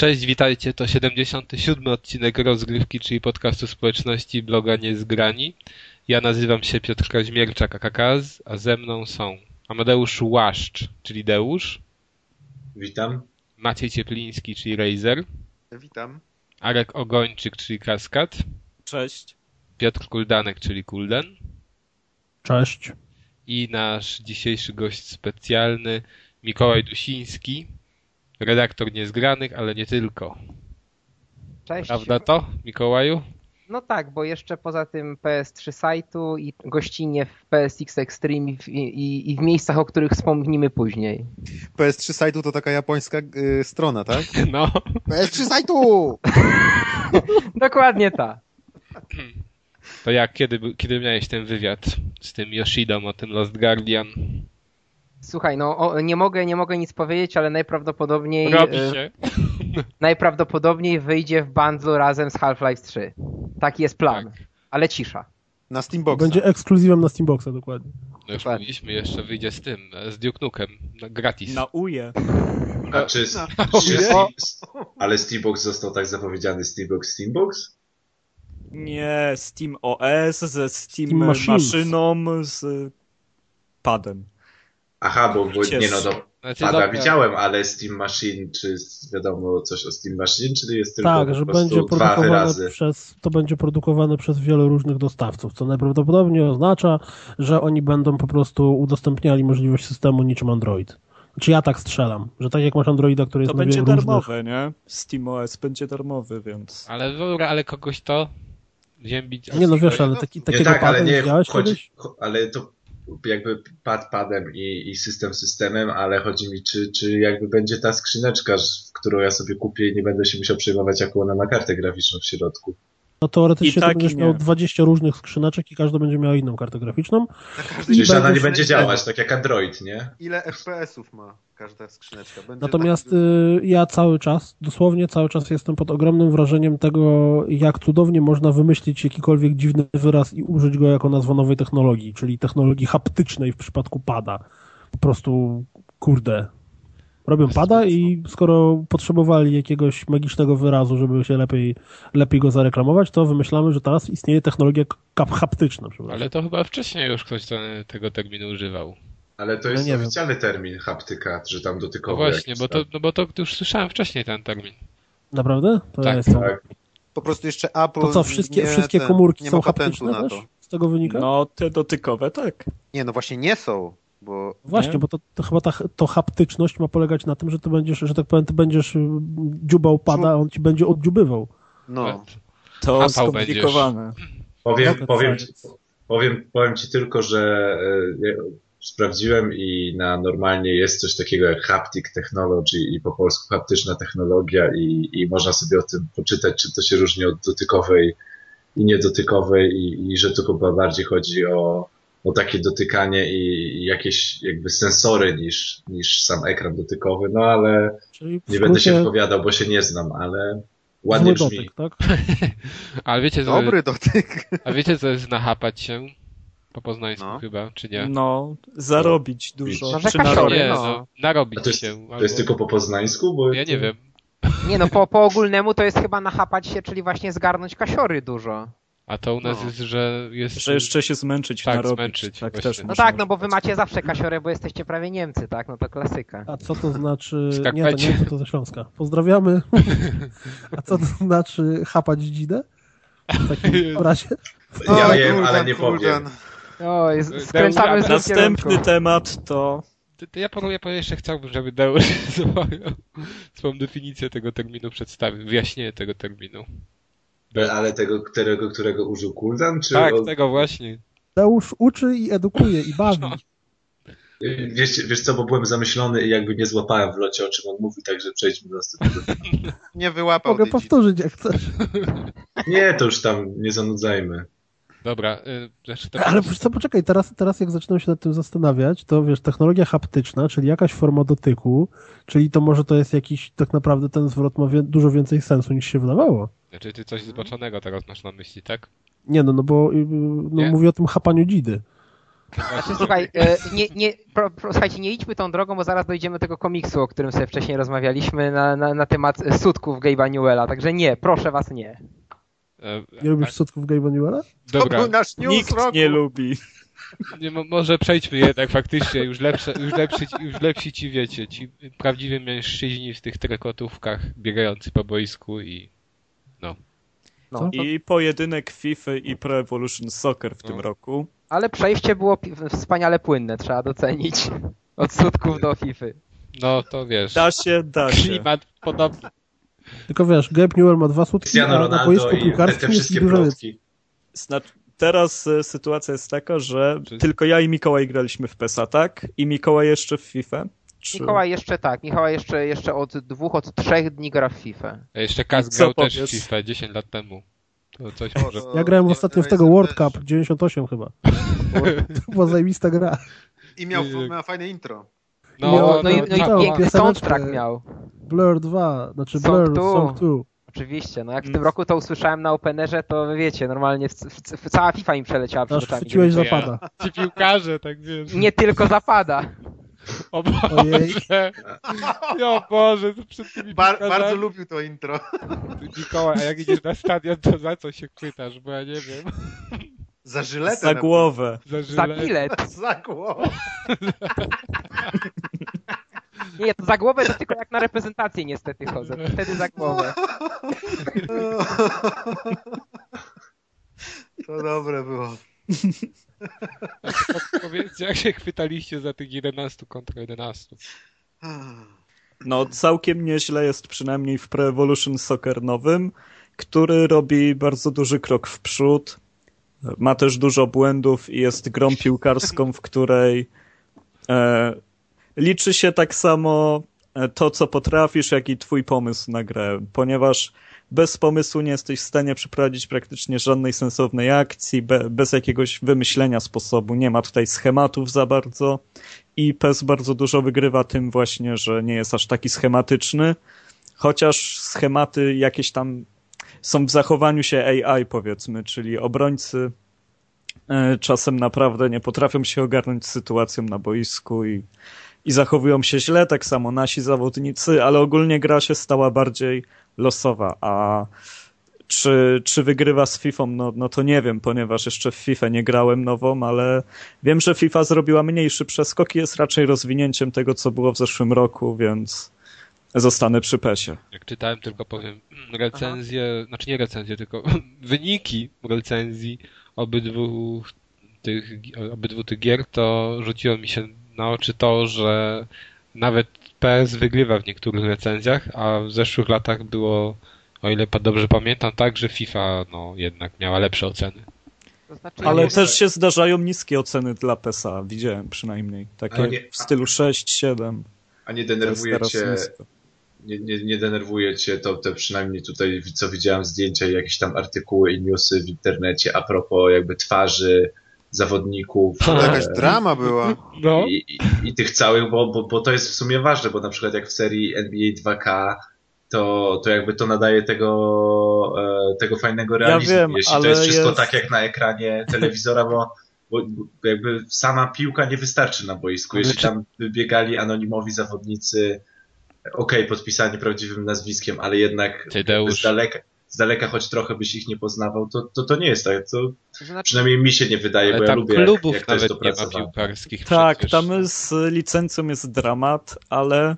Cześć, witajcie. To 77 odcinek rozgrywki, czyli podcastu społeczności bloga Niezgrani. Ja nazywam się Piotr Kaźmierczak, AKKZ, a ze mną są Amadeusz Łaszcz, czyli Deusz. Witam. Maciej Ciepliński, czyli Razer. Witam. Arek Ogończyk, czyli Kaskad. Cześć. Piotr Kuldanek, czyli Kulden. Cześć. I nasz dzisiejszy gość specjalny, Mikołaj Dusiński, redaktor Niezgranych, ale nie tylko. Cześć. Prawda to, Mikołaju? No tak, bo jeszcze poza tym PS3 sajtu i gościnie w PSX Extreme i, i, i w miejscach, o których wspomnimy później. PS3 sajtu to taka japońska y, strona, tak? No. PS3 sajtu! Dokładnie tak. To jak, kiedy, kiedy miałeś ten wywiad z tym Yoshidą o tym Lost Guardian? Słuchaj, no o, nie mogę, nie mogę nic powiedzieć, ale najprawdopodobniej Robi e, się. najprawdopodobniej wyjdzie w bundlu razem z Half-Life 3. Taki jest plan. Tak. Ale cisza. Na Steamboxa. Będzie ekskluzywem na Steamboxa, dokładnie. No już Dokładnie. mówiliśmy, jeszcze wyjdzie z tym, z Duke Nukem, no, gratis. Na uje. A czy, czy Nie. Steam, ale Steambox został tak zapowiedziany Steambox Steambox? Nie, Steam OS ze Steam, Steam maszyną z padem. Aha, bo, bo nie no, to Znaczy, pada dobra, widziałem, ale Steam Machine, czy wiadomo coś o Steam Machine, czy jest tylko tak, po że będzie produkowane przez, to będzie produkowane przez wielu różnych dostawców, co najprawdopodobniej oznacza, że oni będą po prostu udostępniali możliwość systemu niczym Android. Znaczy ja tak strzelam, że tak jak masz Androida, który jest To będzie różnych... darmowe, nie? Steam OS będzie darmowy, więc... Ale dobra, ale kogoś to ziębić... Nie no wiesz, ale taki, Nie takiego tak, ale nie, chodzi, kiedyś? ale to jakby pad padem i, i system systemem, ale chodzi mi, czy, czy jakby będzie ta skrzyneczka, którą ja sobie kupię i nie będę się musiał przejmować, jaką ona ma kartę graficzną w środku. No teoretycznie I tak, to będziesz miał nie. 20 różnych skrzyneczek i każda będzie miała inną kartę graficzną. Czyli że ona nie będzie działać, tak jak Android, nie? Ile FPS-ów ma każda skrzyneczka? Będzie Natomiast taki- y, ja cały czas, dosłownie cały czas jestem pod ogromnym wrażeniem tego, jak cudownie można wymyślić jakikolwiek dziwny wyraz i użyć go jako nazwę nowej technologii, czyli technologii haptycznej w przypadku pada. Po prostu, kurde. Robią pada i skoro potrzebowali jakiegoś magicznego wyrazu, żeby się lepiej, lepiej go zareklamować, to wymyślamy, że teraz istnieje technologia kap haptyczna. Ale to chyba wcześniej już ktoś te, tego terminu używał. Ale to No jest wiem. oficjalny termin haptyka, że tam No dotykowy. właśnie, jakiś bo to, no bo to już słyszałem wcześniej ten termin. Naprawdę? To Tak, ja jestem... Tak. Po prostu jeszcze Apple To co, wszystkie, nie, wszystkie ten, komórki nie są haptyczne na też? to. Z tego wynika? No, te dotykowe, tak. Nie, no właśnie nie są, bo Właśnie, Nie? bo to, to chyba ta to haptyczność ma polegać na tym, że ty będziesz, że tak powiem, ty będziesz y, dziubał pada, a on ci będzie oddziubywał. no. To skomplikowane. Powiem, Rocket powiem, science. powiem, powiem ci tylko, że e, ja sprawdziłem i na normalnie jest coś takiego jak haptic technology i po polsku haptyczna technologia i, i można sobie o tym poczytać, czym to się różni od dotykowej i niedotykowej i, i że tu chyba bardziej chodzi o, o takie dotykanie i, jakieś jakby sensory niż, niż sam ekran dotykowy, no ale nie będę się wypowiadał, bo się nie znam, ale ładnie brzmi. dotyk, tak? Ale wiecie, co, Dobry dotyk. a wiecie co jest nachapać się? Po poznańsku No. chyba, czy nie? No, zarobić dużo. No, Czy kasiory, narobić. nie, no. no, narobić A to jest, się. to jest albo- tylko po poznańsku? Bo Ja nie wiem. Nie no, po, po ogólnemu to jest chyba nachapać się, czyli właśnie zgarnąć kasiory dużo. A to u nas No. jest, że jest... Że jeszcze się zmęczyć, Tak, narobić. zmęczyć, tak też No tak, no bo wy macie zawsze kasiory, bo jesteście prawie Niemcy, tak? No to klasyka. A co to znaczy... Nie, to Skarpecie. nie, to ze Śląska. Pozdrawiamy. A co to znaczy chapać dzidę? W takim razie? Ja O, wiem, ale nie powiem. Z- skręcamy z Następny kierunku. temat to... To, to ja, po jeszcze chciałbym, żeby Deusz swoją, swoją definicję tego terminu przedstawił, wyjaśnienie tego terminu. Ale tego, którego, którego użył Kuldan? Czy Tak, o- tego właśnie. Deusz uczy i edukuje i bawi. wiesz, wiesz co, bo byłem zamyślony i jakby nie złapałem w locie, o czym on mówi, także przejdźmy do następnego. Nie wyłapał Mogę powtórzyć, jak chcesz. Nie, to już tam nie zanudzajmy. Dobra, y, znaczy to... Ale wiesz co, poczekaj, teraz, teraz jak zaczynam się nad tym zastanawiać, to wiesz, technologia haptyczna, czyli jakaś forma dotyku, czyli to może to jest jakiś, tak naprawdę ten zwrot ma wie, dużo więcej sensu niż się wydawało. Znaczy ty coś zboczonego teraz masz na myśli, tak? Nie no, no bo y, no, Nie? mówię o tym chapaniu dzidy. Znaczy, słuchaj, e, nie, nie, pro, pro, słuchajcie, nie idźmy tą drogą, bo zaraz dojdziemy do tego komiksu, o którym sobie wcześniej rozmawialiśmy na, na, na temat sutków Gabe'a Newella, także nie, proszę was nie. E, Nie lubisz sutków Gabe'a Newella? To Dobra, był nasz news Nikt roku. nie lubi. nie, mo- może przejdźmy jednak faktycznie, już, lepsze, już, lepszy, już lepsi ci wiecie, ci prawdziwi mężczyźni w tych trekotówkach biegający po boisku i No. Co? I pojedynek FIFA i Pro Evolution Soccer w tym No. roku. Ale przejście było wspaniale płynne, trzeba docenić. Od sutków do FIFA. no to wiesz, Da się, da się. klimat podobny. Tylko wiesz, Gabe Newell ma dwa sutki, a na boisku te, te piłkarskim wszystkie ich dużo. Znaczy, teraz e, sytuacja jest taka, że Czy- tylko ja i Mikołaj graliśmy w PESA, tak? I Mikołaj jeszcze w FIFA. Czy... Mikołaj jeszcze tak, Mikołaj jeszcze, jeszcze od dwóch, od trzech dni gra w FIFA. A jeszcze Kaz grał też w? FIFA 10 lat temu. To coś może... Ja grałem ostatnio w tego World Cup 98 chyba. To była zajebista gra. I miał, miał fajne intro. No, no, no, i, no no, i no, piękny pioseneczkę. soundtrack miał. Blur 2, znaczy Song Blur two. Song 2. Oczywiście, no jak w Mm. tym roku to usłyszałem na Openerze, to wy wiecie, normalnie w, w, w, cała FIFA im przeleciała przed Aż oczami. chwyciłeś żeby- zapada. Ci piłkarze, tak wiesz. Nie tylko zapada. O Ojej. Boże! O Boże, to przed tymi Bar, piłkarzami. bardzo lubił to intro. Mikołaj, a jak idziesz na stadion, to za co się chwytasz? Bo ja nie wiem. Za żyletę. Za głowę. Za Za bilet. Za głowę. Nie, to za głowę to tylko jak na reprezentację niestety chodzę. Wtedy za głowę. To dobre było. Powiedzcie, jak się chwytaliście za tych 11 kontra 11. No, całkiem nieźle jest przynajmniej w Pro Evolution Soccer nowym, który robi bardzo duży krok w przód. Ma też dużo błędów i jest grą piłkarską, w której e, liczy się tak samo e, to, co potrafisz, jak i twój pomysł na grę, ponieważ bez pomysłu nie jesteś w stanie przeprowadzić praktycznie żadnej sensownej akcji, be, bez jakiegoś wymyślenia sposobu. Nie ma tutaj schematów za bardzo i PES bardzo dużo wygrywa tym właśnie, że nie jest aż taki schematyczny, chociaż schematy jakieś tam są w zachowaniu się AI powiedzmy, czyli obrońcy e, czasem naprawdę nie potrafią się ogarnąć sytuacją na boisku i, i zachowują się źle, tak samo nasi zawodnicy, ale ogólnie gra się stała bardziej losowa, a czy, czy wygrywa z FIFA? No, no to nie wiem, ponieważ jeszcze w FIFA nie grałem nową, ale wiem, że FIFA zrobiła mniejszy przeskok i jest raczej rozwinięciem tego, co było w zeszłym roku, więc zostanę przy PESie. Jak czytałem, tylko powiem, recenzje, znaczy nie recenzje, tylko wyniki recenzji obydwu tych, obydwu tych gier, to rzuciło mi się na oczy to, że nawet PS wygrywa w niektórych recenzjach, a w zeszłych latach było, o ile dobrze pamiętam, tak, że FIFA no jednak miała lepsze oceny. To znaczy, Ale też się zdarzają niskie oceny dla PESa, widziałem przynajmniej. Takie nie- w stylu 6-7. A nie To jest denerwuje teraz cię, nisko. nie, nie, nie denerwuje cię to, te przynajmniej tutaj, co widziałem zdjęcia i jakieś tam artykuły i newsy w internecie a propos jakby twarzy zawodników. To e, jakaś drama była. No, i, i, i tych całych, bo, bo, bo to jest w sumie ważne, bo na przykład jak w serii NBA 2K, to, to jakby to nadaje tego, e, tego fajnego realizmu, wiem, jeśli to jest wszystko jest- tak jak na ekranie telewizora, bo, bo jakby sama piłka nie wystarczy na boisku. Jeśli czy- tam biegali anonimowi zawodnicy, okej, podpisani prawdziwym nazwiskiem, ale jednak z daleka, z daleka choć trochę byś ich nie poznawał, to, to, to nie jest tak. To to znaczy, przynajmniej mi się nie wydaje, bo ja lubię, jak, klubów jak to jest nawet nie ma piłkarskich Tak, przecież. tam z licencją jest dramat, ale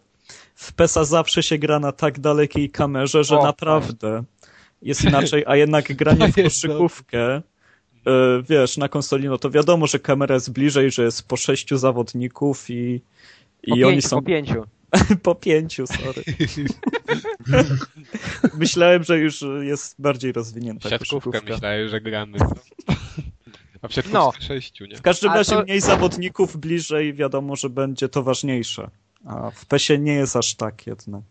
w PESa zawsze się gra na tak dalekiej kamerze, że O, naprawdę jest inaczej, a jednak granie w koszykówkę, y, wiesz, na konsoli, no to wiadomo, że kamera jest bliżej, że jest po sześciu zawodników i, i po oni pięciu, są po pięciu. po pięciu, sorry. Myślałem, że już jest bardziej rozwinięta Siatkówkę koszykówka. myślałem, że gramy. A w No. sześciu, nie? W każdym razie to- mniej zawodników bliżej, wiadomo, że będzie to ważniejsze. A w PESie nie jest aż tak jednak.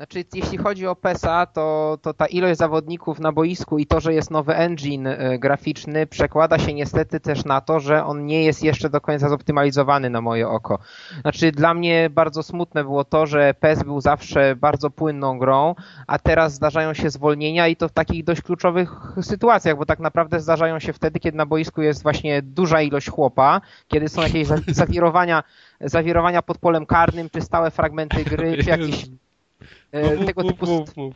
Znaczy, jeśli chodzi o PESA, to, to ta ilość zawodników na boisku i to, że jest nowy engine e, graficzny, przekłada się niestety też na to, że on nie jest jeszcze do końca zoptymalizowany na moje oko. Znaczy, dla mnie bardzo smutne było to, że PES był zawsze bardzo płynną grą, a teraz zdarzają się zwolnienia i to w takich dość kluczowych sytuacjach, bo tak naprawdę zdarzają się wtedy, kiedy na boisku jest właśnie duża ilość chłopa, kiedy są jakieś zawirowania, zawirowania pod polem karnym, czy stałe fragmenty gry, czy jakieś Mów, tego mów, typu mów, mów.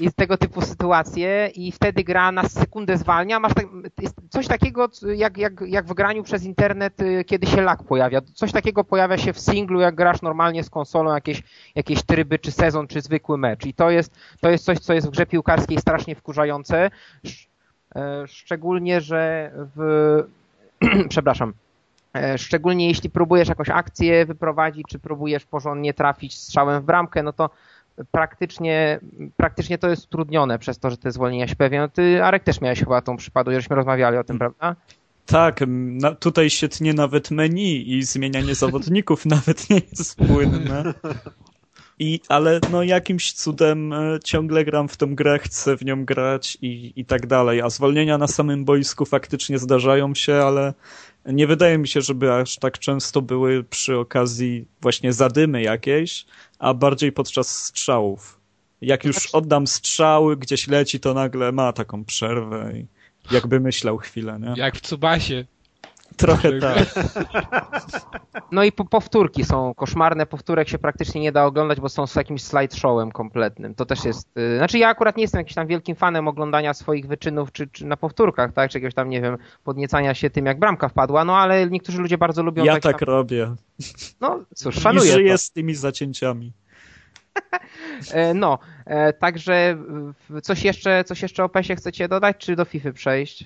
jest tego typu sytuacje i wtedy gra na sekundę zwalnia. Masz tak, jest coś takiego jak, jak, jak w graniu przez internet, y, kiedy się lag pojawia. Coś takiego pojawia się w singlu, jak grasz normalnie z konsolą, jakieś, jakieś tryby, czy sezon, czy zwykły mecz. I to jest, to jest coś, co jest w grze piłkarskiej strasznie wkurzające. E, Szczególnie, że w... Przepraszam. E, Szczególnie jeśli próbujesz jakąś akcję wyprowadzić, czy próbujesz porządnie trafić strzałem w bramkę, no to praktycznie, praktycznie to jest utrudnione przez to, że te zwolnienia się pojawiają. Ty, Arek, też miałeś chyba tą przypadłość, żeśmy rozmawiali o tym, prawda? Tak, na, tutaj się tnie nawet menu i zmienianie zawodników nawet nie jest płynne. I, ale no jakimś cudem e, ciągle gram w tą grę, chcę w nią grać i, i tak dalej. A zwolnienia na samym boisku faktycznie zdarzają się, ale nie wydaje mi się, żeby aż tak często były przy okazji właśnie zadymy jakiejś, a bardziej podczas strzałów. Jak już oddam strzały, gdzieś leci, to nagle ma taką przerwę i jakby myślał chwilę, nie? Jak w Cubasie. Trochę tak. No i po, powtórki są koszmarne, powtórek się praktycznie nie da oglądać, bo są z jakimś slideshowem kompletnym. To też jest, y, znaczy ja akurat nie jestem jakimś tam wielkim fanem oglądania swoich wyczynów, czy, czy na powtórkach, tak, czy jakiegoś tam, nie wiem, podniecania się tym, jak bramka wpadła, no ale niektórzy ludzie bardzo lubią Ja tak tak tam, robię. no cóż, I szanuję żyję to. z tymi zacięciami. E, No, e, także coś jeszcze, coś jeszcze o PESie chcecie dodać, czy do FIFA przejść?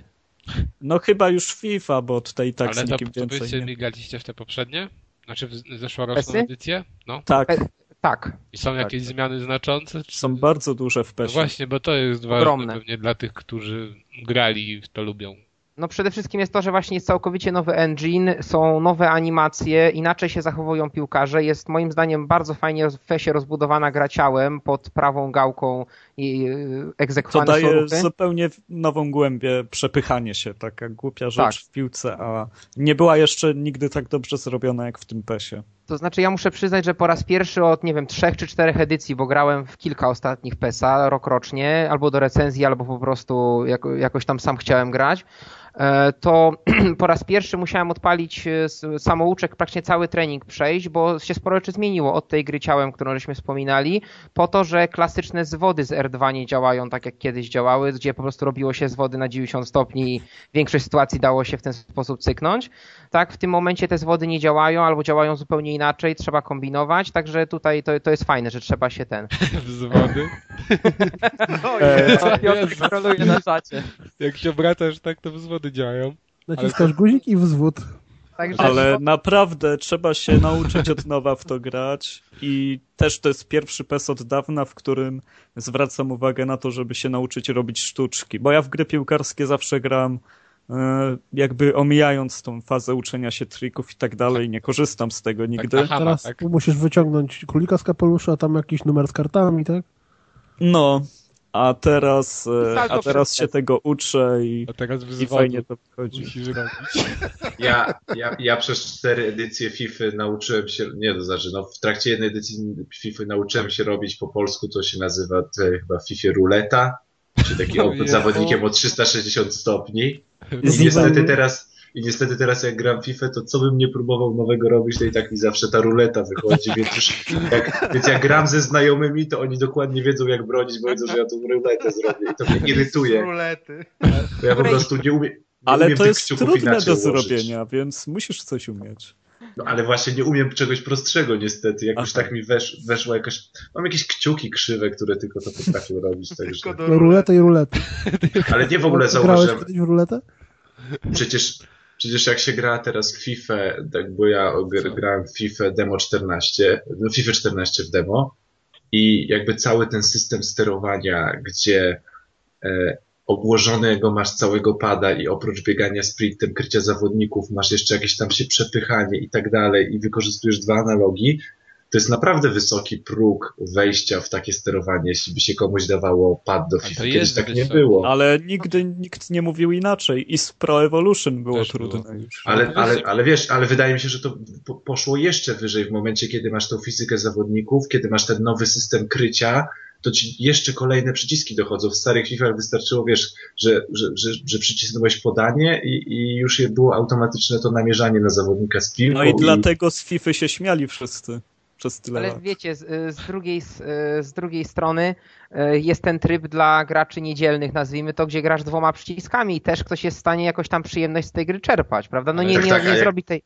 No chyba już FIFA, bo tutaj tak z Ale to, nikim to więcej byście nie... migaliście w te poprzednie? Znaczy w z- zeszłoroczną edycję? No. Tak, E, Tak, I są jakieś zmiany znaczące? Czy... są bardzo duże w No PESie. właśnie, bo to jest ważne Ogromne. pewnie dla tych, którzy grali i to lubią. No przede wszystkim jest to, że właśnie jest całkowicie nowy engine, są nowe animacje, inaczej się zachowują piłkarze. Jest moim zdaniem bardzo fajnie w fesie rozbudowana gra ciałem pod prawą gałką i To egzekwowane są daje ruchy. zupełnie nową głębię, przepychanie się, taka głupia rzecz Tak. w piłce, a nie była jeszcze nigdy tak dobrze zrobiona jak w tym PESie. To znaczy ja muszę przyznać, że po raz pierwszy od nie wiem trzech czy czterech edycji, bo grałem w kilka ostatnich PESA rok rocznie, albo do recenzji, albo po prostu jako, jakoś tam sam chciałem grać. E, To po raz pierwszy musiałem odpalić e, samouczek, praktycznie cały trening przejść, bo się sporo rzeczy zmieniło od tej gry ciałem, którą żeśmy wspominali, po to, że klasyczne zwody z R2 nie działają tak jak kiedyś działały, gdzie po prostu robiło się zwody na 90 stopni i większość sytuacji dało się w ten sposób cyknąć. Tak, w tym momencie te zwody nie działają albo działają zupełnie inaczej, trzeba kombinować, także tutaj to, to jest fajne, że trzeba się ten. Wzwody. E, Piotr kontroluje na czacie. Jak się obracasz tak, to wzwody działają. Naciskasz guzik i wzwód. Także Ale naprawdę trzeba się nauczyć od nowa w to grać i też to jest pierwszy PES od dawna, w którym zwracam uwagę na to, żeby się nauczyć robić sztuczki, bo ja w gry piłkarskie zawsze gram e, jakby omijając tą fazę uczenia się trików i tak dalej, nie korzystam z tego nigdy. aha. Teraz tak. musisz wyciągnąć królika z kapelusza, a tam jakiś numer z kartami, tak? No, a teraz, e, a teraz się tego uczę i, A teraz i fajnie to wychodzi. musisz robić. Ja, ja, ja przez cztery edycje FIFA nauczyłem się, nie to znaczy, no w trakcie jednej edycji FIFA nauczyłem się robić po polsku, to się nazywa te, chyba FIFA ruleta, czyli taki od zawodnikiem o 360 stopni. I niestety teraz, i niestety teraz jak gram FIFA, to co bym nie próbował nowego robić, to i tak mi zawsze ta ruleta wychodzi, więc już jak, więc jak gram ze znajomymi, to oni dokładnie wiedzą jak bronić, bo wiedzą, że ja tą ruletę zrobię i to mnie irytuje, Rulety. bo ja po prostu nie umiem, nie Ale umiem to jest trudne do ułożyć. zrobienia, więc musisz coś umieć. No ale właśnie nie umiem czegoś prostszego niestety. Jak już Aha. tak mi wesz, weszło jakaś. Mam jakieś kciuki krzywe, które tylko to potrafią robić. Także... Tylko do No, ruletę i ruletę. Ale nie w ogóle Grałeś zauważyłem. w ruletę? Przecież, przecież jak się gra teraz w FIFA, tak, bo ja gr- grałem w FIFA Demo 14, no FIFA 14 w demo i jakby cały ten system sterowania, gdzie e, obłożonego masz całego pada i oprócz biegania sprintem, krycia zawodników, masz jeszcze jakieś tam się przepychanie i tak dalej i wykorzystujesz dwa analogi, to jest naprawdę wysoki próg wejścia w takie sterowanie, jeśli by się komuś dawało pad do FIFA. Kiedyś tak wysoki. nie było. Ale nigdy nikt nie mówił inaczej. I z Pro Evolution było Też trudne było. już. Ale, ale, ale wiesz, ale wydaje mi się, że to poszło jeszcze wyżej w momencie, kiedy masz tą fizykę zawodników, kiedy masz ten nowy system krycia, to ci jeszcze kolejne przyciski dochodzą. W starych FIFA wystarczyło, wiesz, że, że, że, że przycisnąłeś podanie i, i już było automatyczne to namierzanie na zawodnika z piłką. No i, i... dlatego z FIFA się śmiali wszyscy. Przez tyle Ale lat. wiecie, z, z, drugiej, z, z drugiej strony e, jest ten tryb dla graczy niedzielnych, nazwijmy to, gdzie grasz dwoma przyciskami i też ktoś jest w stanie jakoś tam przyjemność z tej gry czerpać, prawda? No nie, tak, nie, tak, nie zrobi tej...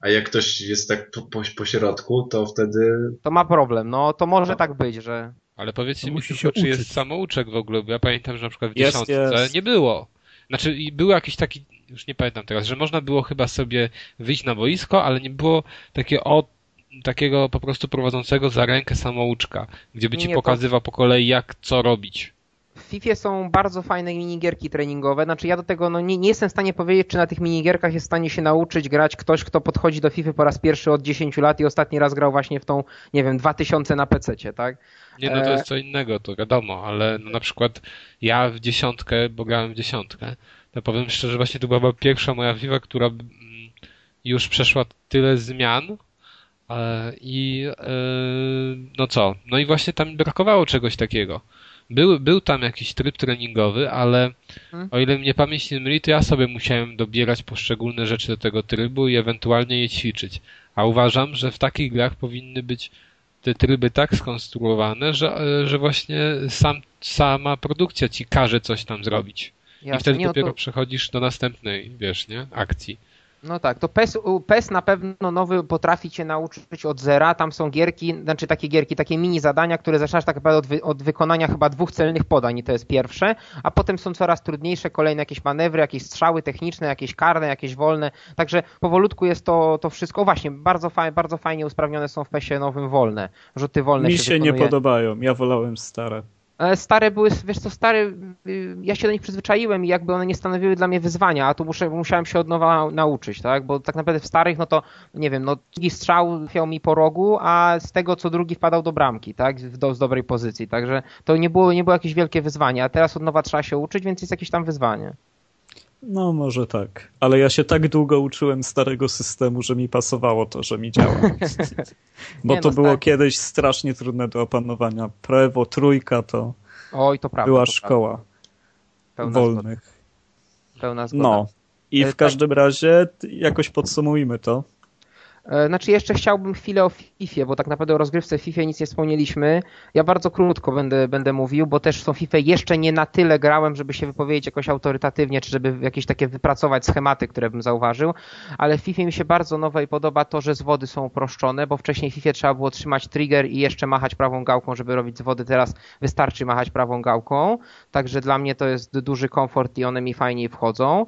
A jak ktoś jest tak po, po, po, środku, to wtedy... To ma problem, no to może no. tak być, że... Ale powiedzcie mi tylko, czy uczyć. jest samouczek w ogóle, bo ja pamiętam, że na przykład w dziesiątce nie było. Znaczy był jakiś taki, już nie pamiętam teraz, że można było chyba sobie wyjść na boisko, ale nie było takie o, takiego po prostu prowadzącego za rękę samouczka, gdzie by ci nie, pokazywał po kolei jak co robić. W FIFA są bardzo fajne minigierki treningowe. Znaczy ja do tego no, nie, nie jestem w stanie powiedzieć, czy na tych minigierkach jest w stanie się nauczyć grać ktoś, kto podchodzi do FIFA po raz pierwszy od 10 lat i ostatni raz grał właśnie w tą, nie wiem, 2000 na PC, tak? Nie, no to e, jest co innego, to wiadomo, ale no, na przykład ja w dziesiątkę, bo grałem w dziesiątkę, to powiem szczerze, właśnie to była pierwsza moja FIFA, która mm, już przeszła tyle zmian, i e, no co? No i właśnie tam brakowało czegoś takiego. Był, był tam jakiś tryb treningowy, ale hmm? o ile mnie pamięć nie myli, to ja sobie musiałem dobierać poszczególne rzeczy do tego trybu i ewentualnie je ćwiczyć. A uważam, że w takich grach powinny być te tryby tak skonstruowane, że, że właśnie sam, sama produkcja ci każe coś tam zrobić. Jasne, I wtedy nie, no dopiero to... przechodzisz do następnej, wiesz, nie? Akcji. No tak, to PES, PES na pewno nowy potrafi cię nauczyć od zera. Tam są gierki, znaczy takie gierki, takie mini zadania, które zaczynasz tak naprawdę od, wy, od, wykonania chyba dwóch celnych podań i to jest pierwsze, a potem są coraz trudniejsze kolejne jakieś manewry, jakieś strzały techniczne, jakieś karne, jakieś wolne. Także powolutku jest to, to wszystko. O właśnie, bardzo, faj, bardzo fajnie usprawnione są w PESie nowym wolne. Rzuty wolne Mi się, się nie podobają, ja wolałem stare. E, stare były, wiesz co, stare, y, ja się do nich przyzwyczaiłem i jakby one nie stanowiły dla mnie wyzwania, a tu muszę, musiałem się od nowa nauczyć, tak, bo tak naprawdę w starych, no to, nie wiem, no drugi strzał trafiał mi po rogu, a z tego co drugi wpadał do bramki, tak, do, z dobrej pozycji, także to nie było, nie było jakieś wielkie wyzwanie, a teraz od nowa trzeba się uczyć, więc jest jakieś tam wyzwanie. No, może tak. Ale ja się tak długo uczyłem starego systemu, że mi pasowało to, że mi działa. Bo to no, było tak. kiedyś strasznie trudne do opanowania. Prewo, trójka to, Oj, to prawda, była to szkoła Pełna wolnych. Zgoda. Pełna zgoda. No. I w e, każdym tak. razie jakoś podsumujmy to. E, znaczy jeszcze chciałbym chwilę o FIFA, bo tak naprawdę o rozgrywce FIFA nic nie wspomnieliśmy. Ja bardzo krótko będę, będę mówił, bo też tą FIFA jeszcze nie na tyle grałem, żeby się wypowiedzieć jakoś autorytatywnie, czy żeby jakieś takie wypracować schematy, które bym zauważył, ale w FIFA mi się bardzo nowe i podoba to, że zwody są uproszczone, bo wcześniej w FIFA trzeba było trzymać trigger i jeszcze machać prawą gałką, żeby robić zwody, teraz wystarczy machać prawą gałką, także dla mnie to jest duży komfort i one mi fajniej wchodzą.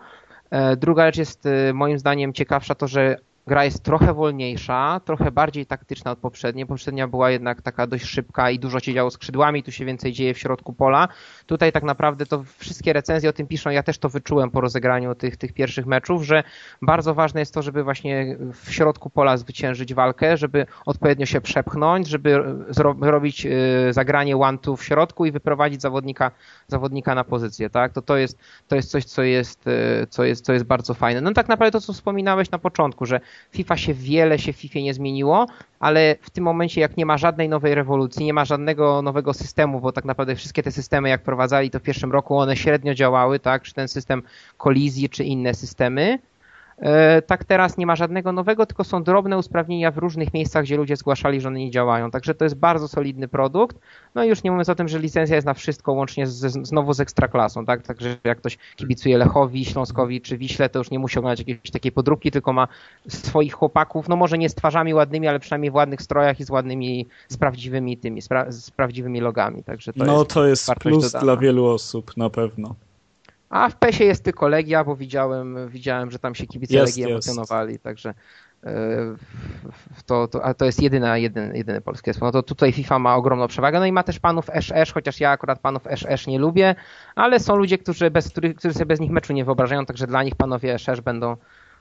E, druga rzecz jest e, moim zdaniem ciekawsza to, że Gra jest trochę wolniejsza, trochę bardziej taktyczna od poprzedniej. Poprzednia była jednak taka dość szybka i dużo się działo skrzydłami, tu się więcej dzieje w środku pola. Tutaj tak naprawdę to wszystkie recenzje o tym piszą, ja też to wyczułem po rozegraniu tych, tych pierwszych meczów, że bardzo ważne jest to, żeby właśnie w środku pola zwyciężyć walkę, żeby odpowiednio się przepchnąć, żeby zrobić y, zagranie one-two w środku i wyprowadzić zawodnika, zawodnika na pozycję, tak? To, to, jest, to jest coś, co jest, y, co, jest, co jest bardzo fajne. No tak naprawdę to, co wspominałeś na początku, że FIFA się wiele się w FIFA nie zmieniło, ale w tym momencie jak nie ma żadnej nowej rewolucji, nie ma żadnego nowego systemu, bo tak naprawdę wszystkie te systemy jak prowadzali to w pierwszym roku one średnio działały, tak, czy ten system kolizji, czy inne systemy, E, tak teraz nie ma żadnego nowego, tylko są drobne usprawnienia w różnych miejscach, gdzie ludzie zgłaszali, że one nie działają. Także to jest bardzo solidny produkt. No i już nie mówiąc o tym, że licencja jest na wszystko, łącznie z, znowu z ekstraklasą, tak? Także jak ktoś kibicuje Lechowi, Śląskowi czy Wiśle, to już nie musi oglądać jakiejś takiej podróbki, tylko ma swoich chłopaków, no może nie z twarzami ładnymi, ale przynajmniej w ładnych strojach i z ładnymi, z prawdziwymi tymi, z, pra z prawdziwymi logami. Także to no jest to jest plus dodana. dla wielu osób, na pewno. A w PESie jest tylko Legia, bo widziałem, widziałem że tam się kibice jest, Legii jest. emocjonowali, także e, to, to, a to jest jedyna, jedyny, jedyny polski zespół. No to tutaj FIFA ma ogromną przewagę. No i ma też panów SS, chociaż ja akurat panów SS nie lubię, ale są ludzie, którzy, bez, którzy sobie bez nich meczu nie wyobrażają, także dla nich panowie SS będą,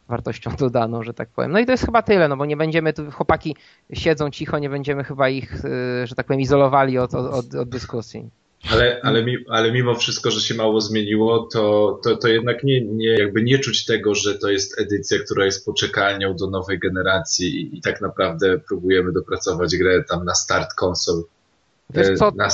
wartością dodaną, że tak powiem. No i to jest chyba tyle, no bo nie będziemy tu, chłopaki siedzą cicho, nie będziemy chyba ich, y, że tak powiem, izolowali od, od, od dyskusji. Ale, ale, mi, ale mimo wszystko, że się mało zmieniło, to, to, to jednak nie, nie, jakby nie czuć tego, że to jest edycja, która jest poczekalnią do nowej generacji i, i tak naprawdę próbujemy dopracować grę tam na start konsol. Wiesz co, na,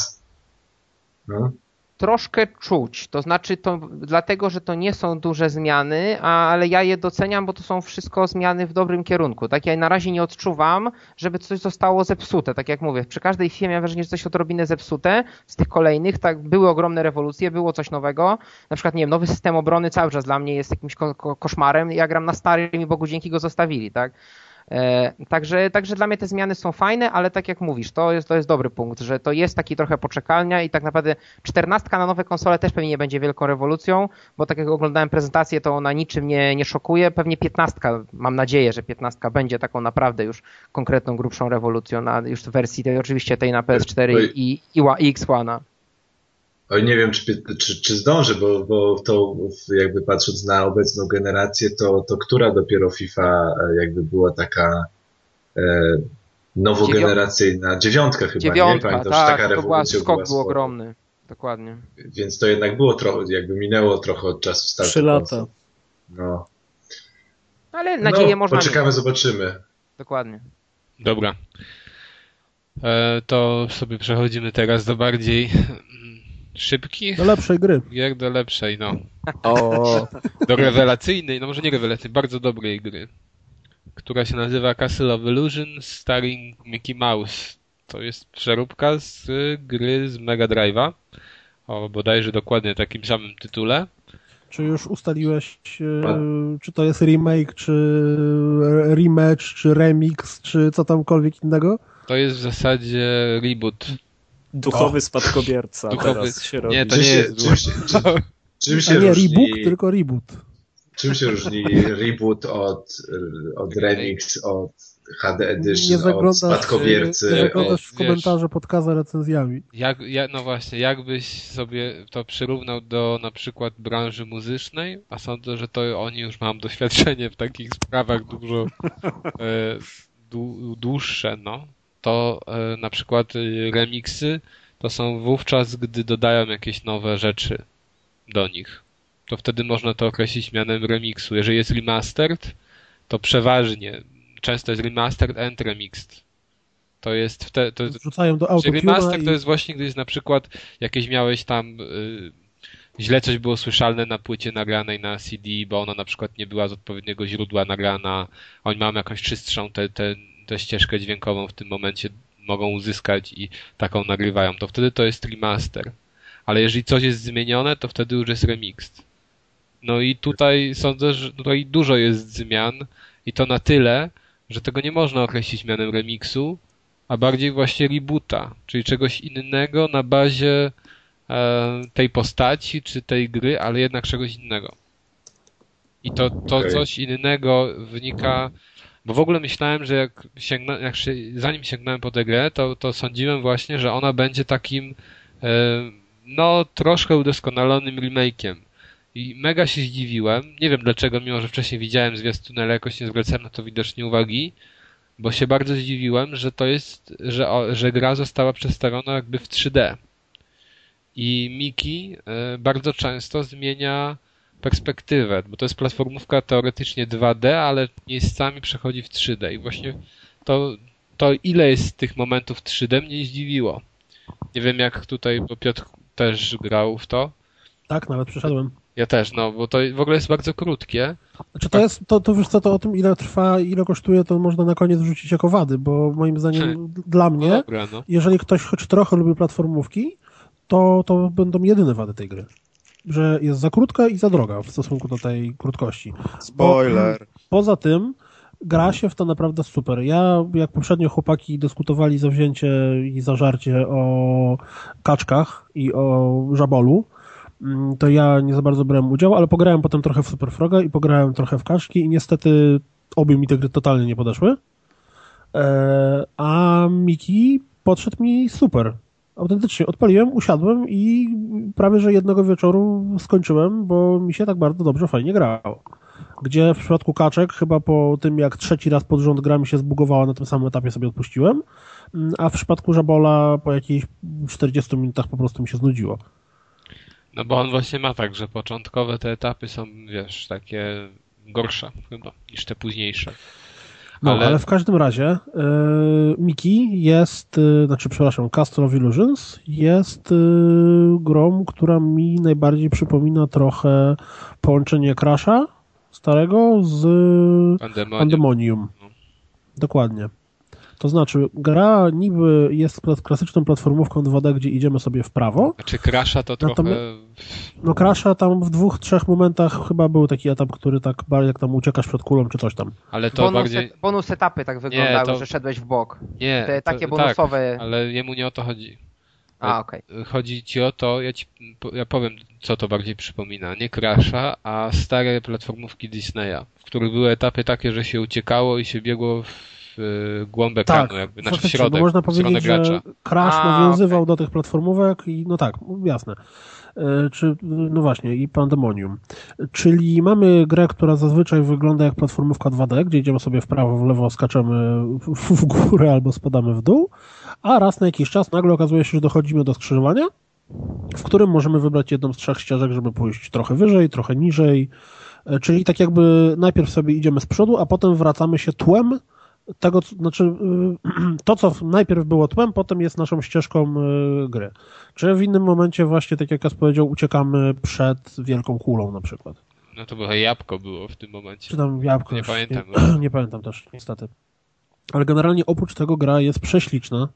no. Troszkę czuć. To znaczy to dlatego, że to nie są duże zmiany, ale ja je doceniam, bo to są wszystko zmiany w dobrym kierunku. Tak ja na razie nie odczuwam, żeby coś zostało zepsute. Tak jak mówię, przy każdej firmie mam wrażenie, że coś odrobinę zepsute z tych kolejnych. Tak, były ogromne rewolucje, było coś nowego. Na przykład, nie wiem, nowy system obrony cały czas dla mnie jest jakimś ko ko koszmarem. Ja gram na starym i Bogu dzięki go zostawili, tak? E, także, także dla mnie te zmiany są fajne, ale tak jak mówisz, to jest, to jest dobry punkt, że to jest taki trochę poczekalnia i tak naprawdę czternastka na nowe konsole też pewnie nie będzie wielką rewolucją, bo tak jak oglądałem prezentację, to ona niczym nie, nie szokuje. Pewnie piętnastka, mam nadzieję, że piętnastka będzie taką naprawdę już konkretną, grubszą rewolucją na już w wersji tej oczywiście tej na PS4 i, i, i X One. Oj, nie wiem, czy, czy, czy zdążę, bo, bo to jakby patrząc na obecną generację, to, to która dopiero FIFA e, jakby była taka e, nowogeneracyjna, dziewiątka chyba, Dziewiątka, nie? Pamiętam, tak, taka to rewolucja była, skok była był ogromny, dokładnie. Więc to jednak było trochę, jakby minęło trochę od czasu startu. Trzy lata. No. Ale nadzieję no, można poczekamy, mieć. zobaczymy. Dokładnie. Dobra. E, to sobie przechodzimy teraz do bardziej szybkich Do lepszej gry. gier, do lepszej, no. O, Do rewelacyjnej, no może nie rewelacyjnej, bardzo dobrej gry, która się nazywa Castle of Illusion starring Mickey Mouse. To jest przeróbka z gry z Mega Drive'a o bodajże dokładnie takim samym tytule. Czy już ustaliłeś, e, czy to jest remake, czy rematch, czy remix, czy co tamkolwiek innego? To jest w zasadzie reboot. Duchowy spadkobierca Duchowy- teraz się robi. Nie, to Czym nie się- jest czym się- czym- Czym się nie różni, reboot, tylko reboot. czym się różni reboot od, od remix, od HD Nie Edition, od zaglądasz, spadkobiercy? nie zaglądasz w wiesz- komentarze podcaza recenzjami. Jak, ja, no właśnie, jakbyś sobie to przyrównał do na przykład branży muzycznej, a sądzę, że to oni już mają doświadczenie w takich sprawach dużo e, dłu- dłuższe, no, to e, na przykład e, remiksy to są wówczas, gdy dodają jakieś nowe rzeczy do nich. To wtedy można to określić mianem remiksu. Jeżeli jest remastered, to przeważnie często jest remastered and remixed. To jest wtedy, to jest, Wrzucają do czy autotuna remaster i to jest właśnie, gdy jest na przykład jakieś miałeś tam y, źle coś było słyszalne na płycie nagranej na CD, bo ona na przykład nie była z odpowiedniego źródła nagrana, oni mają jakąś czystszą tę te, te ścieżkę dźwiękową w tym momencie mogą uzyskać i taką nagrywają, to wtedy to jest remaster. Ale jeżeli coś jest zmienione, to wtedy już jest remixed. No i tutaj sądzę, że tutaj dużo jest zmian i to na tyle, że tego nie można określić mianem remiksu, a bardziej właśnie reboota, czyli czegoś innego na bazie e, tej postaci czy tej gry, ale jednak czegoś innego. I to, to Okej. coś innego wynika, bo w ogóle myślałem, że jak sięgna, jak się, zanim sięgnąłem po tę grę, to, to sądziłem właśnie, że ona będzie takim e, no troszkę udoskonalonym remake'iem. I mega się zdziwiłem. Nie wiem dlaczego, mimo że wcześniej widziałem zwiastun, ale jakoś nie zwracałem na to widocznie uwagi, bo się bardzo zdziwiłem, że to jest, że, że gra została przedstawiona jakby w 3D. I Miki e, bardzo często zmienia perspektywę, bo to jest platformówka teoretycznie 2D, ale miejscami przechodzi w 3D. I właśnie to, to ile jest tych momentów 3D mnie zdziwiło. Nie wiem jak tutaj, bo Piotr też grał w to. Tak, nawet przeszedłem. Ja też, no, bo to w ogóle jest bardzo krótkie. Znaczy to jest, to, to wiesz co, to o tym ile trwa, ile kosztuje, to można na koniec wrzucić jako wady, bo moim zdaniem Hmm. dla No mnie, dobra, no. jeżeli ktoś choć trochę lubi platformówki, to, to będą jedyne wady tej gry. Że jest za krótka i za droga w stosunku do tej krótkości. Spoiler. Poza tym gra się w to naprawdę super. Ja, jak poprzednio chłopaki dyskutowali zawzięcie i zażarcie o kaczkach i o żabolu, mm, to ja nie za bardzo brałem udział, ale pograłem potem trochę w Super Froga i pograłem trochę w kaczki i niestety obie mi te gry totalnie nie podeszły. E, a Miki podszedł mi super. Autentycznie odpaliłem, usiadłem i prawie że jednego wieczoru skończyłem, bo mi się tak bardzo dobrze, fajnie grało. gdzie w przypadku kaczek chyba po tym jak trzeci raz pod rząd gra mi się zbugowała na tym samym etapie sobie odpuściłem, mm, a w przypadku żabola po jakichś 40 minutach po prostu mi się znudziło. No bo on właśnie ma tak, że początkowe te etapy są, wiesz, takie gorsze chyba niż te późniejsze. No, ale, ale w każdym razie yy, Miki jest, yy, znaczy przepraszam, Castle of Illusions jest yy, grą, która mi najbardziej przypomina trochę połączenie Crasha starego z Pandemonium. Pandemonium. No. Dokładnie. To znaczy, gra niby jest klasyczną platformówką 2D, gdzie idziemy sobie w prawo. Znaczy Crasha to trochę... No Crasha tam w dwóch, trzech momentach chyba był taki etap, który tak bardziej jak tam uciekasz przed kulą czy coś tam. Ale to bonus, bardziej... bonus etapy tak wyglądały, to- że szedłeś w bok. Nie, Te takie to, bonusowe... Tak, ale jemu nie o to chodzi. A, okej. Chodzi ci o to, ja, ci, ja powiem, co to bardziej przypomina. Nie Crasha, a stare platformówki Disneya, w których były etapy takie, że się uciekało i się biegło w y, głąb ekranu, Tak, jakby, znaczy w faktycznie, środek, bo można powiedzieć, że gracza. Crash A, nawiązywał do tych platformówek i no tak, jasne. E, Czy, no właśnie, i Pandemonium. Czyli mamy grę, która zazwyczaj wygląda jak platformówka 2D, gdzie idziemy sobie w prawo, w lewo, skaczemy w, w górę albo spadamy w dół, a raz na jakiś czas nagle okazuje się, że dochodzimy do skrzyżowania, w którym możemy wybrać jedną z trzech ścieżek, żeby pójść trochę wyżej, trochę niżej. E, Czyli tak jakby najpierw sobie idziemy z przodu, a potem wracamy się tłem tego, znaczy y, to, co najpierw było tłem, potem jest naszą ścieżką y, gry. Czy w innym momencie właśnie, tak jak Kas powiedział, uciekamy przed wielką kulą na przykład. No to było jabłko było w tym momencie. Czy tam jabłko. Nie pamiętam. Nie, nie pamiętam też, niestety. Ale generalnie oprócz tego gra jest prześliczna.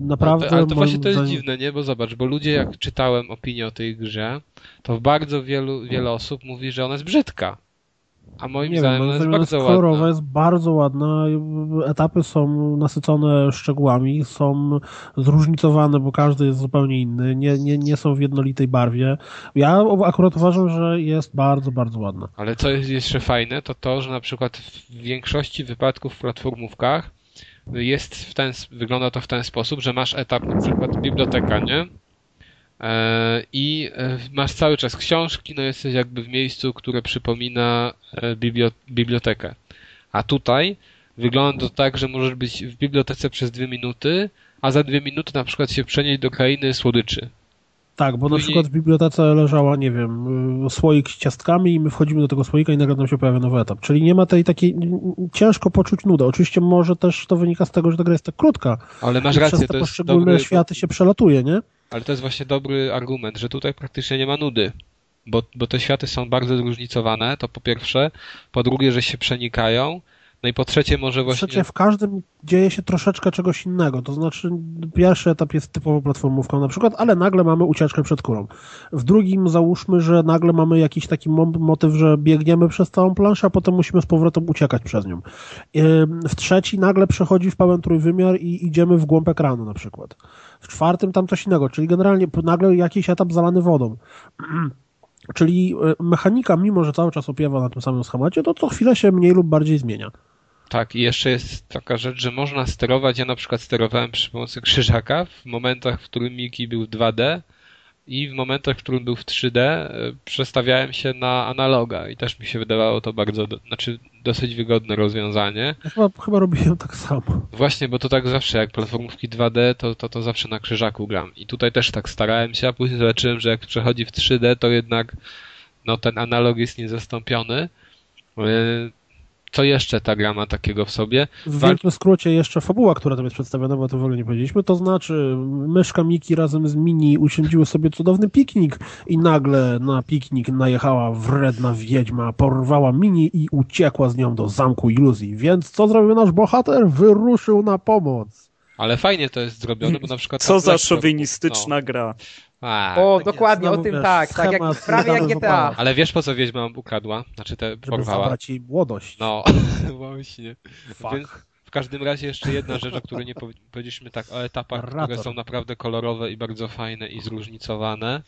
Naprawdę. ale to właśnie to jest zdaniem- dziwne, nie? Bo zobacz, bo ludzie jak czytałem opinię o tej grze, to bardzo wielu, wiele osób mówi, że ona jest brzydka. A moim Nie wiem, zdaniem ona jest bardzo jest kolorowa, ładna. jest bardzo ładna. Etapy są nasycone szczegółami, są zróżnicowane, bo każdy jest zupełnie inny, nie, nie, nie są w jednolitej barwie. Ja akurat uważam, że jest bardzo, bardzo ładna. Ale co jest jeszcze fajne, to to, że na przykład w większości wypadków w platformówkach jest w ten, wygląda to w ten sposób, że masz etap na przykład biblioteka, nie? E, I e, masz cały czas książki, no jesteś jakby w miejscu, które przypomina e, biblio, bibliotekę. A tutaj wygląda to tak, że możesz być w bibliotece przez dwie minuty, a za dwie minuty na przykład się przenieść do krainy słodyczy. Tak, bo na Później- przykład w bibliotece leżała, nie wiem, y, słoik z ciastkami i my wchodzimy do tego słoika i nagle nam się pojawia nowy etap. Czyli nie ma tej takiej, ciężko poczuć nudę. Oczywiście może też to wynika z tego, że ta gra jest tak krótka. Ale masz rację, przez to te jest poszczególne dobry, światy się przelatuje, nie? Ale to jest właśnie dobry argument, że tutaj praktycznie nie ma nudy. Bo, bo te światy są bardzo zróżnicowane, to po pierwsze. Po drugie, że się przenikają. No i po trzecie, może właśnie. Trzecie, w każdym dzieje się troszeczkę czegoś innego. To znaczy, pierwszy etap jest typowo platformówką na przykład, ale nagle mamy ucieczkę przed kulą. W drugim załóżmy, że nagle mamy jakiś taki mo- motyw, że biegniemy przez całą planszę, a potem musimy z powrotem uciekać przez nią. W trzeci nagle przechodzi w pełen trójwymiar i idziemy w głąb ekranu na przykład. W czwartym tam coś innego, czyli generalnie nagle jakiś etap zalany wodą. Czyli y, mechanika, mimo że cały czas opiewa na tym samym schemacie, to co chwilę się mniej lub bardziej zmienia. Tak, i jeszcze jest taka rzecz, że można sterować. Ja na przykład sterowałem przy pomocy krzyżaka w momentach, w którym Miki był w 2D i w momentach, w którym był w 3D, e, przestawiałem się na analoga i też mi się wydawało to bardzo, znaczy dosyć wygodne rozwiązanie. Chyba, chyba robiłem tak samo. Właśnie, bo to tak zawsze, jak platformówki 2D, to, to, to zawsze na krzyżaku gram. I tutaj też tak starałem się, a później zobaczyłem, że jak przechodzi w 3D, to jednak no, ten analog jest niezastąpiony. Co jeszcze ta gra ma takiego w sobie? W Wal- wielkim skrócie jeszcze fabuła, która tam jest przedstawiona, bo to w ogóle nie powiedzieliśmy, to znaczy myszka Miki razem z Mini usiądziły sobie cudowny piknik i nagle na piknik najechała wredna wiedźma, porwała Mini i uciekła z nią do zamku iluzji. Więc co zrobił nasz bohater? Wyruszył na pomoc. Ale fajnie to jest zrobione, bo na przykład... Co za szowinistyczna gra. No. A, O, tak dokładnie, jest, o tym znowu, tak, tak jak, prawie jak GTA. ale wiesz po co wiedźma ukradła? Znaczy te Żeby porwała? zabrać jej młodość. No, właśnie. Fuck. Więc w każdym razie jeszcze jedna rzecz, o której nie powi- powiedzieliśmy tak o etapach, które są naprawdę kolorowe i bardzo fajne i zróżnicowane.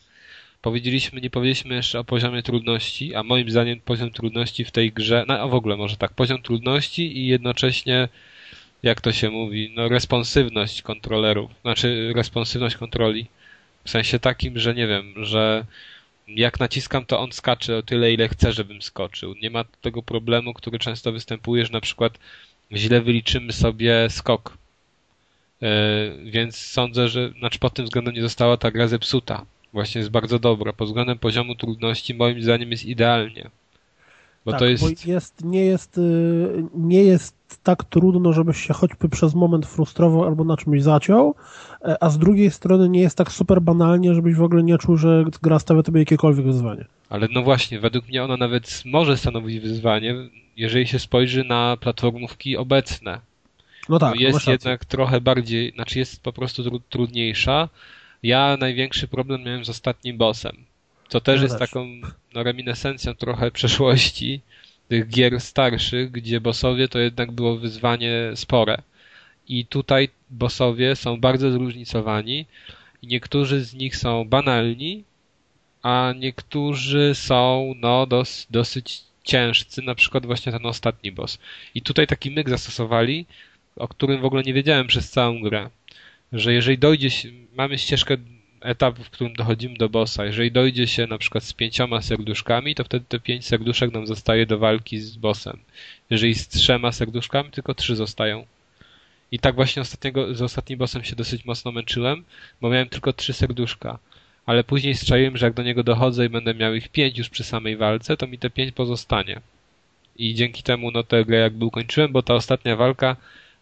Powiedzieliśmy, nie powiedzieliśmy jeszcze o poziomie trudności, a moim zdaniem poziom trudności w tej grze, no a w ogóle może tak, poziom trudności i jednocześnie, jak to się mówi, no responsywność kontrolerów, znaczy responsywność kontroli. W sensie takim, że nie wiem, że Jak naciskam, to on skacze o tyle, ile chcę, żebym skoczył. Nie ma tego problemu, który często występuje, że na przykład źle wyliczymy sobie skok. Yy, więc sądzę, że znaczy pod tym względem nie została ta gra zepsuta. Właśnie jest bardzo dobra. Pod względem poziomu trudności moim zdaniem jest idealnie. Bo tak, to jest... Bo jest, nie, jest, y, nie jest tak trudno, żebyś się choćby przez moment frustrował albo na czymś zaciął, e, a z drugiej strony nie jest tak super banalnie, żebyś w ogóle nie czuł, że gra stawia tobie jakiekolwiek wyzwanie. Ale no właśnie, według mnie ona nawet może stanowić wyzwanie, jeżeli się spojrzy na platformówki obecne. No tak, jest jednak trochę bardziej, znaczy jest po prostu trudniejsza. Ja największy problem miałem z ostatnim bossem, co też ja jest też. taką no, reminiscencją trochę przeszłości tych gier starszych, gdzie bossowie to jednak było wyzwanie spore. I tutaj bossowie są bardzo zróżnicowani niektórzy z nich są banalni, a niektórzy są no dos, dosyć ciężcy, na przykład właśnie ten ostatni boss. I tutaj taki myk zastosowali, o którym w ogóle nie wiedziałem przez całą grę, że jeżeli dojdzie mamy ścieżkę etap, w którym dochodzimy do bossa. Jeżeli dojdzie się na przykład z pięcioma serduszkami, to wtedy te pięć serduszek nam zostaje do walki z bossem. Jeżeli z trzema serduszkami, tylko trzy zostają. I tak właśnie ostatniego, z ostatnim bossem się dosyć mocno męczyłem, bo miałem tylko trzy serduszka. Ale później strzeliłem, że jak do niego dochodzę i będę miał ich pięć już przy samej walce, to mi te pięć pozostanie. I dzięki temu no tę grę jakby ukończyłem, bo ta ostatnia walka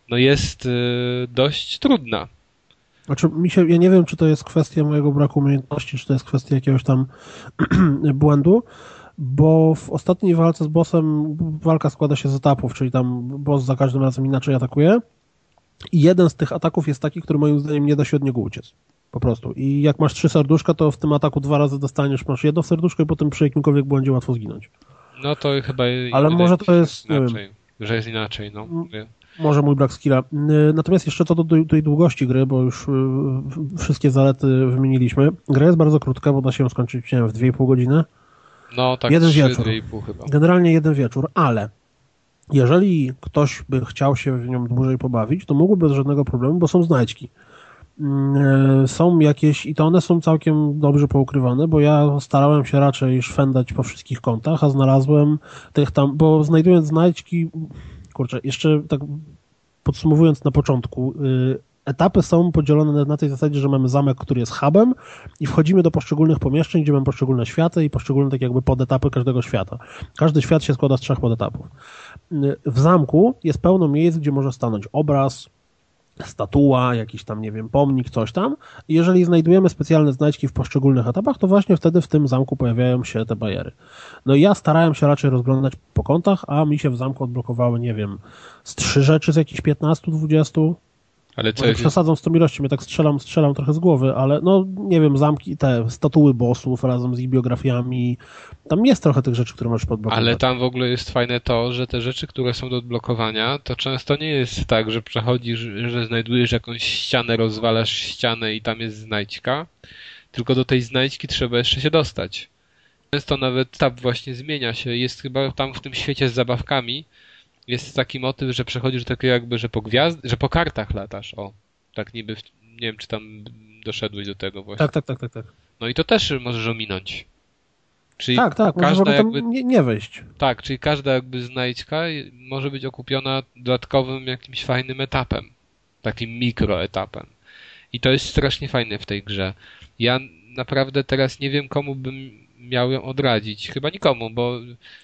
no jest yy, dość trudna. Znaczy, mi się, ja nie wiem, czy to jest kwestia mojego braku umiejętności, czy to jest kwestia jakiegoś tam błędu, bo w ostatniej walce z bossem walka składa się z etapów, czyli tam boss za każdym razem inaczej atakuje i jeden z tych ataków jest taki, który moim zdaniem nie da się od niego uciec. Po prostu. I jak masz trzy serduszka, to w tym ataku dwa razy dostaniesz, masz jedno serduszko i potem przy jakimkolwiek błędzie łatwo zginąć. No to chyba... Ale może to jest, inaczej, że jest inaczej, no. Mówię. Może mój brak skilla. Natomiast jeszcze co do tej długości gry, bo już wszystkie zalety wymieniliśmy. Gra jest bardzo krótka, bo da się ją skończyć wiem, w 2,5 godziny. No tak, jeden 3, wieczór. 2,5 chyba. Generalnie jeden wieczór, ale jeżeli ktoś by chciał się w nią dłużej pobawić, to mógłby bez żadnego problemu, bo są znajdźki. Są jakieś, i to one są całkiem dobrze poukrywane, bo ja starałem się raczej szwendać po wszystkich kątach, a znalazłem tych tam, bo znajdując znajdźki, kurczę, jeszcze tak podsumowując na początku, etapy są podzielone na tej zasadzie, że mamy zamek, który jest hubem i wchodzimy do poszczególnych pomieszczeń, gdzie mamy poszczególne światy i poszczególne tak jakby podetapy każdego świata. Każdy świat się składa z trzech podetapów. W zamku jest pełno miejsc, gdzie może stanąć obraz, statua, jakiś tam, nie wiem, pomnik, coś tam. I jeżeli znajdujemy specjalne znajdźki w poszczególnych etapach, to właśnie wtedy w tym zamku pojawiają się te bariery. No i ja starałem się raczej rozglądać po kątach, a mi się w zamku odblokowały, nie wiem, z trzy rzeczy z jakichś 15, 20. Ale co Może przesadzam z tą ilością, ja tak strzelam, strzelam trochę z głowy, ale no nie wiem, zamki, te statuły bossów razem z ich biografiami, tam jest trochę tych rzeczy, które możesz podblokować. Ale tam w ogóle jest fajne to, że te rzeczy, które są do odblokowania, to często nie jest tak, że przechodzisz, że znajdujesz jakąś ścianę, rozwalasz ścianę i tam jest znajdźka, tylko do tej znajdźki trzeba jeszcze się dostać. Często nawet tab właśnie zmienia się, jest chyba tam w tym świecie z zabawkami, jest taki motyw, że przechodzisz do takiego jakby, że po gwiazd, że po kartach latasz, o. Tak niby, w, nie wiem czy tam doszedłeś do tego właśnie. Tak, tak, tak, tak. tak. No i to też możesz ominąć. Czyli tak, tak, każda jakby, nie, nie wejść. Tak, czyli każda jakby znajdźka może być okupiona dodatkowym jakimś fajnym etapem. Takim mikroetapem. I to jest strasznie fajne w tej grze. Ja naprawdę teraz nie wiem, komu bym miał ją odradzić. Chyba nikomu, bo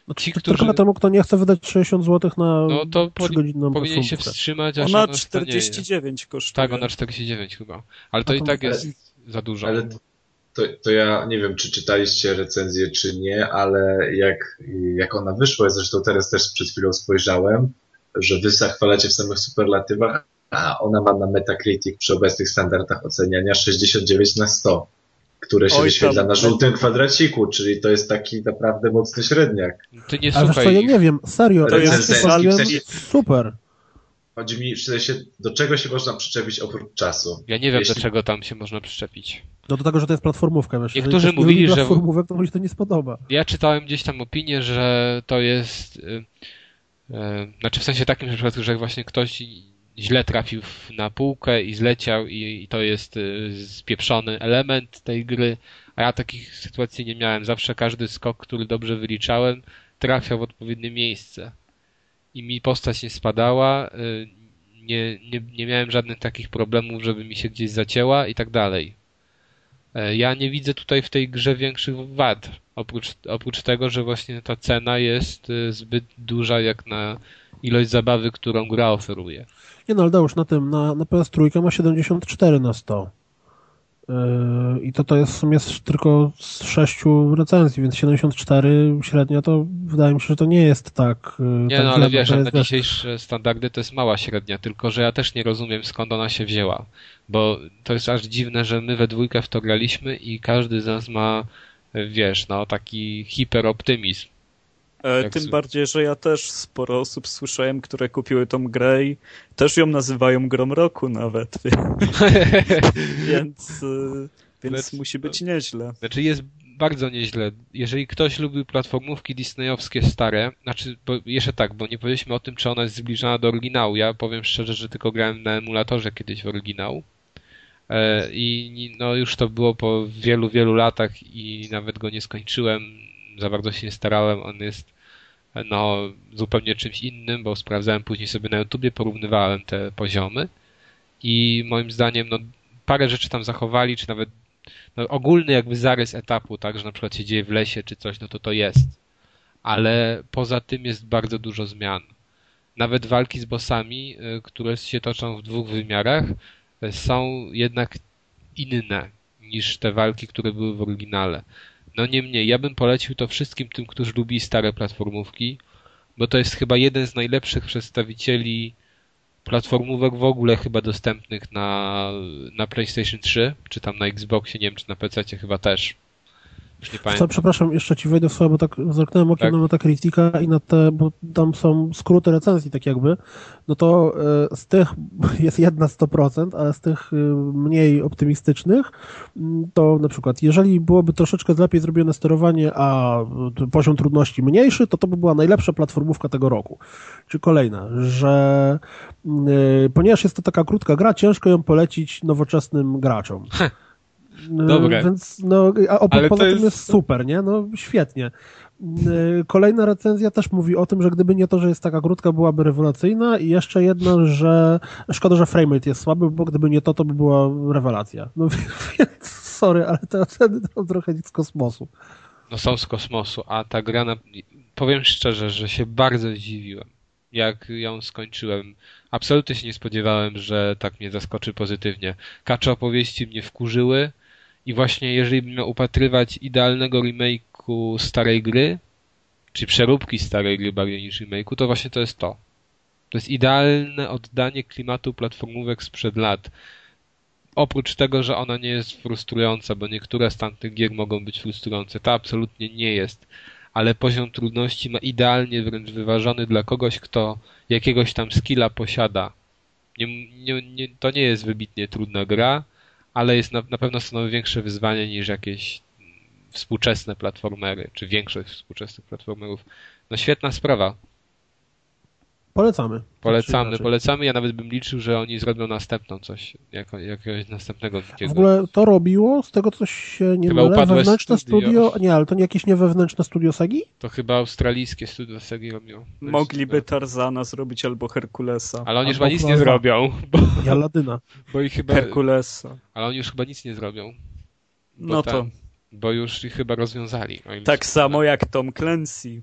no, ci, którzy... Tylko temu, kto nie chce wydać 60 zł na no to 3 godzinną powinien się wstrzymać, aż ona ona 49 kosztuje. Tak, ona 49 chyba. Ale to, i tak jest ale, za dużo. Ale to, to ja nie wiem, czy czytaliście recenzję, czy nie, ale jak, jak ona wyszła, zresztą teraz też przed chwilą spojrzałem, że wy zachwalacie w samych superlatywach, a ona ma na Metacritic przy obecnych standardach oceniania 69 na 100 które się Oj, wyświetla na żółtym kwadraciku, czyli to jest taki naprawdę mocny średniak. Ty nie Ale słuchaj co, ja nie wiem, serio, to jest super. Chodzi mi w sensie, do czego się można przyczepić oprócz czasu. Ja nie wiem, Jeśli- do czego tam się można przyczepić. No do tego, że to jest platformówka. Wiesz, Niektórzy nie mówili, że- platformówek, to mu się to nie spodoba. Ja czytałem gdzieś tam opinię, że to jest. y, y, Znaczy w sensie takim, że, że właśnie ktoś źle trafił na półkę i zleciał i, i to jest y, spieprzony element tej gry, a ja takich sytuacji nie miałem. Zawsze każdy skok, który dobrze wyliczałem, trafiał w odpowiednie miejsce. I mi postać nie spadała, y, nie, nie, nie miałem żadnych takich problemów, żeby mi się gdzieś zacięła i tak dalej. E, Ja nie widzę tutaj w tej grze większych wad, oprócz, oprócz tego, że właśnie ta cena jest y, zbyt duża jak na ilość zabawy, którą gra oferuje. Nie no, ale Deusz, na tym, na, na PS3 ma 74 na 100. Yy, I to, to jest w sumie tylko z sześciu recenzji, więc 74 średnia to wydaje mi się, że to nie jest tak. yy, Nie tak no, ale wiesz, na dzisiejsze standardy to jest mała średnia, tylko że ja też nie rozumiem skąd ona się wzięła. Bo to jest aż dziwne, że my we dwójkę w to graliśmy i każdy z nas ma, wiesz, no taki hiperoptymizm. E, Jak tym z- bardziej, że ja też sporo osób słyszałem, które kupiły tą grę i też ją nazywają grą roku nawet, więc, e, więc Lecz- musi być nieźle. Znaczy jest bardzo nieźle. Jeżeli ktoś lubił platformówki disneyowskie stare, znaczy bo jeszcze tak, bo nie powiedzieliśmy o tym, czy ona jest zbliżona do oryginału. Ja powiem szczerze, że tylko grałem na emulatorze kiedyś w oryginał. E, I no już to było po wielu, wielu latach i nawet go nie skończyłem. Za bardzo się nie starałem. On jest no zupełnie czymś innym, bo sprawdzałem później sobie na YouTubie, porównywałem te poziomy i moim zdaniem no parę rzeczy tam zachowali, czy nawet no, ogólny jakby zarys etapu, tak, że na przykład się dzieje w lesie czy coś, no to to jest. Ale poza tym jest bardzo dużo zmian. Nawet walki z bossami, y, które się toczą w dwóch wymiarach, y, są jednak inne niż te walki, które były w oryginale. No niemniej, ja bym polecił to wszystkim tym, którzy lubi stare platformówki, bo to jest chyba jeden z najlepszych przedstawicieli platformówek w ogóle chyba dostępnych na, na PlayStation 3, czy tam na Xboxie, nie wiem, czy na PC chyba też. Już nie pamiętam. przepraszam, jeszcze ci wejdę w słowo, bo tak zerknąłem okiem Tak. na Metacritica i na te, bo tam są skróty recenzji tak jakby, no to e, z tych jest jedna 100%, ale z tych e, mniej optymistycznych mm, to na przykład, jeżeli byłoby troszeczkę lepiej zrobione sterowanie, a poziom trudności mniejszy, to to by była najlepsza platformówka tego roku. Czy kolejna, że mm, e, ponieważ jest to taka krótka gra, ciężko ją polecić nowoczesnym graczom. E, Dobre. Więc no, a to poza tym jest- jest super, nie? No świetnie. Yy, Kolejna recenzja też mówi o tym, że gdyby nie to, że jest taka krótka, byłaby rewelacyjna i jeszcze jedna, że szkoda, że framerate jest słaby, bo gdyby nie to, to by była rewelacja. No więc sorry, ale te oceny to trochę z kosmosu. No są z kosmosu, a ta gra, na... powiem szczerze, że się bardzo zdziwiłem, jak ją skończyłem. Absolutnie się nie spodziewałem, że tak mnie zaskoczy pozytywnie. Kacze opowieści mnie wkurzyły i właśnie jeżeli bym miał upatrywać idealnego remake'u starej gry, czy przeróbki starej gry bardziej niż remake'u, to właśnie to jest to. To jest idealne oddanie klimatu platformówek sprzed lat. Oprócz tego, że ona nie jest frustrująca, bo niektóre z tamtych gier mogą być frustrujące, ta absolutnie nie jest, ale poziom trudności ma idealnie wręcz wyważony dla kogoś, kto jakiegoś tam skilla posiada. Nie, nie, nie, to nie jest wybitnie trudna gra, ale jest na, na pewno stanowi większe wyzwanie niż jakieś współczesne platformery, czy większość współczesnych platformerów. No świetna sprawa. Polecamy. Polecamy, inaczej. polecamy. Ja nawet bym liczył, że oni zrobią następną coś, jako, jakiegoś następnego W wielkiego. ogóle to robiło, z tego coś się nie Chyba mylę, wewnętrzne studio. studio, nie, ale to nie jakieś nie wewnętrzne studio Segi? To chyba australijskie studio Segi robią. Mogliby Tarzana zrobić albo Herkulesa. Ale oni już chyba nic nie zrobią, bo, I Aladyna. bo ich chyba, Herkulesa. ale oni już chyba nic nie zrobią. No to Bo już ich chyba rozwiązali. tak samo jak Tom Clancy.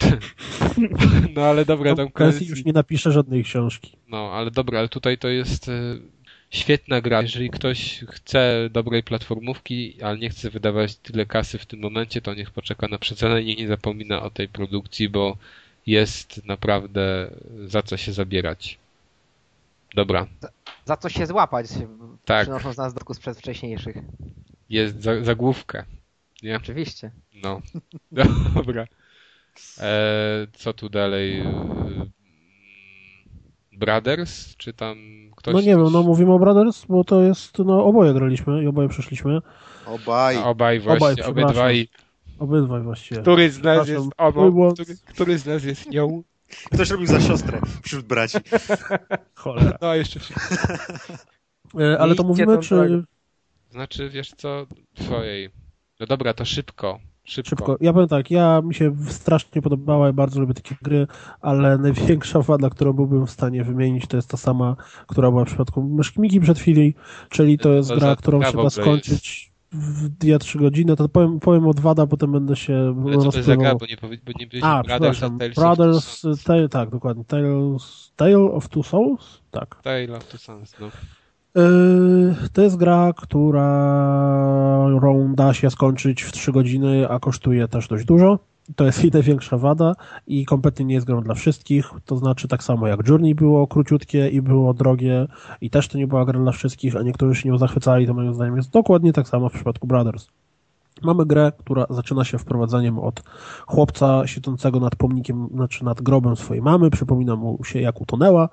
No ale dobra, tam Tom Clancy już nie napisze żadnej książki. No, ale dobra, ale tutaj to jest e, świetna gra. Jeżeli ktoś chce dobrej platformówki, ale nie chce wydawać tyle kasy w tym momencie, to niech poczeka na przecenę i niech nie zapomina o tej produkcji, bo jest naprawdę za co się zabierać. Dobra, Za co się złapać, Tak. przynosząc nas do sprzed wcześniejszych. jest za, zagłówkę. Nie? Oczywiście. No. Dobra. E, co tu dalej? E, Brothers? Czy tam ktoś... no nie wiem, no mówimy o Brothers, bo to jest, no oboje graliśmy i oboje przeszliśmy. Obaj. A Obaj właśnie, Obaj, obydwaj. Obydwaj właściwie. Który z nas jest obą, który, który z nas jest nią? Ktoś robił za siostrę wśród braci. Cholera. No, jeszcze się... E, Ale to mówimy, czy. Znaczy, wiesz co, twojej. No dobra, to szybko. Szybko. szybko? Ja powiem tak, ja mi się strasznie podobała i bardzo lubię takie gry, ale największa wada, którą byłbym w stanie wymienić, to jest ta sama, która była w przypadku myszki Miki przed chwilą, czyli to jest To gra, którą ogóle skończyć w 2-3 godziny. To powiem, powiem od wada, potem będę się Ale co to jest gra, bo nie, powie, bo nie A, Brothers Tales Brothers. Tale, tak, dokładnie, Tales, Tale of Two Souls? Tak. Tale of Two Sons, no. Yy, To jest gra, którą da się skończyć w 3 godziny, a kosztuje też dość dużo. To jest jej największa wada i kompletnie nie jest grą dla wszystkich. To znaczy tak samo jak Journey było króciutkie i było drogie i też to nie była gra dla wszystkich, a niektórzy się nią zachwycali, to moim zdaniem jest dokładnie tak samo w przypadku Brothers. Mamy grę, która zaczyna się wprowadzeniem od chłopca siedzącego nad pomnikiem, znaczy nad grobem swojej mamy, przypomina mu się jak utonęła.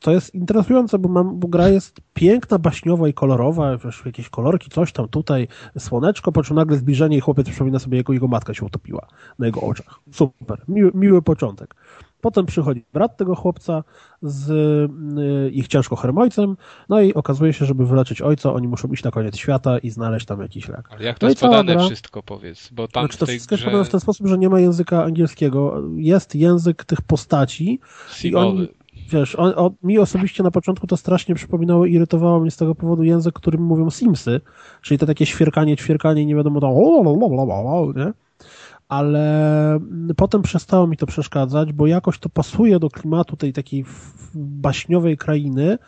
To jest interesujące, bo, mam, bo gra jest piękna, baśniowa i kolorowa, wiesz, jakieś kolorki, coś tam tutaj, słoneczko, po czym nagle zbliżenie i chłopiec przypomina sobie, jak jego matka się utopiła na jego oczach. Super, miły, miły początek. Potem przychodzi brat tego chłopca z y, ich ciężko chorym ojcem, no i okazuje się, żeby wyleczyć ojca, oni muszą iść na koniec świata i znaleźć tam jakiś lek. Ale jak to No i jest podane gra- wszystko, powiedz, bo tam Znaczy to wszystko jest grze podane w ten sposób, że nie ma języka angielskiego. Jest język tych postaci, simowy. oni- wiesz, on, on, mi osobiście na początku to strasznie przypominało i irytowało mnie z tego powodu język, którym mówią Simsy, czyli to takie świerkanie, ćwierkanie, nie wiadomo tam, nie? Ale mm, potem przestało mi to przeszkadzać, bo jakoś to pasuje do klimatu tej takiej baśniowej krainy,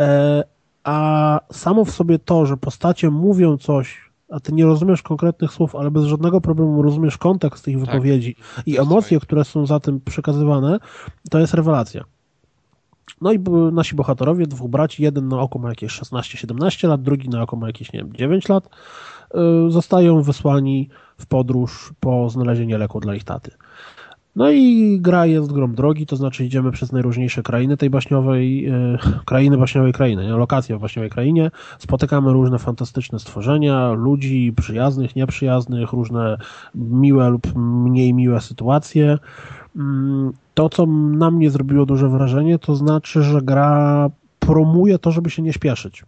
e, a samo w sobie to, że postacie mówią coś, a ty nie rozumiesz konkretnych słów, ale bez żadnego problemu rozumiesz kontekst ich wypowiedzi i emocje, które są za tym przekazywane, to jest rewelacja. No i nasi bohaterowie, dwóch braci, jeden na oko ma jakieś 16-17 lat, drugi na oko ma jakieś, nie wiem, 9 lat, yy, zostają wysłani w podróż po znalezienie leku dla ich taty. No i gra jest grą drogi, to znaczy idziemy przez najróżniejsze krainy tej baśniowej, yy, krainy baśniowej krainy, nie? lokacje w baśniowej krainie, spotykamy różne fantastyczne stworzenia, ludzi przyjaznych, nieprzyjaznych, różne miłe lub mniej miłe sytuacje. Mm, To, co na mnie zrobiło duże wrażenie, to znaczy, że gra promuje to, żeby się nie śpieszyć.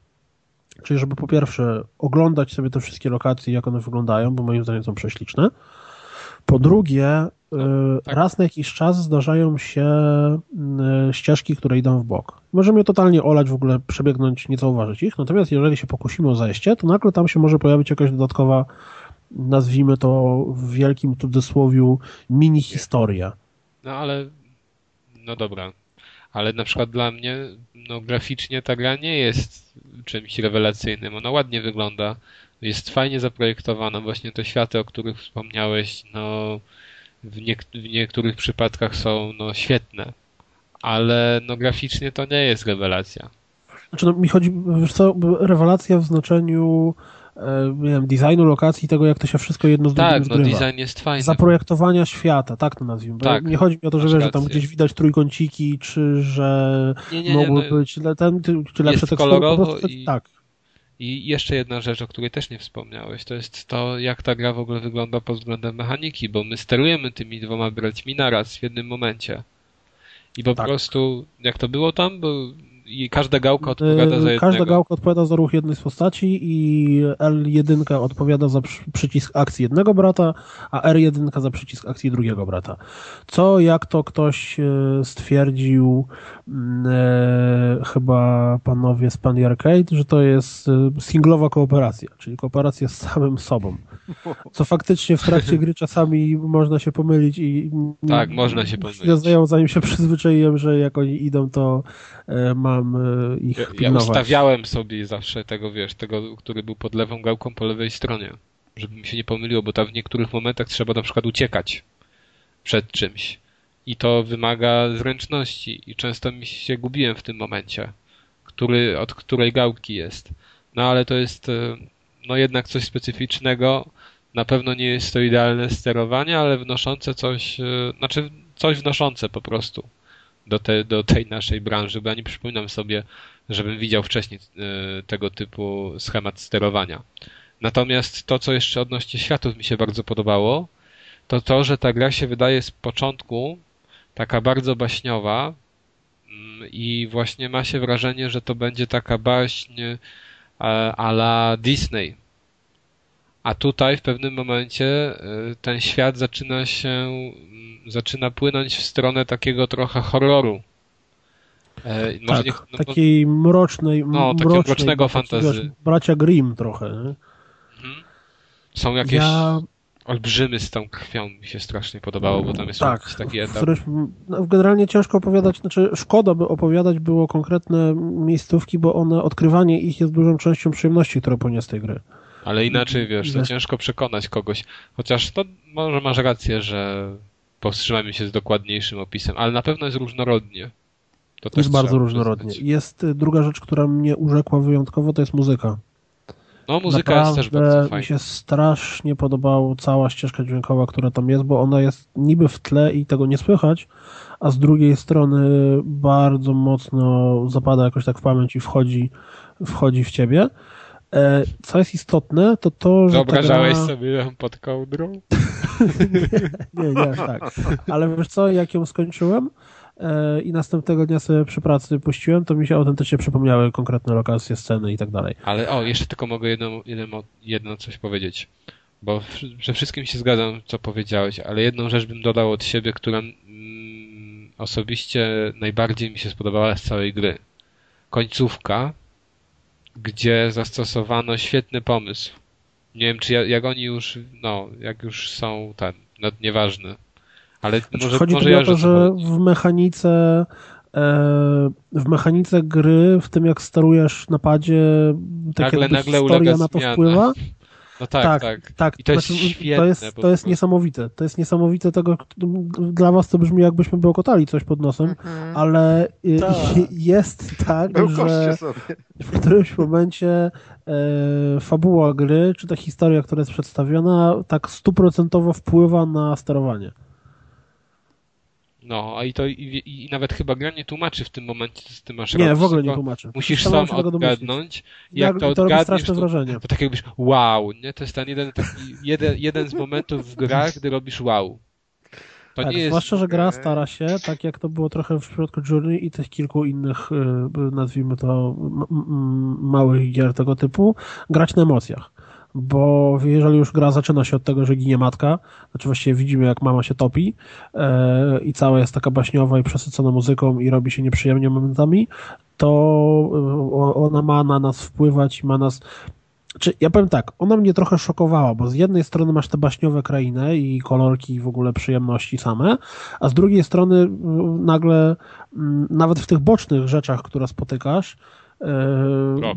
Czyli, żeby po pierwsze oglądać sobie te wszystkie lokacje, jak one wyglądają, bo moim zdaniem są prześliczne. Po drugie, y, tak. raz na jakiś czas zdarzają się y, ścieżki, które idą w bok. Możemy je totalnie olać, w ogóle przebiegnąć, nie zauważyć ich. Natomiast jeżeli się pokusimy o zajście, to nagle tam się może pojawić jakaś dodatkowa, nazwijmy to w wielkim cudzysłowiu, mini historia. No ale, no dobra. Ale na przykład dla mnie, no graficznie ta gra nie jest czymś rewelacyjnym. Ona ładnie wygląda, jest fajnie zaprojektowana. Właśnie te światy, o których wspomniałeś, no w, niek- w niektórych przypadkach są no świetne. Ale no graficznie to nie jest rewelacja. Znaczy, no, mi chodzi, wiesz co, rewelacja w znaczeniu nie wiem, designu lokacji, tego jak to się wszystko jedno z drugim Tak, no zgrywa. design jest fajny. Zaprojektowania świata, tak to nazwijmy. Tak, nie chodzi mi o to, że, wiesz, że tam gdzieś widać trójkąciki, czy że Nie, nie, nie, mogły no, być le- ten, czy lepsze tekstury. prostu, i- Tak. I jeszcze jedna rzecz, o której też nie wspomniałeś, to jest to, jak ta gra w ogóle wygląda pod względem mechaniki, bo my sterujemy tymi dwoma braćmi naraz w jednym momencie. I po Tak. prostu, jak to było tam, bo i każda gałka odpowiada za jednego. Każda gałka odpowiada za ruch jednej z postaci i L1 odpowiada za przy- przycisk akcji jednego brata, a R1 za przycisk akcji drugiego brata. Co, jak to ktoś e, stwierdził, e, chyba panowie z Pan Arcade, że to jest e, singlowa kooperacja, czyli kooperacja z samym sobą. Co faktycznie w trakcie gry czasami można się pomylić i Tak, można się pomylić. zdają, zanim się przyzwyczaiłem, że jak oni idą, to e, mam e, ich Ja, ja ustawiałem sobie zawsze tego, wiesz, tego, który był pod lewą gałką po lewej stronie, żeby mi się nie pomyliło, bo tam w niektórych momentach trzeba na przykład uciekać przed czymś. I to wymaga zręczności i często mi się gubiłem w tym momencie, który, od której gałki jest. No ale to jest e, no jednak coś specyficznego. Na pewno nie jest to idealne sterowanie, ale wnoszące coś, e, znaczy coś wnoszące po prostu do, te, do tej naszej branży, bo ja nie przypominam sobie, żebym widział wcześniej e, tego typu schemat sterowania. Natomiast to, co jeszcze odnośnie światów mi się bardzo podobało, to to, że ta gra się wydaje z początku taka bardzo baśniowa mm, i właśnie ma się wrażenie, że to będzie taka baśń e, a la Disney. A tutaj w pewnym momencie e, ten świat zaczyna się, mm, zaczyna płynąć w stronę takiego trochę horroru. E, tak, nie, no, takiej mrocznej, no, takiego mrocznej, mrocznego fantazy. Bracia Grimm trochę. Nie? Mhm. Są jakieś ja... olbrzymy z tą krwią, mi się strasznie podobało, bo tam jest tak, jakiś taki etap. Któryś, no, generalnie ciężko opowiadać, znaczy szkoda by opowiadać było konkretne miejscówki, bo one, odkrywanie ich jest dużą częścią przyjemności, które płynie z tej gry. Ale inaczej, wiesz, to ciężko przekonać kogoś. Chociaż to może masz rację, że powstrzymajmy się z dokładniejszym opisem, ale na pewno jest różnorodnie. To jest bardzo różnorodnie. Jest y, druga rzecz, która mnie urzekła wyjątkowo, to jest muzyka. No, muzyka Naprawdę jest też bardzo fajna. mi się strasznie podobała cała ścieżka dźwiękowa, która tam jest, bo ona jest niby w tle i tego nie słychać, a z drugiej strony bardzo mocno zapada jakoś tak w pamięć i wchodzi, wchodzi w ciebie. E, co jest istotne, to to, że. Wyobrażałeś gra... sobie ją pod kołdrą? nie, nie, nie, tak. Ale wiesz co, jak ją skończyłem i następnego dnia sobie przy pracy puściłem, to mi się autentycznie przypomniały konkretne lokacje, sceny i tak dalej. Ale o, jeszcze tylko mogę jedno, jedno, jedno coś powiedzieć. Bo ze wszystkim się zgadzam, co powiedziałeś, ale jedną rzecz bym dodał od siebie, która mm, osobiście najbardziej mi się spodobała z całej gry. Końcówka, gdzie zastosowano świetny pomysł. Nie wiem, czy jak oni już, no, jak już są ten, no, nieważne. Ale znaczy, może, chodzi może ja, o to, że w mechanice e, w mechanice gry, w tym jak sterujesz napadzie, tak nagle, nagle historia na to zmiana. wpływa. No tak, tak. tak. tak. I to jest znaczy, świetne. To jest, to jest niesamowite. To jest niesamowite tego, dla was to brzmi jakbyśmy bełkotali coś pod nosem, mhm. ale tak. jest tak, że w którymś momencie e, fabuła gry, czy ta historia, która jest przedstawiona, tak stuprocentowo wpływa na sterowanie. No, a i to i, i, nawet chyba gra nie tłumaczy w tym momencie, co ty masz Nie, robić, w ogóle nie tłumaczy. Musisz sam odgadnąć. Jak, jak to, to odgadniesz, to, wrażenie. to tak jakbyś wow, nie? To jest ten jeden, taki, jeden, jeden z momentów w grach, gdy robisz wow. To tak, nie jest... Zwłaszcza, że gra stara się, tak jak to było trochę w przypadku Journey i tych kilku innych, y, nazwijmy to, małych gier tego typu, grać na emocjach bo jeżeli już gra zaczyna się od tego, że ginie matka, znaczy właściwie widzimy jak mama się topi e, i cała jest taka baśniowa i przesycona muzyką i robi się nieprzyjemnie momentami, to e, ona ma na nas wpływać, ma nas czy ja powiem tak, ona mnie trochę szokowała, bo z jednej strony masz te baśniowe krainy i kolorki i w ogóle przyjemności same, a z drugiej strony nagle nawet w tych bocznych rzeczach, które spotykasz,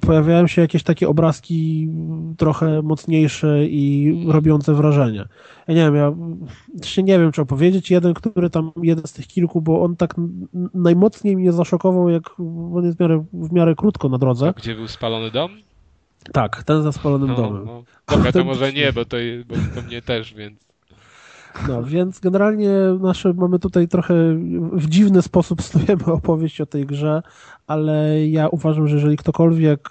pojawiają się jakieś takie obrazki trochę mocniejsze i robiące wrażenie. Ja nie wiem, ja się nie wiem, czy opowiedzieć. Jeden, który tam, jeden z tych kilku, bo on tak najmocniej mnie zaszokował, jak on jest w miarę, w miarę krótko na drodze. A gdzie był spalony dom? Tak, ten za spalonym no, domem. No. Dobra, to może nie, bo to, bo to mnie też, więc... No, więc generalnie nasze mamy tutaj trochę w dziwny sposób snujemy opowieść o tej grze, ale ja uważam, że jeżeli ktokolwiek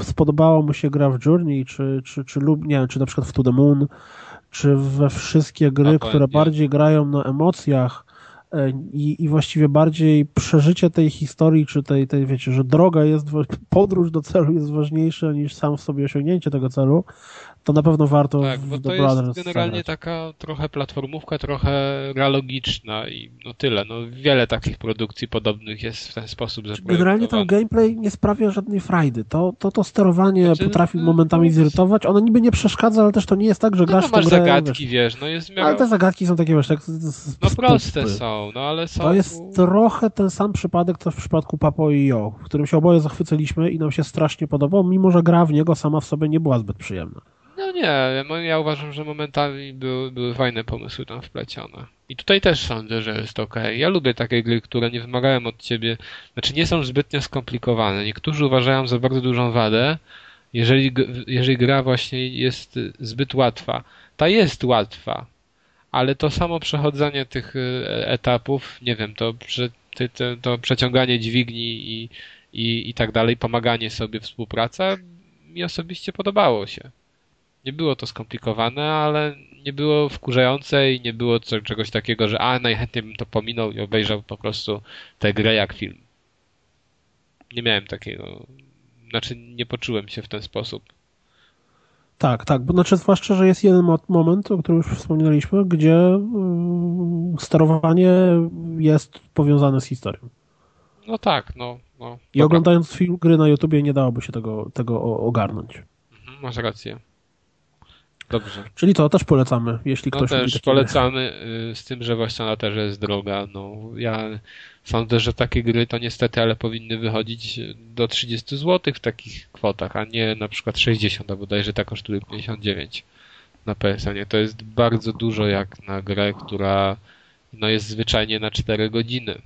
spodobało mu się gra w Journey, czy, czy, czy lub, nie wiem, czy na przykład w To The Moon, czy we wszystkie gry, no, które bardziej grają na emocjach, e, i, i właściwie bardziej przeżycie tej historii, czy tej, tej, wiecie, że droga jest, podróż do celu jest ważniejsza niż sam w sobie osiągnięcie tego celu, to na pewno warto Tak, bo to jest generalnie zagrać. taka trochę platformówka, trochę realogiczna i no tyle. No wiele takich produkcji podobnych jest w ten sposób Generalnie ten gameplay nie sprawia żadnej frajdy. To to, to sterowanie znaczy, potrafi no, momentami no, zirytować. Ono niby nie przeszkadza, ale też to nie jest tak, że no, grasz no, masz w grę, zagadki, wiesz, wiesz, no jest miał... Ale te zagadki są takie, wiesz, tak z, No proste są, no ale są... To jest trochę ten sam przypadek, co w przypadku Papo i Jo, w którym się oboje zachwyciliśmy i nam się strasznie podobał, mimo że gra w niego sama w sobie nie była zbyt przyjemna. No nie, ja uważam, że momentami były, były fajne pomysły tam wplecione. I tutaj też sądzę, że jest ok. Ja lubię takie gry, które nie wymagają od ciebie, znaczy nie są zbytnio skomplikowane. Niektórzy uważają za bardzo dużą wadę, jeżeli, jeżeli gra właśnie jest zbyt łatwa. Ta jest łatwa, ale to samo przechodzenie tych e, etapów, nie wiem, to, to, to przeciąganie dźwigni i, i, i tak dalej, pomaganie sobie, współpraca, mi osobiście podobało się. Nie było to skomplikowane, ale nie było wkurzające i nie było co, czegoś takiego, że a najchętniej bym to pominął i obejrzał po prostu tę grę jak film. Nie miałem takiego, znaczy nie poczułem się w ten sposób. Tak, tak, bo znaczy zwłaszcza, że jest jeden mo- moment, o którym już wspominaliśmy, gdzie yy, sterowanie jest powiązane z historią. No tak, no. no I oglądając film, gry na YouTubie nie dałoby się tego, tego ogarnąć. Mhm, Masz rację. Dobrze. Czyli to też polecamy, jeśli No ktoś też takie polecamy, y, z tym, że właśnie ona też jest droga. No, ja sądzę, że takie gry to niestety, ale powinny wychodzić do 30 zł w takich kwotach, a nie na przykład 60, a bodajże ta kosztuje 59 na PSN. To jest bardzo dużo jak na grę, która no, jest zwyczajnie na 4 godziny.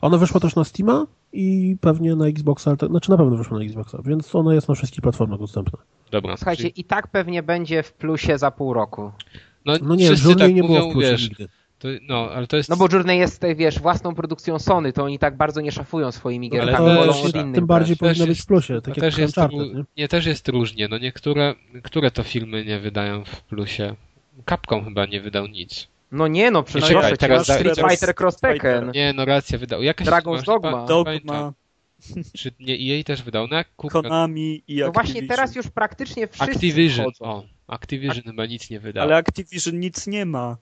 One wyszło też na Steama i pewnie na Xboxa, ale to, znaczy na pewno wyszło na Xboxa, więc ona jest na wszystkich platformach dostępna. Dobra. Słuchajcie, czyli- i tak pewnie będzie w plusie za pół roku. no, No nie, wszyscy Journey tak nie mówią, było w plusie wiesz, nigdy. to, no, ale to jest No bo Journey jest, wiesz, własną produkcją Sony, to oni tak bardzo nie szafują swoimi No, ale to jest- od tym bardziej brać. powinno Też być w plusie, tak też jest, nie? nie, też jest różnie. No niektóre, które to filmy nie wydają w plusie. Capcom chyba nie wydał nic. No nie no, Nie, przecież cię, teraz Street da- Fighter Cross Tekken, Nie, no racja wydał. Jakaś Dragon's Dogma. chyba- Dogma. Czy nie EA też wydał? No jak kurwa, Konami i No Activision. właśnie teraz już praktycznie wszyscy Activision. wchodzą. O, Activision chyba nic nie wydał. Ale Activision nic nie ma.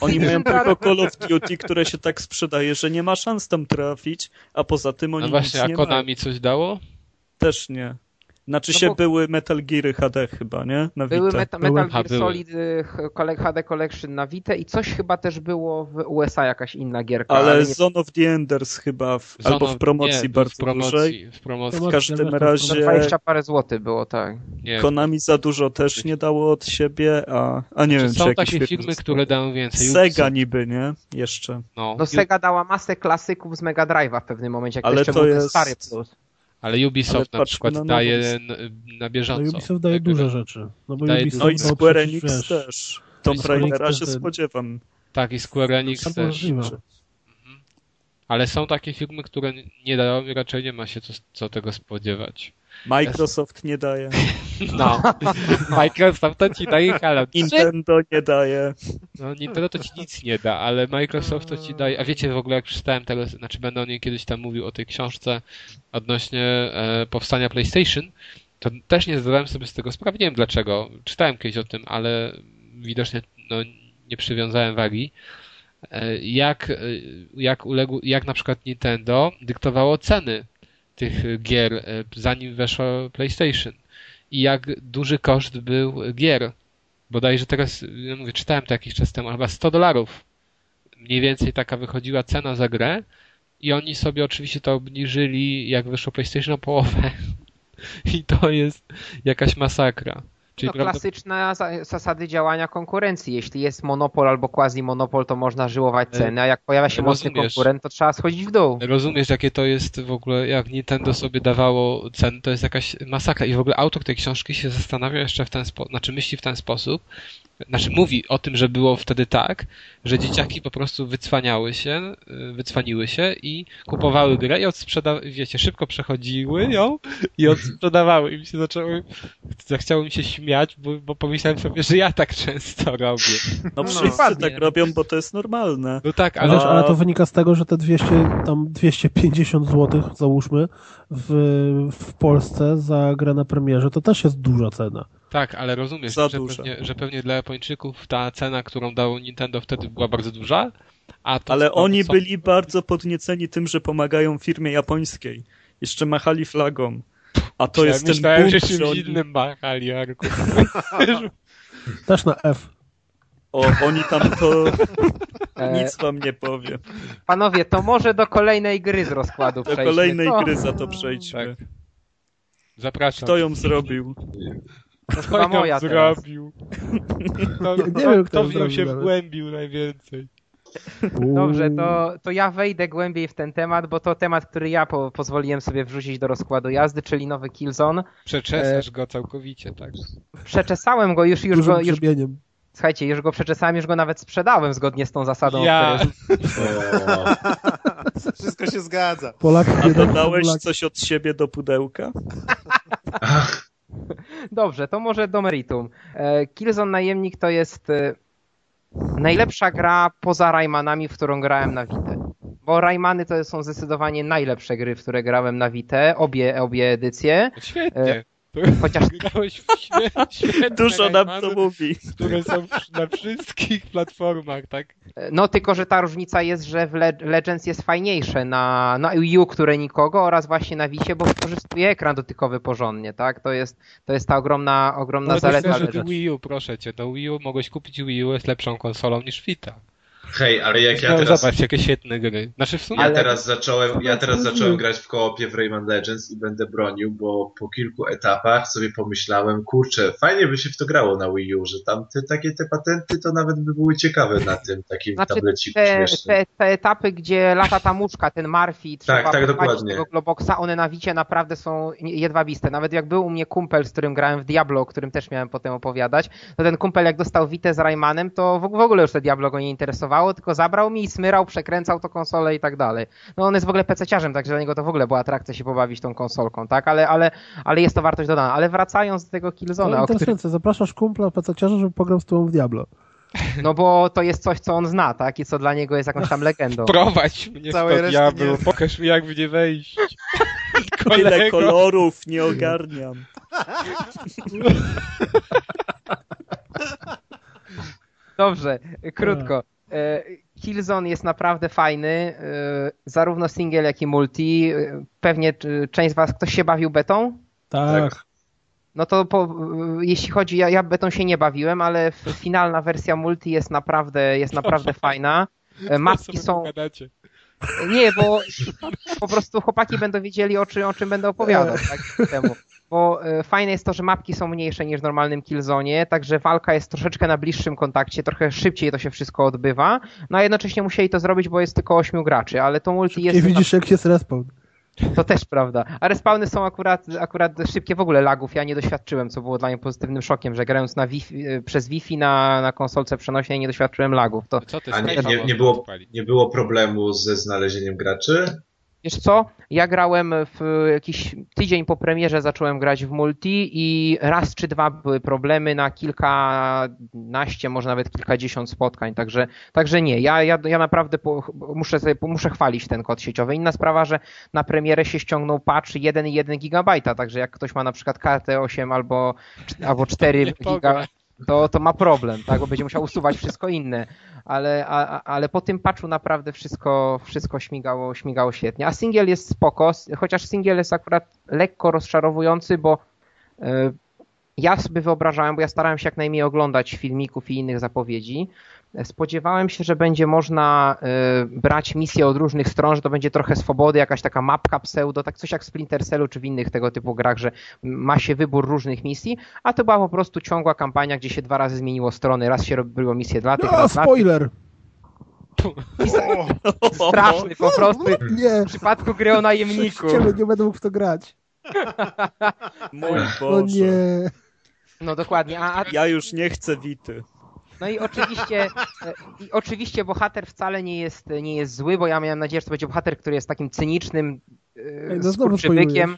Oni mają teraz- tylko Call of Duty, które się tak sprzedaje, że nie ma szans tam trafić, a poza tym oni no właśnie, nic a nie mają. Konami coś dało? Też nie. Znaczy No się bo- były Metal Geary HD chyba, nie? Na Były Vita. Meta, Były. Metal Gear były. Solid y, HD Collection na Vita i coś chyba też było w USA, jakaś inna gierka. Ale nie... Zone of the Enders chyba, w, Zone albo w promocji nie, bardzo w promocji, dużej. W promocji, To W każdym razie Za 20 parę złotych było, tak. nie. Konami za dużo też nie dało od siebie, a, a nie Czy wiem, czy są jakieś takie firmy filmy, zostały. które dają więcej? Sega niby, nie? Jeszcze. No, No Sega dała masę klasyków z Mega Drive'a w pewnym momencie, jak Ale jeszcze to był ten jest- stary plus. Ale Ubisoft Ale na patrzmy przykład na nową daje listę. n- na bieżąco. No Ubisoft daje Jak- duże rzeczy. No bo Daje Ubisoft No i Square Enix wiesz, też. Tomb Raidera się spodziewam. Tak, i Square Enix To też. możliwe. Ale są takie filmy, które nie dają i raczej nie ma się co, co tego spodziewać. Microsoft nie daje. No. Microsoft to ci daje Halo 3. Nintendo nie daje. No Nintendo to ci nic nie da, ale Microsoft to ci daje. A wiecie w ogóle jak przeczytałem teraz, znaczy będę o niej kiedyś tam mówił o tej książce odnośnie e, powstania PlayStation, to też nie zdawałem sobie z tego sprawy. Nie wiem dlaczego. Czytałem kiedyś o tym, ale widocznie no, nie przywiązałem wagi. E, Jak, e, jak uległ, jak na przykład Nintendo dyktowało ceny tych gier, e, zanim weszło PlayStation. I jak duży koszt był gier. Bodajże teraz, ja mówię, czytałem to jakiś czas temu, chyba 100 dolarów. Mniej więcej taka wychodziła cena za grę. I oni sobie oczywiście to obniżyli, jak wyszło PlayStation o połowę. I to jest jakaś masakra. Czyli No, prawda- klasyczne za- zasady działania konkurencji. Jeśli jest monopol albo quasi-monopol, to można żyłować E, ceny, a jak pojawia się mocny rozumiesz. konkurent, to trzeba schodzić w dół. Rozumiesz, jakie to jest w ogóle, jak Nintendo sobie dawało ceny, to jest jakaś masakra. I w ogóle autor tej książki się zastanawia jeszcze w ten sposób, znaczy myśli w ten sposób, znaczy mówi o tym, że było wtedy tak, że dzieciaki po prostu wycwaniały się, y, wycwaniły się i kupowały grę i odsprzedawały, wiecie, szybko przechodziły ją i odsprzedawały. I mi się zaczęło, zachciało mi się śmiać, bo, bo pomyślałem sobie, że ja tak często robię. No No, wszyscy tak robią, bo to jest normalne. No tak, Ale, ale... wiesz, ale to wynika z tego, że te 200, tam 250 zł, załóżmy, w, w Polsce za grę na premierze, to też jest duża cena. Tak, ale rozumiesz, że pewnie, że pewnie dla Japończyków ta cena, którą dało Nintendo wtedy była bardzo duża, a to, Ale to, oni co- byli bardzo podnieceni tym, że pomagają firmie japońskiej. Jeszcze machali flagą. A to ja jest ten bunt, że że czymś oni, innym machali, Jarku. Też na F. o, oni tam to E, nic wam nie powie. Panowie, to może do kolejnej gry z rozkładu Do przejdźmy. kolejnej Co? gry za to przejdźmy. Tak. Zapraszam. Kto ją zrobił? To chyba moja teraz. zrobił? Nie- wiem, kto w nią się wgłębił najwięcej? Dobrze, to, to ja wejdę głębiej w ten temat, bo to temat, który ja po, pozwoliłem sobie wrzucić do rozkładu jazdy, czyli nowy Killzone. Przeczesasz go całkowicie, tak. Przeczesałem go już, już Dużym go, już, grzebieniem. słuchajcie, już go przeczesałem, już go nawet sprzedałem zgodnie z tą zasadą, Ja. Wszystko się zgadza. Polak A dodałeś Polak. coś od siebie do pudełka? Dobrze, to może do meritum. E, Killzone Najemnik to jest e, najlepsza gra poza Raymanami, w którą grałem na Vita. Bo Raymany to są zdecydowanie najlepsze gry, w które grałem na Vita, obie, obie edycje. Świetnie. Chociaż Grałeś w świetne Dużo nam to mówi. które są na wszystkich platformach, tak? No tylko, że ta różnica jest, że w Le- Legends jest fajniejsze na, na Wii U, które nikogo oraz właśnie na Wicie, bo wykorzystuje ekran dotykowy porządnie, tak? To jest, to jest ta ogromna, ogromna No zaleta Legends. Wii U, proszę cię. Do Wii U mogłeś kupić Wii U, jest lepszą konsolą niż Vita. Hej, ale jak ja no, teraz, zobacz, jakie świetne gry. Znaczy w sumie... ja teraz zacząłem, ja teraz zacząłem grać w koopie w Rayman Legends i będę bronił, bo po kilku etapach sobie pomyślałem, kurczę, fajnie by się w to grało na Wii U, że tam te takie te patenty to nawet by były ciekawe na tym takim Znaczy, tableciku te, śmiesznym. te, te etapy, gdzie lata ta muszka, ten Marfi, trzeba tak, podpalić dokładnie. tego Globoxa, one na Wicie naprawdę są jedwabiste. Nawet jak był u mnie kumpel, z którym grałem w Diablo, o którym też miałem potem opowiadać, to ten kumpel jak dostał Witę z Raymanem, to w w ogóle już te Diablo go nie interesowało, tylko zabrał mi i smyrał, przekręcał to konsolę i tak dalej. No on jest w ogóle pececiarzem, także dla niego to w ogóle była atrakcja się pobawić tą konsolką, tak? Ale, ale, ale jest to wartość dodana. Ale wracając do tego Killzone'a, No o którym zapraszasz kumpla pececiarza, żeby pograł z tobą w Diablo. No bo to jest coś, co on zna, tak? I co dla niego jest jakąś tam legendą. Prowadź mnie Całej w to reszty diablo, nie. pokaż mi jak w nie wejść. Tyle Kolego. kolorów, nie ogarniam. Dobrze, krótko. E, Killzone jest naprawdę fajny, e, zarówno single, jak i multi. E, Pewnie część z was, ktoś się bawił betą? Tak. No to po, jeśli chodzi, ja, ja betą się nie bawiłem, ale finalna wersja multi jest naprawdę, jest naprawdę fajna. Mapki sobie są, nie, bo po prostu chłopaki będą wiedzieli o czym, o czym będę opowiadał tak, temu. Bo e, fajne jest to, że mapki są mniejsze niż w normalnym Killzone, także walka jest troszeczkę na bliższym kontakcie, trochę szybciej to się wszystko odbywa, no a jednocześnie musieli to zrobić, bo jest tylko ośmiu graczy, ale to multi Nie jest... widzisz, jak jest respawn. To też prawda. A respawny są akurat, akurat szybkie w ogóle lagów. Ja nie doświadczyłem, co było dla mnie pozytywnym szokiem, że grając na Wi-Fi, e, przez Wi-Fi na, na konsolce przenośnej nie doświadczyłem lagów. To Co ty A nie, nie, nie, było, nie było problemu ze znalezieniem graczy? Wiesz co, ja grałem w jakiś tydzień po premierze, zacząłem grać w multi i raz czy dwa były problemy na kilkanaście, może nawet kilkadziesiąt spotkań, także, także nie, ja, ja, ja naprawdę po, muszę, sobie, muszę chwalić ten kod sieciowy. Inna sprawa, że na premierę się ściągnął patch 1,1 gigabajta, także jak ktoś ma na przykład kartę 8 albo, albo 4 Nie giga, pogra. To, to ma problem, tak, bo będzie musiał usuwać wszystko inne, ale, a, ale po tym patchu naprawdę wszystko, wszystko śmigało, śmigało świetnie. A singiel jest spoko, chociaż singiel jest akurat lekko rozczarowujący, bo e, ja sobie wyobrażałem, bo ja starałem się jak najmniej oglądać filmików i innych zapowiedzi. Spodziewałem się, że będzie można e, brać misje od różnych stron, że to będzie trochę swobody, jakaś taka mapka pseudo, tak coś jak w Splinter Cellu czy w innych tego typu grach, że ma się wybór różnych misji, a to była po prostu ciągła kampania, gdzie się dwa razy zmieniło strony. Raz się robiło misje dla tych, No, raz dla tych. spoiler! Straszny po prostu. Nie, W przypadku gry o najemniku. ciebie nie będę mógł w to grać. Mój O Boże. nie. No dokładnie. A, a, Ja już nie chcę Wity. No i oczywiście, e, i oczywiście bohater wcale nie jest, nie jest zły, bo ja miałem nadzieję, że to będzie bohater, który jest takim cynicznym Ej, e, no skurczybykiem.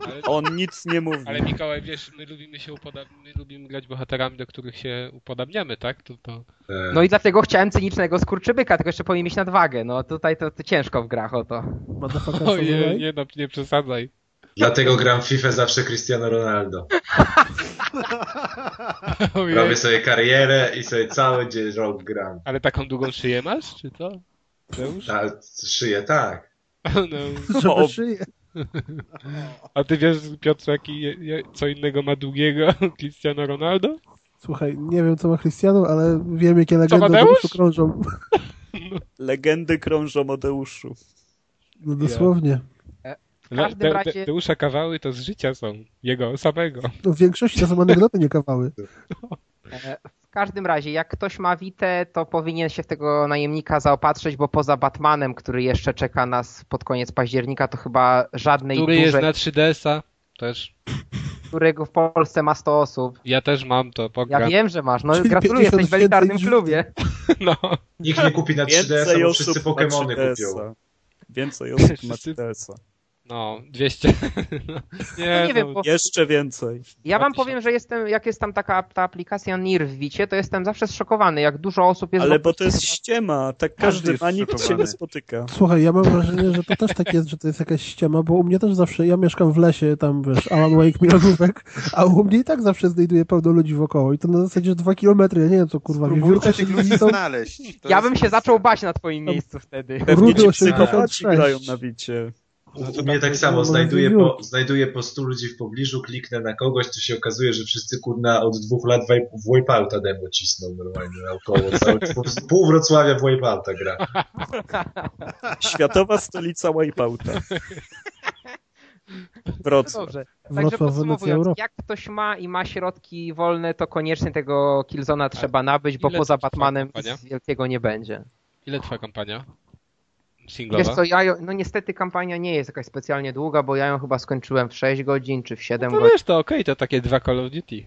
Ale, On nic nie mówi. ale Mikołaj, wiesz, my lubimy się upoda- my lubimy grać bohaterami, do których się upodabniamy, tak? To, to... E, No i dlatego chciałem cynicznego skurczybyka, tylko jeszcze powinien mieć nadwagę. No tutaj to, to ciężko w grach o to. Ojej, nie no, nie przesadzaj. Dlatego gram w FIFA zawsze Cristiano Ronaldo. Robię sobie karierę i sobie cały dzień rok gram. Ale taką długą szyję masz, czy co? Mateusz? A szyję tak. No. Żeby O. szyję. A ty wiesz, Piotr, jaki, co innego ma długiego Cristiano Ronaldo? Słuchaj, nie wiem co ma Cristiano, ale wiem jakie legendy Mateusz? tu krążą. Legendy krążą o Deuszu. No dosłownie. W każdym te, razie- te, Deusza kawały to z życia są. Jego samego. No, w większości to są anegdoty, nie kawały. E, W każdym razie, jak ktoś ma Witę, to powinien się w tego najemnika zaopatrzyć, bo poza Batmanem, który jeszcze czeka nas pod koniec października, to chyba żadnej Który jest dużej, na 3DS-a też. którego w Polsce ma 100 osób. Ja też mam to, Ja pogram. wiem, że masz. No Czyli gratuluję, jesteś w 50 elitarnym klubie. No. Nikt nie kupi na 3DS, Więcej bo osób wszyscy Pokemony 3DS-a. kupią. Więcej osób ma Wszyscy- 3DS-a. No, 200. No, nie, No nie wiem, no, bo- Jeszcze więcej. Ja wam 2000. powiem, że jestem, jak jest tam taka ta aplikacja NIR w Wicie, to jestem zawsze zszokowany, jak dużo osób jest... Ale bo to jest ściema, tak Każdy każdy ma, nikt się nie spotyka. Słuchaj, ja mam wrażenie, że to też tak jest, że to jest jakaś ściema, bo u mnie też zawsze, ja mieszkam w lesie, tam wiesz, Alan Wake milionówek, a u mnie i tak zawsze znajduje pełno ludzi wokoło i to na zasadzie dwa kilometry, ja nie wiem co kurwa, wiewiórka tych się ludzi znaleźć. To Ja jest- bym się zaczął bać na twoim miejscu wtedy. Pewnie Rudy ci psychopaci 86. grają na bicie. U, No to mnie tak samo, może znajduję po, znajduję po 100 ludzi w pobliżu, kliknę na kogoś, to się okazuje, że wszyscy kurna od dwóch lat w Wipeouta demo cisną normalnie naokoło. Cały, pół Wrocławia w Wipeouta gra. Światowa stolica Wipeouta. Wrocław. Dobrze. Także podsumowując, jak ktoś ma i ma środki wolne, to koniecznie tego Killzona trzeba nabyć, bo ile poza Batmanem nic wielkiego nie będzie. Ile trwa kampania? Wiesz Singlowa? co, ja, ją- no niestety kampania nie jest jakaś specjalnie długa, bo ja ją chyba skończyłem w 6 godzin czy w 7 No godzin. wiesz, to okej, to takie dwa Call of Duty.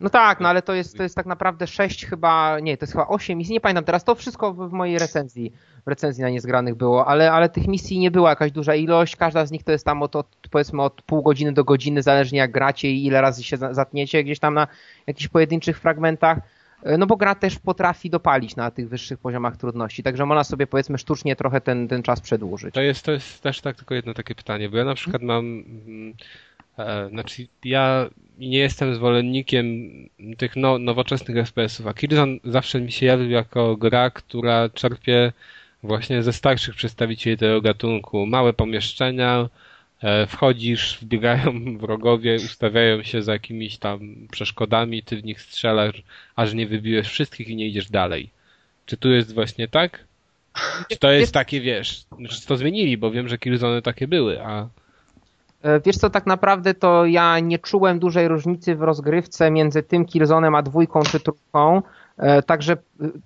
No tak, no ale to jest, to jest tak naprawdę 6 chyba, nie, to jest chyba 8 misji, nie pamiętam teraz, to wszystko w w mojej recenzji, w recenzji na niezgranych było, ale, ale tych misji nie była jakaś duża ilość, każda z nich to jest tam od, od powiedzmy od pół godziny do godziny, zależnie jak gracie i ile razy się za- zatniecie gdzieś tam na jakichś pojedynczych fragmentach. E, No bo gra też potrafi dopalić na tych wyższych poziomach trudności, także można sobie powiedzmy sztucznie trochę ten, ten czas przedłużyć. To jest, to jest też tak tylko jedno takie pytanie, bo ja na przykład mam, mm, e, znaczy ja nie jestem zwolennikiem tych no, nowoczesnych FPS-ów, a Killzone zawsze mi się jawił jako gra, która czerpie właśnie ze starszych przedstawicieli tego gatunku. Małe pomieszczenia, wchodzisz, wbiegają wrogowie, ustawiają się za jakimiś tam przeszkodami, ty w nich strzelasz, aż nie wybiłeś wszystkich i nie idziesz dalej. Czy tu jest właśnie tak? Czy to jest takie, wiesz, czy to zmienili, bo wiem, że Killzone takie były, a E, Wiesz co, tak naprawdę to ja nie czułem dużej różnicy w rozgrywce między tym Killzone'em a dwójką czy trójką. E, Także y,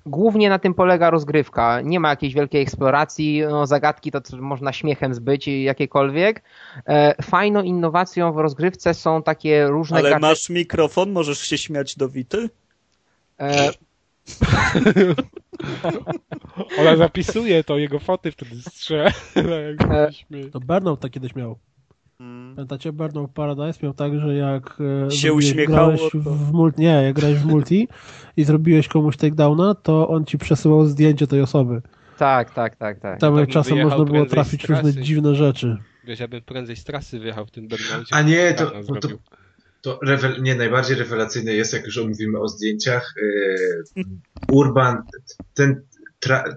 głównie na tym polega rozgrywka. Nie ma jakiejś wielkiej eksploracji, no, zagadki to można śmiechem zbyć i jakiekolwiek. E, Fajną innowacją w rozgrywce są takie różne Ale masz mikrofon, możesz się śmiać do Wity? E, ona zapisuje to, jego foty wtedy strzela. E. To Burnout tak kiedyś miał. Mm. Pamiętacie, Burnout Paradise miał tak, że jak e, Się uśmiechało, grałeś to- w multi, nie, jak grałeś w multi i zrobiłeś komuś takedowna, to on ci przesyłał zdjęcie tej osoby. tak, tak, tak, tak. Tam to czasem można było trafić różne dziwne rzeczy. Wiesz, ja bym prędzej z trasy wyjechał w tym burnoucie. A nie, to- no to- zrobił. To rewel, nie, najbardziej rewelacyjne jest, jak już mówimy o zdjęciach, yy, Urban, ten,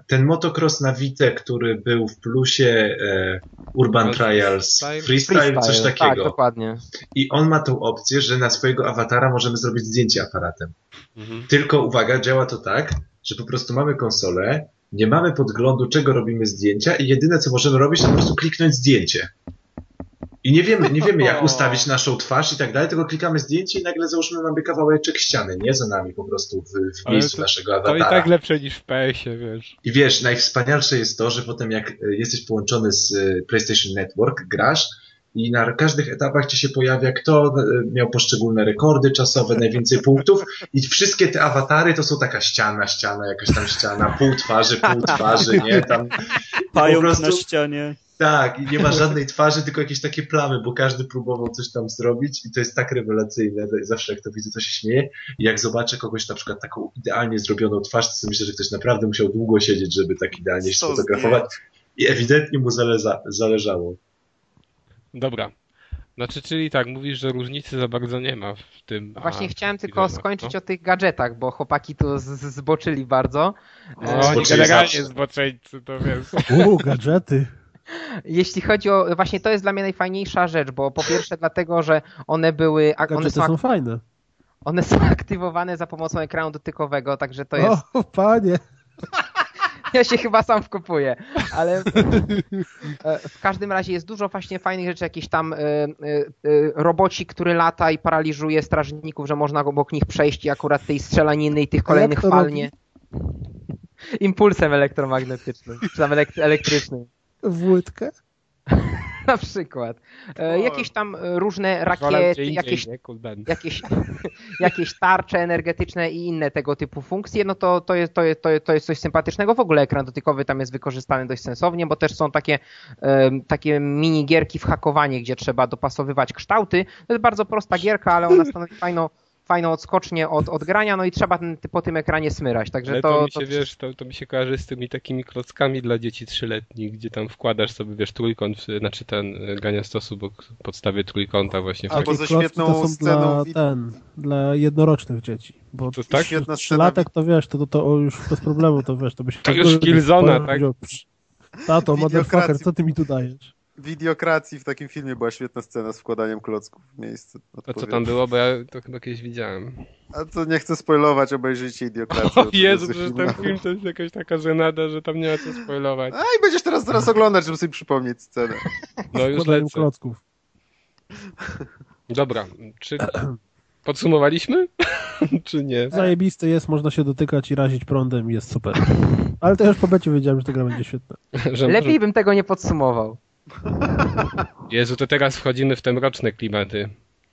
ten motocross na Vite, który był w plusie e, Urban Trials, freestyle? freestyle, coś Tak, takiego. dokładnie. I on ma tą opcję, że na swojego awatara możemy zrobić zdjęcie aparatem. Mhm. Tylko uwaga, działa to tak, że po prostu mamy konsolę, nie mamy podglądu, czego robimy zdjęcia i jedyne, co możemy robić, to po prostu kliknąć zdjęcie. I nie wiemy, nie wiemy, jak ustawić naszą twarz i tak dalej, tylko klikamy zdjęcie i nagle załóżmy mamy kawałeczek ściany, nie za nami po prostu w, w miejscu to- naszego To awatara. i tak lepsze niż w PS-ie, wiesz. I wiesz, najwspanialsze jest to, że potem jak e, jesteś połączony z e, PlayStation Network, grasz i na każdych etapach ci się pojawia, kto e, miał poszczególne rekordy czasowe, najwięcej punktów i wszystkie te awatary to są taka ściana, ściana, jakaś tam ściana, pół twarzy, pół twarzy, nie? Tam Pająk prostu- na ścianie. Tak, i nie ma żadnej twarzy, tylko jakieś takie plamy, bo każdy próbował coś tam zrobić i to jest tak rewelacyjne. Zawsze jak to widzę, to się śmieję. I jak zobaczę kogoś na przykład taką idealnie zrobioną twarz, to sobie myślę, że ktoś naprawdę musiał długo siedzieć, żeby tak idealnie się fotografować. I ewidentnie mu zaleza, zależało. Dobra. Znaczy, czyli tak, mówisz, że różnicy za bardzo nie ma w tym. a- Właśnie chciałem tylko Killzone, skończyć no. o tych gadżetach, bo chłopaki tu z- zboczyli bardzo. O, oni Zboczyli generalnie zawsze. zboczeńcy, to wiesz. Uuu, gadżety. Jeśli chodzi o, właśnie to jest dla mnie najfajniejsza rzecz, bo po pierwsze dlatego, że one były, a- one są, są fajne. one są aktywowane za pomocą ekranu dotykowego, także to jest, O, panie. ja się chyba sam wkopuję, ale e, w każdym razie jest dużo właśnie fajnych rzeczy, jakieś tam e, e, e, roboci, który lata i paraliżuje strażników, że można obok nich przejść i akurat tej strzelaniny i tych kolejnych fal nie... Impulsem elektromagnetycznym, czy tam elek- elektrycznym. W łydkę? na przykład. E, jakieś tam e, różne rakiety, jakieś jakieś, jakieś tarcze energetyczne i inne tego typu funkcje, no to, to, jest, to, jest, to, jest, coś sympatycznego. W ogóle ekran dotykowy tam jest wykorzystany dość sensownie, bo też są takie, em, takie minigierki w hakowanie, gdzie trzeba dopasowywać kształty. To jest bardzo prosta gierka, ale ona stanowi fajną, fajną odskocznię od, od grania, no i trzeba ten, po tym ekranie smyrać. Także Ale to, to, mi to się, wiesz, to, to mi się kojarzy z tymi takimi klockami dla dzieci trzyletnich, gdzie tam wkładasz sobie, wiesz, trójkąt, znaczy ten y, grania stosu bo podstawie trójkąta właśnie w Albo ze świetną to są sceną dla, ten, dla jednorocznych dzieci. Bo To tak? Świetna trzylatek to wiesz, to, to, to już bez problemu, to wiesz, to byś... To już Killzona, tak? Tato, motherfucker, co ty mi tu dajesz? Wideokracji w takim filmie była świetna scena z wkładaniem klocków w miejsce. A co tam było, bo ja to chyba kiedyś widziałem. A to nie chcę spoilować, obejrzyjcie Idiokrację. O Jezu, przecież ten film to jest jakaś taka żenada, że tam nie ma co spoilować. A i będziesz teraz teraz oglądać, żeby sobie przypomnieć scenę. No już lecę. klocków. Dobra, czy podsumowaliśmy? czy nie? Zajebisty jest, można się dotykać i razić prądem i jest super. Ale to już po becie wiedziałem, że ta gra będzie świetna. Że Lepiej bym tego nie podsumował. Jezu, to teraz wchodzimy w te mroczne klimaty.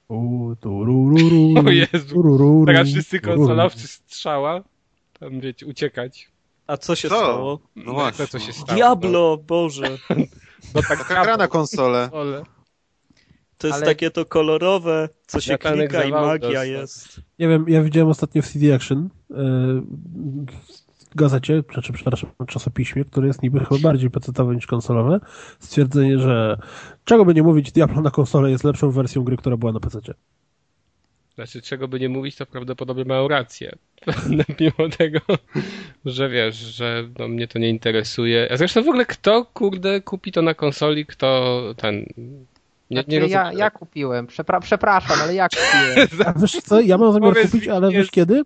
U, turururu, O Jezu. turururu, Teraz wszyscy konsolowcy strzała. Tam wiecie, uciekać. A co się Co? stało? No właśnie. Co się stało. Diablo, Boże. No tak Taka gra na konsolę. To jest Ale- takie to kolorowe, co się klika i magia jest. Nie wiem, ja widziałem ostatnio w CD Action yy, gazecie, znaczy przepraszam, czasopiśmie, które jest niby chyba bardziej pecetowe niż konsolowe, stwierdzenie, że czego by nie mówić, Diablo na konsolę jest lepszą wersją gry, która była na pececie. Znaczy, czego by nie mówić, to prawdopodobnie mają rację. Mimo tego, że wiesz, że no, mnie to nie interesuje. A zresztą w ogóle kto, kurde, kupi to na konsoli, kto ten... Nie, Znaczy, nie ja, rozumiem. ja kupiłem. Przepra- przepraszam, ale ja kupiłem. A wiesz co, ja mam zamiar Powiedz kupić, ale wiesz kiedy?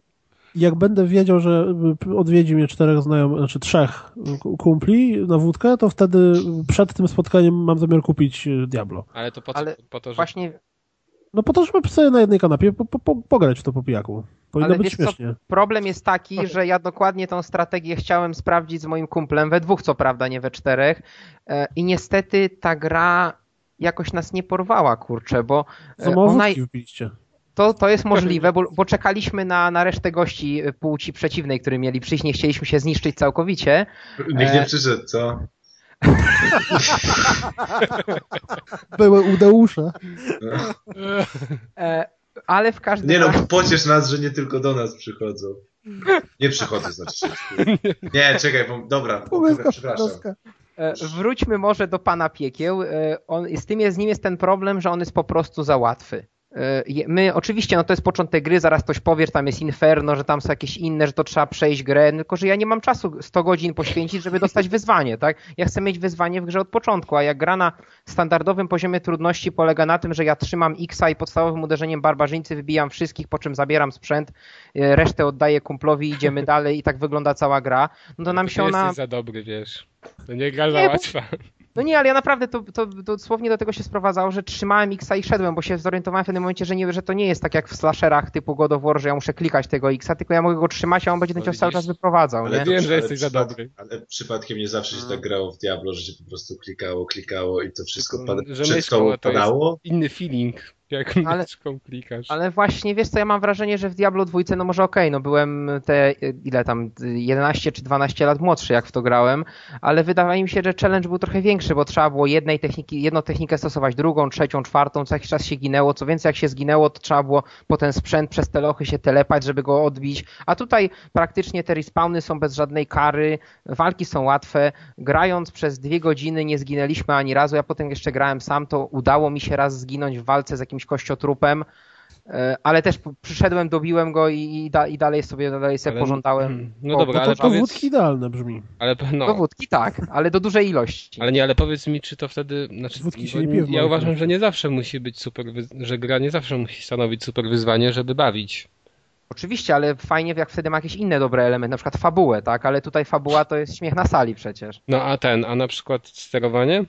Jak będę wiedział, że odwiedzi mnie czterech znajomych, znaczy trzech kumpli na wódkę, to wtedy przed tym spotkaniem mam zamiar kupić y, Diablo. Ale to po, co? Ale po to, że... Właśnie No po to, żeby sobie na jednej kanapie po, po, po, pograć w to po pijaku. Powinno Ale być wiesz co, śmiesznie. problem jest taki, że ja dokładnie tą strategię chciałem sprawdzić z moim kumplem, we dwóch co prawda, nie we czterech. E, I niestety ta gra jakoś nas nie porwała, kurczę, bo e, Za mało ona, wódki wpiliście. To, to jest możliwe, bo, bo czekaliśmy na, na resztę gości e, płci przeciwnej, którzy mieli przyjść, nie chcieliśmy się zniszczyć całkowicie. Nikt nie E, przyszedł, co? Były udeusze. E, Ale w każdym Nie no, pociesz nas, że nie tylko do nas przychodzą. Nie przychodzą, znaczy się. Nie, czekaj, bo, dobra, przepraszam. E, Wróćmy może do pana piekieł. On, z tym jest, z nim jest ten problem, że on jest po prostu za łatwy. E, My, oczywiście, no to jest początek gry, zaraz ktoś powie, że tam jest Inferno, że tam są jakieś inne, że to trzeba przejść grę, tylko że ja nie mam czasu 100 godzin poświęcić, żeby dostać wyzwanie, tak? Ja chcę mieć wyzwanie w grze od początku, a jak gra na standardowym poziomie trudności polega na tym, że ja trzymam X-a i podstawowym uderzeniem barbarzyńcy wybijam wszystkich, po czym zabieram sprzęt, e, resztę oddaję kumplowi, idziemy dalej i tak wygląda cała gra, no to nam Ty się ona... jesteś za dobry, wiesz. To nie gra za Nie, bo- łatwa. No nie, ale ja naprawdę to, to, to dosłownie do tego się sprowadzało, że trzymałem X-a i szedłem, bo się zorientowałem w pewnym momencie, że, nie, że to nie jest tak jak w slasherach typu God of War, że ja muszę klikać tego X-a, tylko ja mogę go trzymać, a on będzie ten cios cały czas wyprowadzał, Ale nie? wiem, że jesteś za dobry. Ale przypadkiem nie zawsze się tak grało w Diablo, że się po prostu klikało, klikało i to wszystko że przed tobą a to jest- padało. Inny feeling, jak Ale- myszką klikasz. Ale właśnie, wiesz co, ja mam wrażenie, że w Diablo 2, no może okej, no byłem te, ile tam, 11 czy 12 lat młodszy, jak w to grałem, ale wydaje mi się, że challenge był trochę większy, bo trzeba było jednej techniki, jedną technikę stosować, drugą, trzecią, czwartą, co jakiś czas się ginęło, co więcej jak się zginęło, to trzeba było po ten sprzęt przez te lochy się telepać, żeby go odbić, a tutaj praktycznie te respawny są bez żadnej kary, walki są łatwe, grając przez dwie godziny nie zginęliśmy ani razu, ja potem jeszcze grałem sam, to udało mi się raz zginąć w walce z jakimś kościotrupem, E, ale też przyszedłem, dobiłem go i, i, da, i dalej sobie, dalej sobie Ale- pożądałem. No o, dobra, No ale to, to powiedz- wódki idealne brzmi. Ale no, Dowódki tak, ale do dużej ilości. ale nie, ale powiedz mi, czy to wtedy, znaczy, Wódki się nie pije ja uważam, że nie zawsze musi być super, że gra nie zawsze musi stanowić super wyzwanie, żeby bawić. Oczywiście, ale fajnie jak wtedy ma jakieś inne dobre elementy, na przykład fabułę, tak? Ale tutaj fabuła to jest śmiech na sali przecież. No a ten, a na przykład sterowanie?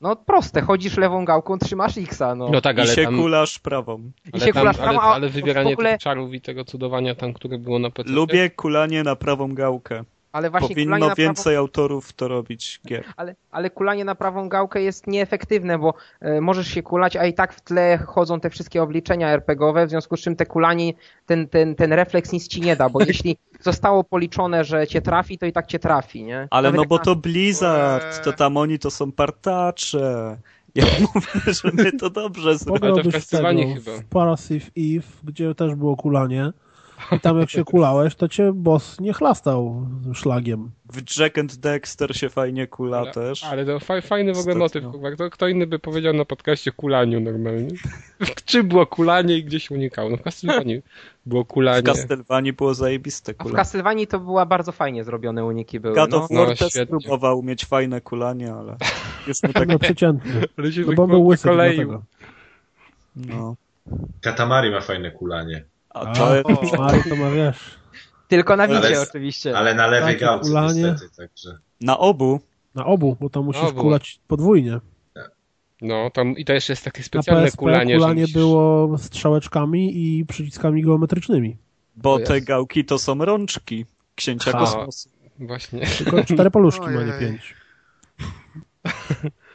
No proste, chodzisz lewą gałką, trzymasz X-a, no. No tak, I ale się tam, kulasz prawą. I ale, się tam, kulasz ale, prawo, a ale wybieranie w ogóle, tych czarów i tego cudowania tam, które było na PC. Lubię kulanie na prawą gałkę. Ale właśnie Powinno więcej prawą, autorów to robić gier. ale, ale kulanie na prawą gałkę jest nieefektywne, bo e, możesz się kulać, a i tak w tle chodzą te wszystkie obliczenia RPGowe, w związku z czym te kulanie, ten, ten, ten refleks nic ci nie da, bo jeśli zostało policzone, że cię trafi, to i tak cię trafi, nie? Ale Nawet no bo na- to Blizzard, to tam oni to są partacze. Ja mówię, że my to dobrze zrobimy. to w tego, chyba. w Parasive Eve, gdzie też było kulanie. I tam jak się kulałeś, to cię boss nie chlastał szlagiem. W Jack and Dexter się fajnie kula Ale, też. ale to fa fajny w ogóle motyw. kurwa. Kto, kto inny by powiedział na podcaście kulaniu normalnie? Czy było kulanie i gdzieś unikało? No w Castlevanii było W kulanie. Castlevanii było zajebiste A w. Castlevanii to była bardzo fajnie zrobione uniki były. God No. of War No, też próbował mieć fajne kulanie, ale już mu tak... No się No tak bo był łysy. No. Katamari ma fajne kulanie. A A, to... Mary to ma wiesz. Tylko na widzie oczywiście. Ale na lewej Takie gałce kulanie. niestety, także. Na obu. Na obu, bo to musisz obu. kulać podwójnie. No, tam i to jeszcze jest takie Na specjalne PSP kulanie, kulanie, że musisz... było strzałeczkami i przyciskami geometrycznymi. Bo To te jest. gałki to są rączki księcia Ha. kosmosu. Właśnie. Tylko cztery paluszki ma, nie pięć.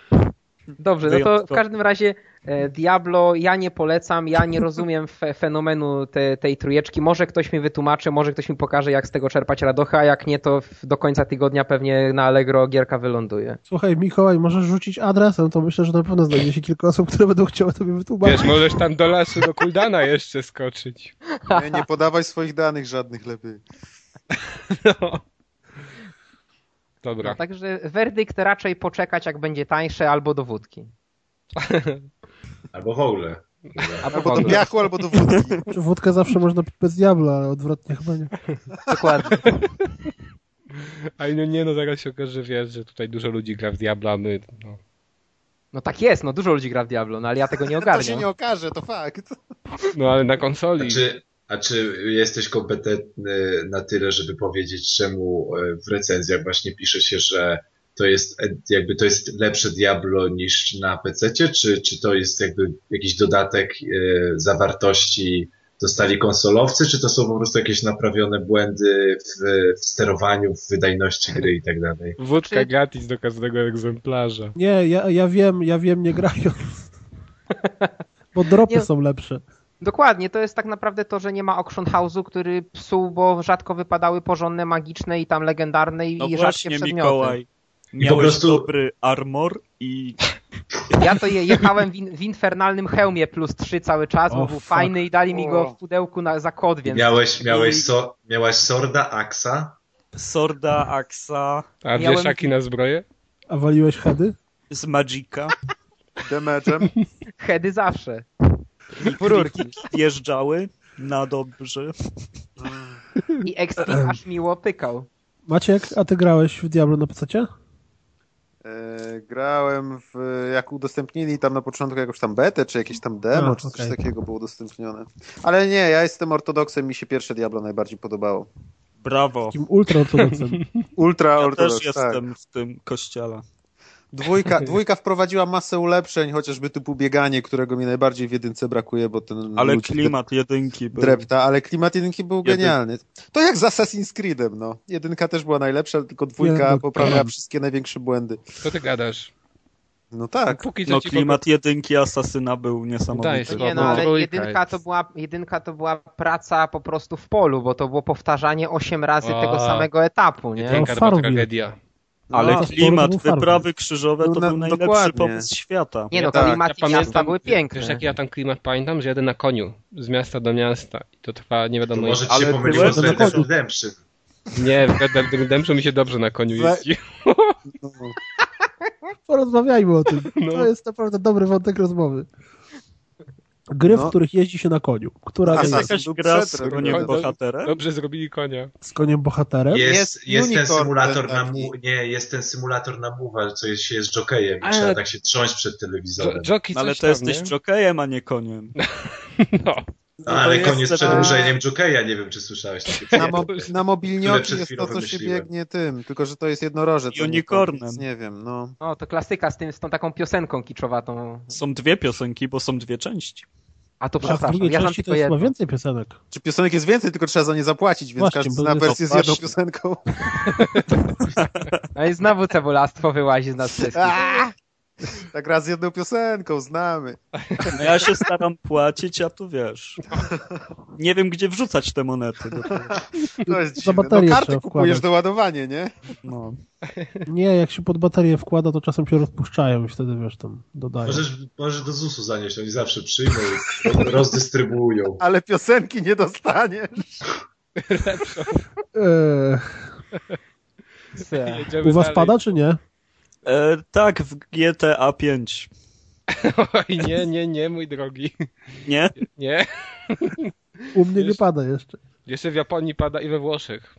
Dobrze, no to w każdym razie e, Diablo ja nie polecam, ja nie rozumiem fe fenomenu te, tej trójeczki. Może ktoś mi wytłumaczy, może ktoś mi pokaże, jak z tego czerpać radochę, a jak nie, to do końca tygodnia pewnie na Allegro gierka wyląduje. Słuchaj, Mikołaj, możesz rzucić adresem, to myślę, że na pewno znajdzie się kilka osób, które będą chciały tobie wytłumaczyć. Wiesz, możesz tam do lasu, do Kuldana jeszcze skoczyć. Nie, nie podawaj swoich danych żadnych lepiej. No. Dobra. No, także werdykt raczej poczekać, jak będzie tańsze, albo do wódki. Albo w ogóle. Albo, do piachu, albo do wódki. Czy Wódkę zawsze można pić bez diabla, ale odwrotnie chyba nie. Dokładnie. A no nie, no zaraz się okaże, że wiesz, że tutaj dużo ludzi gra w Diabla, my... No. No tak jest, no dużo ludzi gra w Diablo, no ale ja tego nie To się ogarniam. nie okaże, to fakt. no ale na konsoli... czy, a czy jesteś kompetentny na tyle, żeby powiedzieć, czemu e, w recenzjach właśnie pisze się, że to jest e, jakby to jest lepsze Diablo niż na PC, czy, czy to jest jakby jakiś dodatek e, zawartości dostali konsolowcy, czy to są po prostu jakieś naprawione błędy w, w sterowaniu, w wydajności gry i tak dalej? Wódka gratis do każdego egzemplarza. Nie, ja, ja wiem, ja wiem, nie grając. Bo dropy Nie. są lepsze. Dokładnie, to jest tak naprawdę to, że nie ma Auction House'u, który psuł, bo rzadko wypadały porządne, magiczne i tam legendarne i No rzadkie właśnie, przedmioty. Mikołaj. po Miałeś prostu- dobry armor i Ja to je, jechałem w, in, w infernalnym hełmie plus 3 cały czas, bo O, był fuck. fajny i dali mi go w pudełku na, za kod, więc Miałeś, miałeś, I- so, miałeś Sorda, Axa, Sorda, Axa A Miałem- wieszaki na zbroję? A waliłeś heady? z Magika Damage'em. heady zawsze. I Fururki. wjeżdżały na dobrze. I Extreme aż miło pykał. Maciek, a ty grałeś w Diablo na PC? E, grałem w, jak udostępnili tam na początku jakąś tam betę, czy jakieś tam demo, A, czy coś takiego było udostępnione. Ale nie, ja jestem ortodoksem, mi się pierwsze Diablo najbardziej podobało. Brawo. Takim ultraortodoksem. Ultra Ja ortodoks, też tak. jestem w tym kościele. Dwójka, dwójka wprowadziła masę ulepszeń, chociażby typu bieganie, którego mi najbardziej w jedynce brakuje, bo ten Ale klimat jedynki był. drepta, ale klimat jedynki był Jedyn- genialny. To jak z Assassin's Creedem, no. Jedynka też była najlepsza, tylko dwójka poprawiała wszystkie największe błędy. Co ty gadasz? No tak. Póki No klimat jedynki Asasyna był Daj niesamowity. Nie no, ale jedynka to, była, jedynka to była praca po prostu w polu, bo to było powtarzanie 8 razy A. tego samego etapu, nie? Jedynka to była tragedia. Ale No, klimat, to wyprawy krzyżowe to na- był najlepszy dokładnie. pomysł świata. Nie no, Tak. klimat i miasta były piękne. Wiesz, jaki ja tam klimat pamiętam? Że jadę na koniu z miasta do miasta i to trwa nie To wiadomo może ci Ale się pomyliło z Red na Dead. Redemption. Nie, w Red Dead Redemption mi się dobrze na koniu jeździ. Porozmawiajmy o tym. No. To jest naprawdę dobry wątek rozmowy. Gry, w No. których jeździ się na koniu. Która Assassin. jest jakaś gra z koniem bohaterem? Dobrze zrobili konia. z koniem bohaterem. Jest, Jest jest, ten symulator ten na mu, nie, jest ten symulator na move, co jest, się jest jokejem i Ale- trzeba tak się trząść przed telewizorem. Joki No, ale to tam, jesteś nie? jokejem, a nie koniem. No. No, ale jest koniec ten- przed umrzeniem jokeja, nie wiem czy słyszałeś takie Na, mo na mobilnioki jest to, co się wymyśliłem. biegnie tym, tylko że to jest jednorożec. a Unicornem. Nie wiem, no. O, to klasyka z, tym, z tą taką piosenką kiczowatą. Są dwie piosenki, bo są dwie części. A to A w przepraszam, drugiej ja znam części to jest chyba więcej piosenek. Czy piosenek jest więcej, tylko trzeba za nie zapłacić, więc Właśnie, każdy zna jest- wersję z jedną piosenką. No i znowu cebulastwo wyłazi z nas wszystkich. Tak raz z jedną piosenką, znamy. No ja się staram płacić, a tu wiesz. Nie wiem, gdzie wrzucać te monety. do tego. To jest Za dziwne. baterię No karty kupujesz do ładowania, nie? No. Nie, jak się pod baterię wkłada, to czasem się rozpuszczają i wtedy, wiesz, tam dodają. Możesz, możesz do ZUS-u zanieść, oni zawsze przyjmą i ro- rozdystrybuują. Ale piosenki nie dostaniesz. Eee, Jedziemy u was dalej. pada, czy nie? E, tak, w GTA 5. Oj, nie, nie, nie, mój drogi. Nie? Nie. U mnie nie pada jeszcze. Jeszcze w Japonii pada i we Włoszech.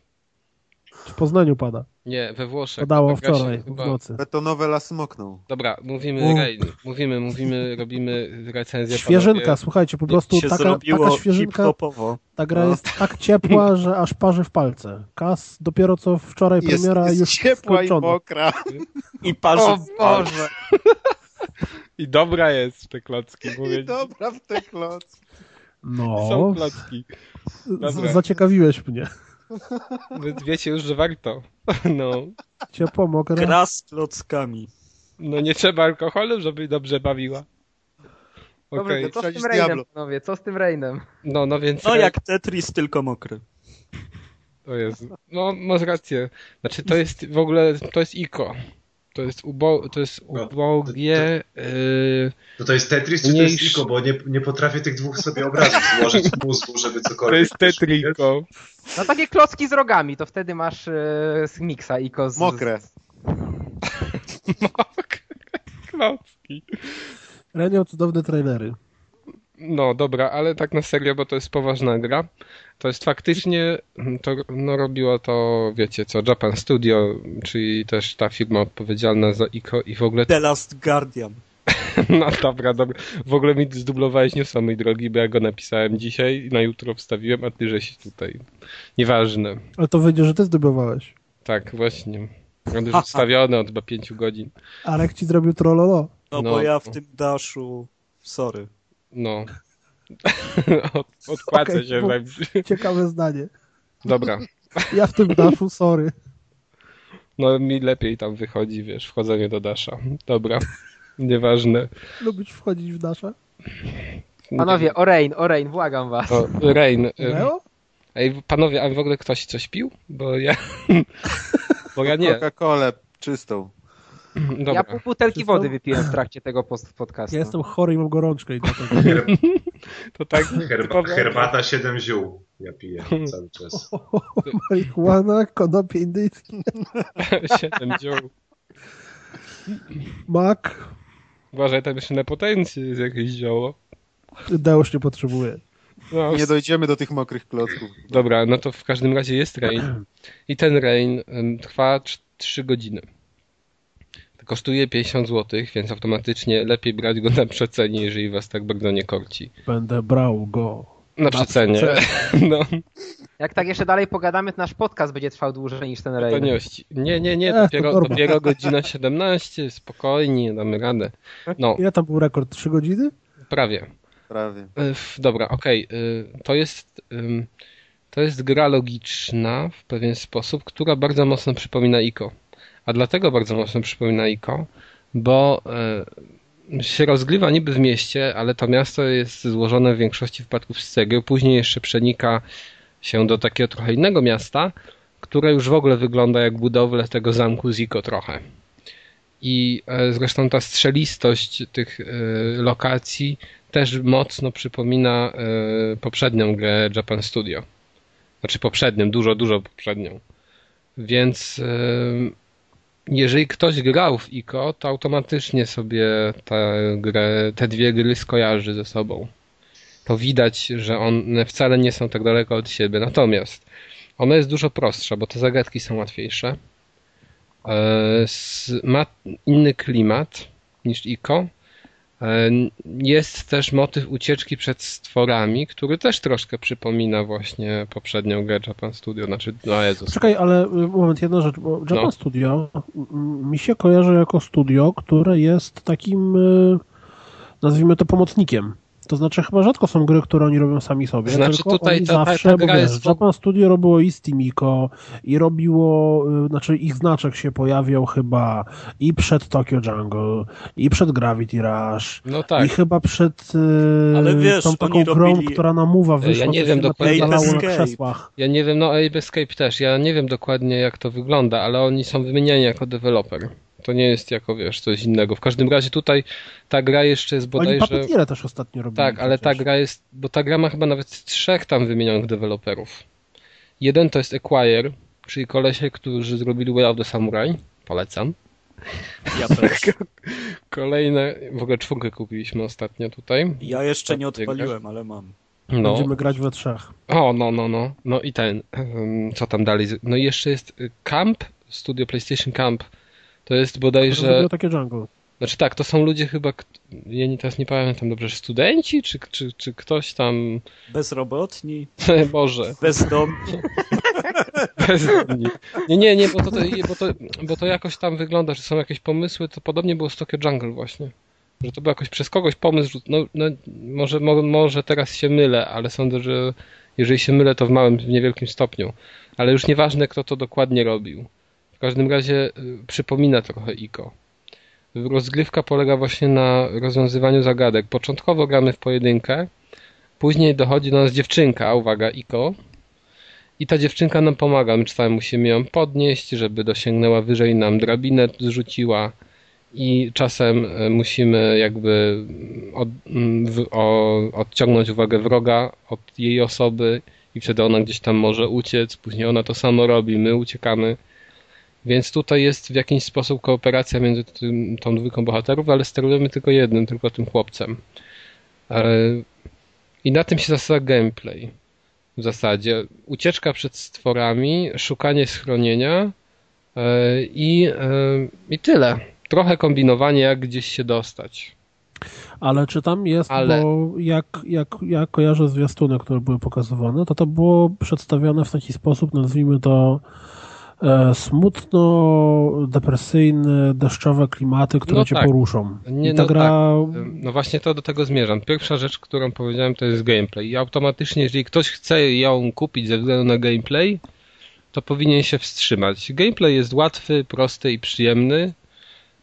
W Poznaniu pada. Nie, we Włoszech. Padało wczoraj, w chyba- nocy. Betonowe lasy mokną. Dobra, mówimy. Rain. Mówimy, mówimy, robimy recenzję. Świeżynka, panowie. słuchajcie, po prostu taka, taka świeżynka, ta gra No. jest tak ciepła, że aż parzy w palce. Kas dopiero co wczoraj Jest, premiera jest już ciepła i skończona. mokra. I parzy O w palce. Boże! I dobra jest w te klocki, mówię. I dobra w te kloc. No, Są klocki. Zaciekawiłeś mnie. Wy wiecie już, że warto. No. Ciepło, mokre. Gra z klockami. No nie trzeba alkoholu, żeby dobrze bawiła. Dobrze, Okej. to co z tym Rainem, panowie? Co z tym Rainem? No, no więc. No jak Tetris, tylko mokry. To jest. No, masz rację. Znaczy, to jest w ogóle. To jest Iko. To jest, ubo... to jest No, ubogie. Yy... To to jest Tetris czy to jest Mniejszy. Iko, bo nie, nie potrafię tych dwóch sobie obrazów złożyć w mózgu, żeby To cokolwiek... jest Tetriko. No takie klocki z rogami, to wtedy masz e, z miksa i z... Mokre. Klocki. Ren miał cudowne trailery. No dobra, ale tak na serio, bo to jest poważna gra. To jest faktycznie, to no, robiło to, wiecie co, Japan Studio, czyli też ta firma odpowiedzialna za ICO i w ogóle, The Last Guardian. no dobra, dobra, w ogóle mi zdublowałeś newsa, mój drogi, bo ja go napisałem dzisiaj i na jutro wstawiłem, a ty żeś tutaj. Nieważne. Ale to wyjdzie, że ty zdobywałeś. Tak, właśnie. On już wstawiony od chyba pięciu godzin. Arek ci zrobił trollolo. No, No. bo ja w tym daszu... Sorry. No. Od, odpłacę Okej, się bo- wam. Ciekawe zdanie. Dobra. Ja w tym daszu, sorry. No mi lepiej tam wychodzi, wiesz, wchodzenie do Dasha. Dobra. Nieważne. Lubisz wchodzić w dasza? Panowie, o Rain, o Rain, błagam was. O, Rain. Leo? Ej, panowie, a w ogóle ktoś coś pił? Bo ja... Bo ja nie. Coca-Colę czystą. Dobra. Ja pół butelki Wszystko? wody wypiłem w trakcie tego podcastu. Ja jestem chory i mam gorączkę i dlatego. Her, To tak... herba, typowo- herbata 7 ziół. Ja piję cały czas. Marihuana, konopie indyjskie, Siedem dziób. mak. Uważaj, tam jeszcze nepotencji jest jakieś zioło. Deusz nie potrzebuje. No, Nie dojdziemy do tych mokrych klocków. Dobra, no to w każdym razie jest rain. I ten rain trwa 3 godziny. Kosztuje 50 zł, więc automatycznie lepiej brać go na przecenie, jeżeli was tak bardzo nie korci. Będę brał go. Na przecenie. przecenie. No, Jak tak jeszcze dalej pogadamy, to nasz podcast będzie trwał dłużej niż ten Rain. taniości. Nie, nie, nie, Ech, dopiero, norma. dopiero godzina 17, spokojnie, damy radę. No, Ile tam był rekord? Trzy godziny? prawie. Prawie. F- Dobra, okej. y, To jest to jest gra logiczna w pewien sposób, która bardzo mocno przypomina ICO. A dlatego bardzo mocno przypomina ICO, bo y, się rozgrywa niby w mieście, ale to miasto jest złożone w większości wypadków z cegieł. Później jeszcze przenika się do takiego trochę innego miasta, które już w ogóle wygląda jak budowle tego zamku z ICO trochę. I e, zresztą ta strzelistość tych e, lokacji też mocno przypomina e, poprzednią grę Japan Studio. Znaczy poprzednią, dużo, dużo poprzednią. Więc e, jeżeli ktoś grał w ICO, to automatycznie sobie tę grę, te dwie gry skojarzy ze sobą. To widać, że one wcale nie są tak daleko od siebie. Natomiast ona jest dużo prostsza, bo te zagadki są łatwiejsze. E, Ma inny klimat niż ICO. E, Jest też motyw ucieczki przed stworami, który też troszkę przypomina właśnie poprzednią grę Japan Studio. Znaczy, no Jezus. Czekaj, ale y, moment, jedna rzecz, bo Japan No. Studio mm, mi się kojarzy jako studio, które jest takim, y, nazwijmy to pomocnikiem. To znaczy chyba rzadko są gry, które oni robią sami sobie. Znaczy tylko tutaj oni ta- ta- zawsze, ta bo gra wiesz, jest Japan Studio robiło i Steamiko i robiło, y, znaczy ich znaczek się pojawiał chyba i przed Tokyo Jungle, i przed Gravity Rush, No tak. i chyba przed y, Ale wiesz, tą taką oni grą, robili- która na Mowa wyszła, Ja nie wiem dokładnie. na krzesłach. Ja nie wiem, no Ape Escape też, ja nie wiem dokładnie jak to wygląda, ale oni są wymieniani jako deweloper. To nie jest jako, wiesz, coś innego. W każdym razie tutaj ta gra jeszcze jest Oni bodajże... Puppeteera też ostatnio robili. Tak, ale ta przecież. gra jest, bo ta gra ma chyba nawet trzech tam wymienionych deweloperów. Jeden to jest Acquire, czyli kolesie, którzy zrobili Way of the Samurai. Polecam. Ja też. Kolejne, w ogóle czwórkę kupiliśmy ostatnio tutaj. Ja jeszcze nie Tak, odpaliłem, ale mam. No. Będziemy grać we trzech. O, no, no, no. No i ten, co tam dalej? No i jeszcze jest Camp, studio PlayStation Camp. To jest To bodajże, zrobiło takie jungle. znaczy tak, to są ludzie chyba, ja nie, teraz nie pamiętam dobrze, studenci, czy, czy, czy ktoś tam, Bezrobotni, Boże, bezdomni. bezdomni. Nie, nie, nie, bo to, to, bo, to, bo to jakoś tam wygląda, że są jakieś pomysły, to podobnie było z Tokyo Jungle właśnie. Że to był jakoś przez kogoś pomysł, no, no może, mo, może teraz się mylę, ale sądzę, że jeżeli się mylę, to w małym, w niewielkim stopniu. Ale już nieważne, kto to dokładnie robił. Każdym razie y, przypomina trochę IKO. Rozgrywka polega właśnie na rozwiązywaniu zagadek. Początkowo gramy w pojedynkę, później dochodzi do nas dziewczynka, uwaga, IKO, i ta dziewczynka nam pomaga. My czasami musimy ją podnieść, żeby dosięgnęła wyżej nam drabinę zrzuciła i czasem e, musimy jakby od, m, w, o, odciągnąć uwagę wroga od jej osoby i wtedy ona gdzieś tam może uciec, później ona to samo robi, my uciekamy. Więc tutaj jest w jakiś sposób kooperacja między tym, tą dwójką bohaterów, ale sterujemy tylko jednym, tylko tym chłopcem. E, I na tym się zasadza gameplay w zasadzie. Ucieczka przed stworami, szukanie schronienia e, i, e, i tyle. Trochę kombinowanie, jak gdzieś się dostać. Ale czy tam jest, Ale- bo jak, jak, jak kojarzę zwiastuny, które były pokazywane, to to było przedstawione w taki sposób, nazwijmy to e, smutno-depresyjne, deszczowe klimaty, które No cię tak. poruszą. Nie, I ta no gra... No właśnie to do tego zmierzam. Pierwsza rzecz, którą powiedziałem, to jest gameplay. I automatycznie, jeżeli ktoś chce ją kupić ze względu na gameplay, to powinien się wstrzymać. Gameplay jest łatwy, prosty i przyjemny.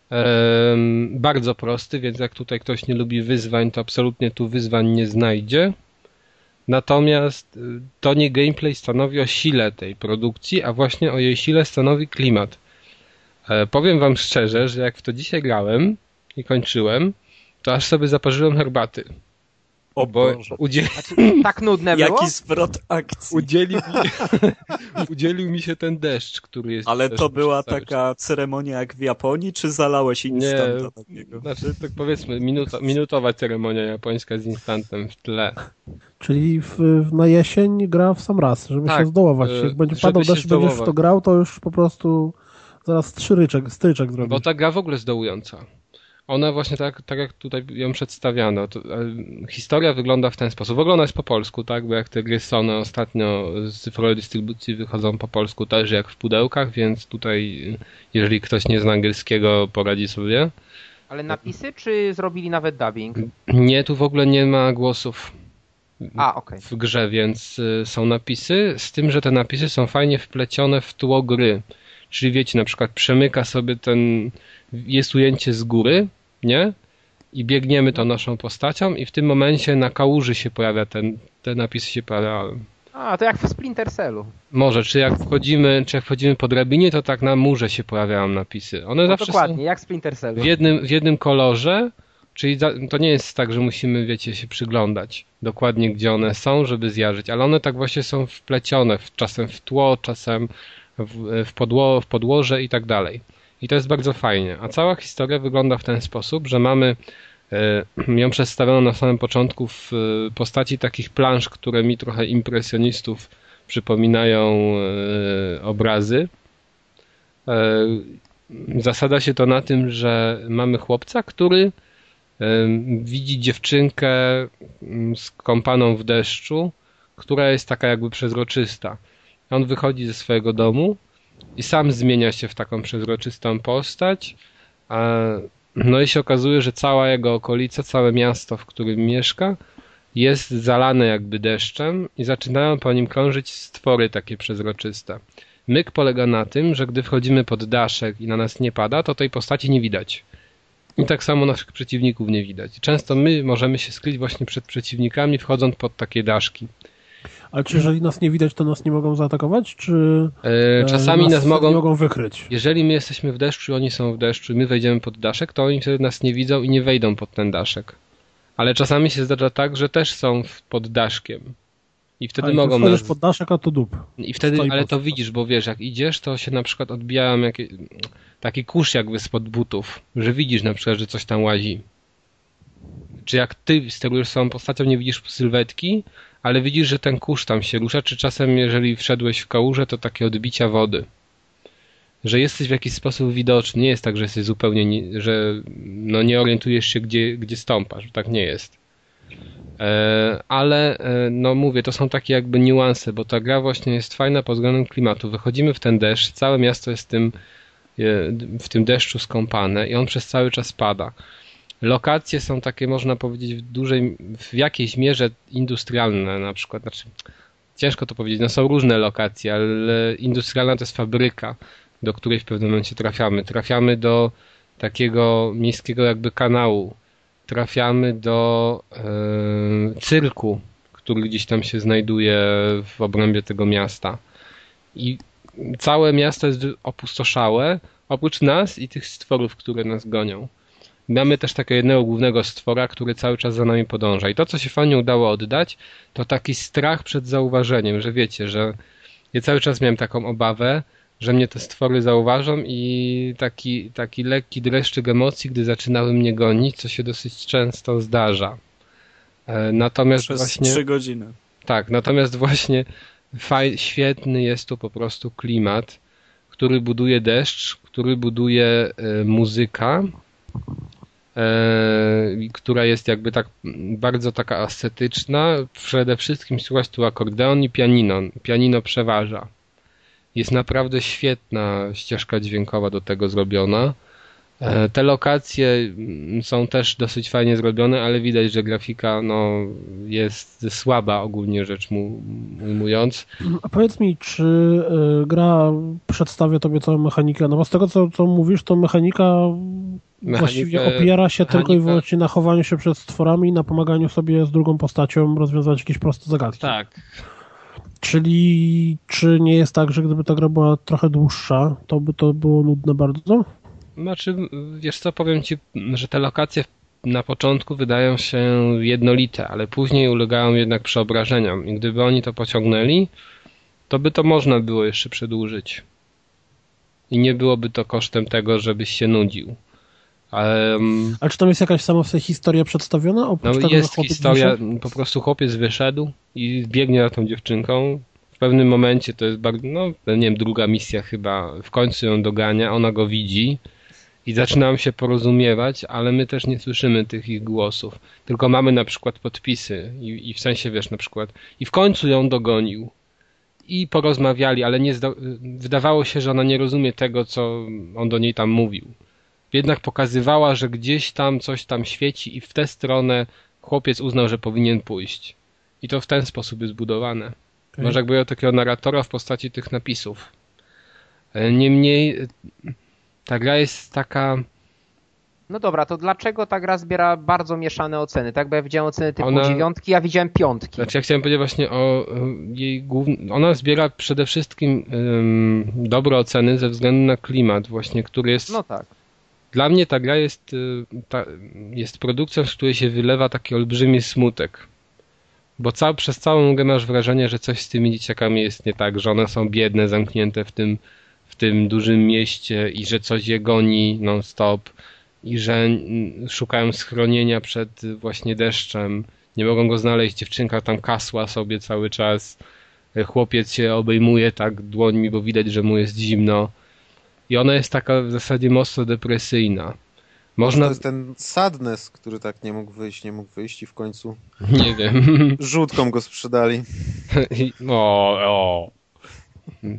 Em, bardzo prosty, więc jak tutaj ktoś nie lubi wyzwań, to absolutnie tu wyzwań nie znajdzie. Natomiast y, to nie gameplay stanowi o sile tej produkcji, a właśnie o jej sile stanowi klimat. E, powiem wam szczerze, że jak w to dzisiaj grałem i kończyłem, to aż sobie zaparzyłem herbaty. O Bo Boże. udziel, Tak nudne było? Jaki zwrot akcji. udzielił, mi, udzielił mi się ten deszcz, który jest. Ale to była taka ceremonia jak w Japonii, czy zalałeś instant'a takiego? Znaczy, tak powiedzmy, minuta, minutowa ceremonia japońska z instantem w tle. Czyli w, w, na jesień gra w sam raz, żeby Tak, się zdołować. e, Jak będzie padał deszcz, będziesz w to grał, to już po prostu zaraz stryczek, stryczek zrobisz. Bo ta gra w ogóle jest dołująca. Ona właśnie tak, tak jak tutaj ją przedstawiano. To, e, historia wygląda w ten sposób. W ogóle ona jest po polsku, tak? Bo jak te gry Sony ostatnio z cyfrowej dystrybucji wychodzą po polsku też jak w pudełkach, więc tutaj e, jeżeli ktoś nie zna angielskiego, poradzi sobie. Ale napisy, czy zrobili nawet dubbing? Nie, tu w ogóle nie ma głosów A, okej. w grze, więc y, są napisy, z tym, że te napisy są fajnie wplecione w tło gry. Czyli wiecie, na przykład przemyka sobie ten, jest ujęcie z góry, nie? I biegniemy tą naszą postacią i w tym momencie na kałuży się pojawia ten, te napisy się pojawiają. A, to jak w Splinter Cellu. Może, czy jak wchodzimy, czy jak wchodzimy po drabinie, to tak na murze się pojawiają napisy. One No, zawsze dokładnie, jak w Splinter Cellu. w jednym, w jednym kolorze, czyli za, to nie jest tak, że musimy, wiecie, się przyglądać dokładnie, gdzie one są, żeby zjarzyć, ale one tak właśnie są wplecione, czasem w tło, czasem w, w, podło, w podłoże i tak dalej. I to jest bardzo fajnie. A cała historia wygląda w ten sposób, że mamy e, ją przedstawioną na samym początku w e, postaci takich plansz, które mi trochę impresjonistów przypominają e, obrazy. Zasada się to na tym, że mamy chłopca, który widzi dziewczynkę mm, skąpaną w deszczu, która jest taka jakby przezroczysta. On wychodzi ze swojego domu i sam zmienia się w taką przezroczystą postać. No i się okazuje, że cała jego okolica, całe miasto, w którym mieszka, jest zalane jakby deszczem i zaczynają po nim krążyć stwory takie przezroczyste. Myk polega na tym, że gdy wchodzimy pod daszek i na nas nie pada, to tej postaci nie widać. I tak samo naszych przeciwników nie widać. Często my możemy się skryć właśnie przed przeciwnikami, wchodząc pod takie daszki. Ale czy jeżeli nas nie widać, to nas nie mogą zaatakować, czy E, Czasami nas, nas mogą, mogą wykryć? jeżeli my jesteśmy w deszczu i oni są w deszczu i my wejdziemy pod daszek, to oni wtedy nas nie widzą i nie wejdą pod ten daszek. Ale czasami się zdarza tak, że też są pod daszkiem. I wtedy A, mogą nas... pod daszek, a to dup. I wtedy, stoi ale to widzisz, bo wiesz, jak idziesz, to się na przykład odbijają jakie, taki kurz jakby spod butów, że widzisz na przykład, że coś tam łazi. Czy jak ty sterujesz swoją postacią, nie widzisz sylwetki, ale widzisz, że ten kurz tam się rusza, czy czasem jeżeli wszedłeś w kałużę, to takie odbicia wody. Że jesteś w jakiś sposób widoczny, nie jest tak, że jesteś zupełnie, nie, że no nie orientujesz się, gdzie, gdzie stąpasz, tak nie jest. E, ale e, no mówię, to są takie jakby niuanse, bo ta gra właśnie jest fajna pod względem klimatu. Wychodzimy w ten deszcz, całe miasto jest tym, e, w tym deszczu skąpane i on przez cały czas pada. Lokacje są takie, można powiedzieć, w dużej, w jakiejś mierze industrialne na przykład. Znaczy, ciężko to powiedzieć, no są różne lokacje, ale industrialna to jest fabryka, do której w pewnym momencie trafiamy. Trafiamy do takiego miejskiego jakby kanału. Trafiamy do e, cyrku, który gdzieś tam się znajduje w obrębie tego miasta. I całe miasto jest opustoszałe, oprócz nas i tych stworów, które nas gonią. Mamy też takiego jednego głównego stwora, który cały czas za nami podąża. I to, co się fajnie udało oddać, to taki strach przed zauważeniem, że wiecie, że ja cały czas miałem taką obawę, że mnie te stwory zauważą i taki, taki lekki dreszczyk emocji, gdy zaczynały mnie gonić, co się dosyć często zdarza. E, Natomiast Przez właśnie... trzy godziny. Tak, natomiast właśnie faj, świetny jest tu po prostu klimat, który buduje deszcz, który buduje e, muzyka, która jest jakby tak bardzo taka ascetyczna. Przede wszystkim słychać tu akordeon i pianino. Pianino przeważa. Jest naprawdę świetna ścieżka dźwiękowa do tego zrobiona. E, Te lokacje mm, są też dosyć fajnie zrobione, ale widać, że grafika no, jest słaba ogólnie rzecz mu- ujmując. A powiedz mi, czy y, gra przedstawia tobie całą mechanikę? No bo z tego, co, co mówisz, to mechanika właściwie Mechanikę- opiera się tylko i wyłącznie na chowaniu się przed stworami i na pomaganiu sobie z drugą postacią rozwiązać jakieś proste zagadki. Tak. Czyli czy nie jest tak, że gdyby ta gra była trochę dłuższa, to by to było nudne bardzo? Znaczy, wiesz co, powiem ci, że te lokacje na początku wydają się jednolite, ale później ulegają jednak przeobrażeniom i gdyby oni to pociągnęli, to by to można było jeszcze przedłużyć. I nie byłoby to kosztem tego, żebyś się nudził. Mm, Ale czy tam jest jakaś sama w sobie historia przedstawiona? Oprócz no tego, jest historia, wyszedł? po prostu chłopiec wyszedł i biegnie za tą dziewczynką. W pewnym momencie to jest bardzo, no nie wiem, druga misja chyba, w końcu ją dogania, ona go widzi i zaczynam się porozumiewać, ale my też nie słyszymy tych ich głosów. Tylko mamy na przykład podpisy i, i w sensie wiesz na przykład i w końcu ją dogonił i porozmawiali, ale nie wydawało się, że ona nie rozumie tego, co on do niej tam mówił. Jednak pokazywała, że gdzieś tam coś tam świeci i w tę stronę chłopiec uznał, że powinien pójść. I to w ten sposób jest budowane. Okej. Masz jakby takiego narratora w postaci tych napisów. E, Niemniej e, ta gra jest taka No dobra, to dlaczego ta gra zbiera bardzo mieszane oceny? Tak, bo ja widziałem oceny typu Ona- dziewiątki, ja widziałem piątki. Znaczy ja chciałem powiedzieć właśnie o e, jej głównym... Ona zbiera przede wszystkim em, dobre oceny ze względu na klimat właśnie, który jest... No tak. Dla mnie ta gra jest, y, ta, jest produkcją, z której się wylewa taki olbrzymi smutek. Bo cał, przez całą grę masz wrażenie, że coś z tymi dzieciakami jest nie tak, że one są biedne, zamknięte w tym, w tym dużym mieście i że coś je goni non-stop i że szukają schronienia przed właśnie deszczem. Nie mogą go znaleźć, dziewczynka tam kasła sobie cały czas. Chłopiec się obejmuje tak dłońmi, bo widać, że mu jest zimno. I ona jest taka w zasadzie mocno depresyjna. To Można, jest ten sadness, który tak nie mógł wyjść, nie mógł wyjść i w końcu nie wiem. żółtką go sprzedali. I- o, o.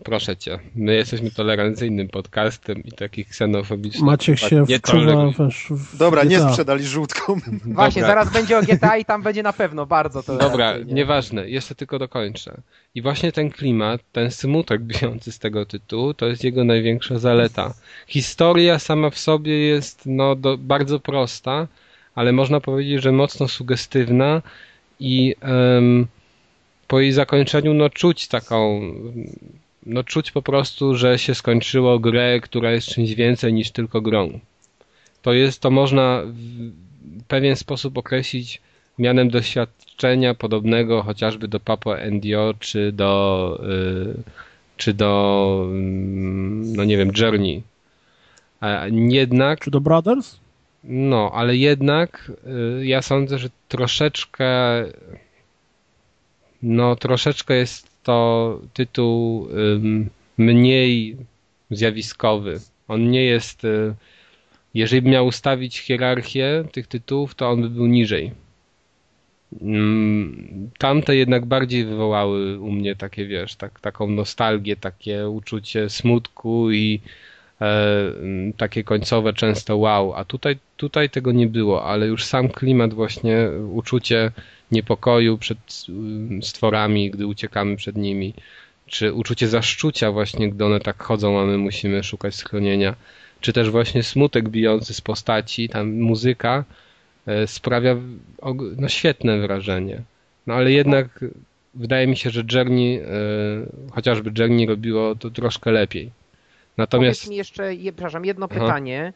Proszę cię, my jesteśmy tolerancyjnym podcastem i takich ksenofobicznych. Maciek się nie wczuwa wiesz, w Dobra, nie sprzedali żółtką. Właśnie, Dobra. zaraz będzie o GTA i tam będzie na pewno bardzo to. Dobra, nieważne, jeszcze tylko dokończę. I właśnie ten klimat, ten smutek bijący z tego tytułu, to jest jego największa zaleta. Historia sama w sobie jest no, do, bardzo prosta, ale można powiedzieć, że mocno sugestywna i em, po jej zakończeniu no, czuć taką, no czuć po prostu, że się skończyło grę, która jest czymś więcej niż tylko grą. To jest, to można w pewien sposób określić mianem doświadczenia podobnego chociażby do Papa NDO czy do y, czy do mm, no nie wiem Journey. A Jednak Czy do Brothers? no, ale jednak y, ja sądzę, że troszeczkę no troszeczkę jest to tytuł mniej zjawiskowy. On nie jest y, jeżeli miał ustawić hierarchię tych tytułów, to on by był niżej. Mm, Tamte jednak bardziej wywołały u mnie takie, wiesz, tak, taką nostalgię, takie uczucie smutku i e, mm, takie końcowe często wow, a tutaj, tutaj tego nie było, ale już sam klimat właśnie, uczucie niepokoju przed stworami, gdy uciekamy przed nimi, czy uczucie zaszczucia właśnie, gdy one tak chodzą, a my musimy szukać schronienia, czy też właśnie smutek bijący z postaci, tam muzyka e, sprawia no, świetne wrażenie. No ale jednak wydaje mi się, że Journey, e, chociażby Journey robiło to troszkę lepiej. Natomiast Powiedz mi jeszcze, je, przepraszam, jedno Aha. pytanie,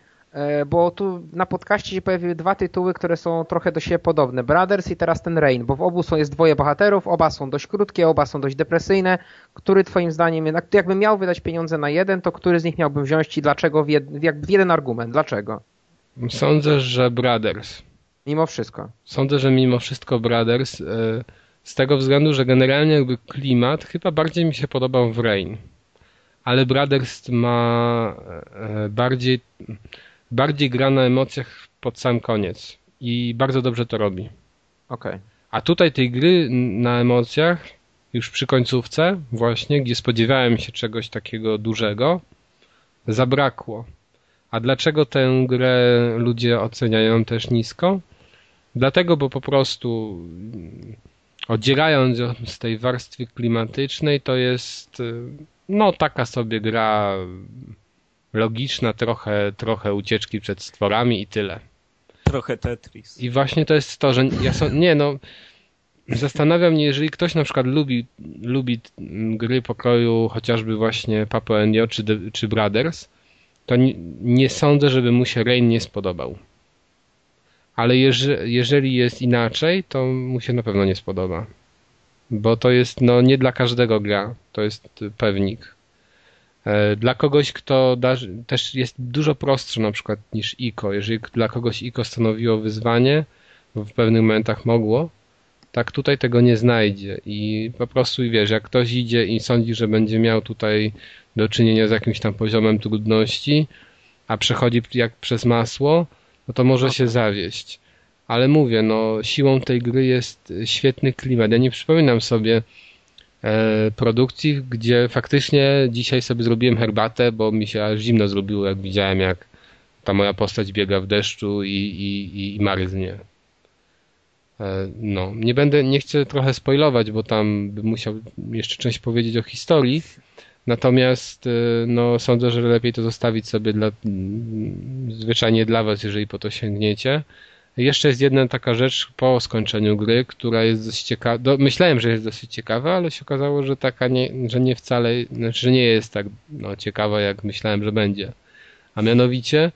bo tu na podcaście się pojawiły dwa tytuły, które są trochę do siebie podobne. Brothers i teraz ten Rain, bo w obu są jest dwoje bohaterów, oba są dość krótkie, oba są dość depresyjne. Który twoim zdaniem, jakbym miał wydać pieniądze na jeden, to który z nich miałbym wziąć i dlaczego, w, jed, w jeden argument, dlaczego? sądzę, że Brothers. Mimo wszystko. Sądzę, że mimo wszystko Brothers e, z tego względu, że generalnie jakby klimat chyba bardziej mi się podobał w Rain. Ale Brothers ma e, bardziej, bardziej gra na emocjach pod sam koniec i bardzo dobrze to robi. Okej. A tutaj tej gry na emocjach, już przy końcówce, właśnie, gdzie spodziewałem się czegoś takiego dużego, zabrakło. A dlaczego tę grę ludzie oceniają też nisko? Dlatego, bo po prostu mm, odzierając ją z tej warstwy klimatycznej, to jest y, no taka sobie gra logiczna, trochę, trochę ucieczki przed stworami i tyle. Trochę Tetris. I właśnie to jest to, że ja są, nie no, zastanawiam mnie, jeżeli ktoś na przykład lubi, lubi gry pokroju chociażby właśnie Papa NDO czy, czy Brothers, to nie, nie sądzę, żeby mu się Rain nie spodobał. Ale jeże, jeżeli jest inaczej, to mu się na pewno nie spodoba. Bo to jest no nie dla każdego gra, to jest pewnik. E, Dla kogoś, kto da, też jest dużo prostszy na przykład niż ICO. Jeżeli dla kogoś ICO stanowiło wyzwanie, w pewnych momentach mogło, tak tutaj tego nie znajdzie. I po prostu wiesz, jak ktoś idzie i sądzi, że będzie miał tutaj do czynienia z jakimś tam poziomem trudności, a przechodzi jak przez masło, no to może się zawieść. Ale mówię, no siłą tej gry jest świetny klimat. Ja nie przypominam sobie produkcji, gdzie faktycznie dzisiaj sobie zrobiłem herbatę, bo mi się aż zimno zrobiło, jak widziałem, jak ta moja postać biega w deszczu i, i, i, i marznie. E, No, nie będę, nie chcę trochę spoilować, bo tam bym musiał jeszcze część powiedzieć o historii. Natomiast e, no, sądzę, że lepiej to zostawić sobie dla, mm, zwyczajnie dla Was, jeżeli po to sięgniecie. Jeszcze jest jedna taka rzecz po skończeniu gry, która jest dość ciekawa. Do, myślałem, że jest dosyć ciekawa, ale się okazało, że taka nie, że nie wcale, znaczy, że nie jest tak no, ciekawa, jak myślałem, że będzie. A mianowicie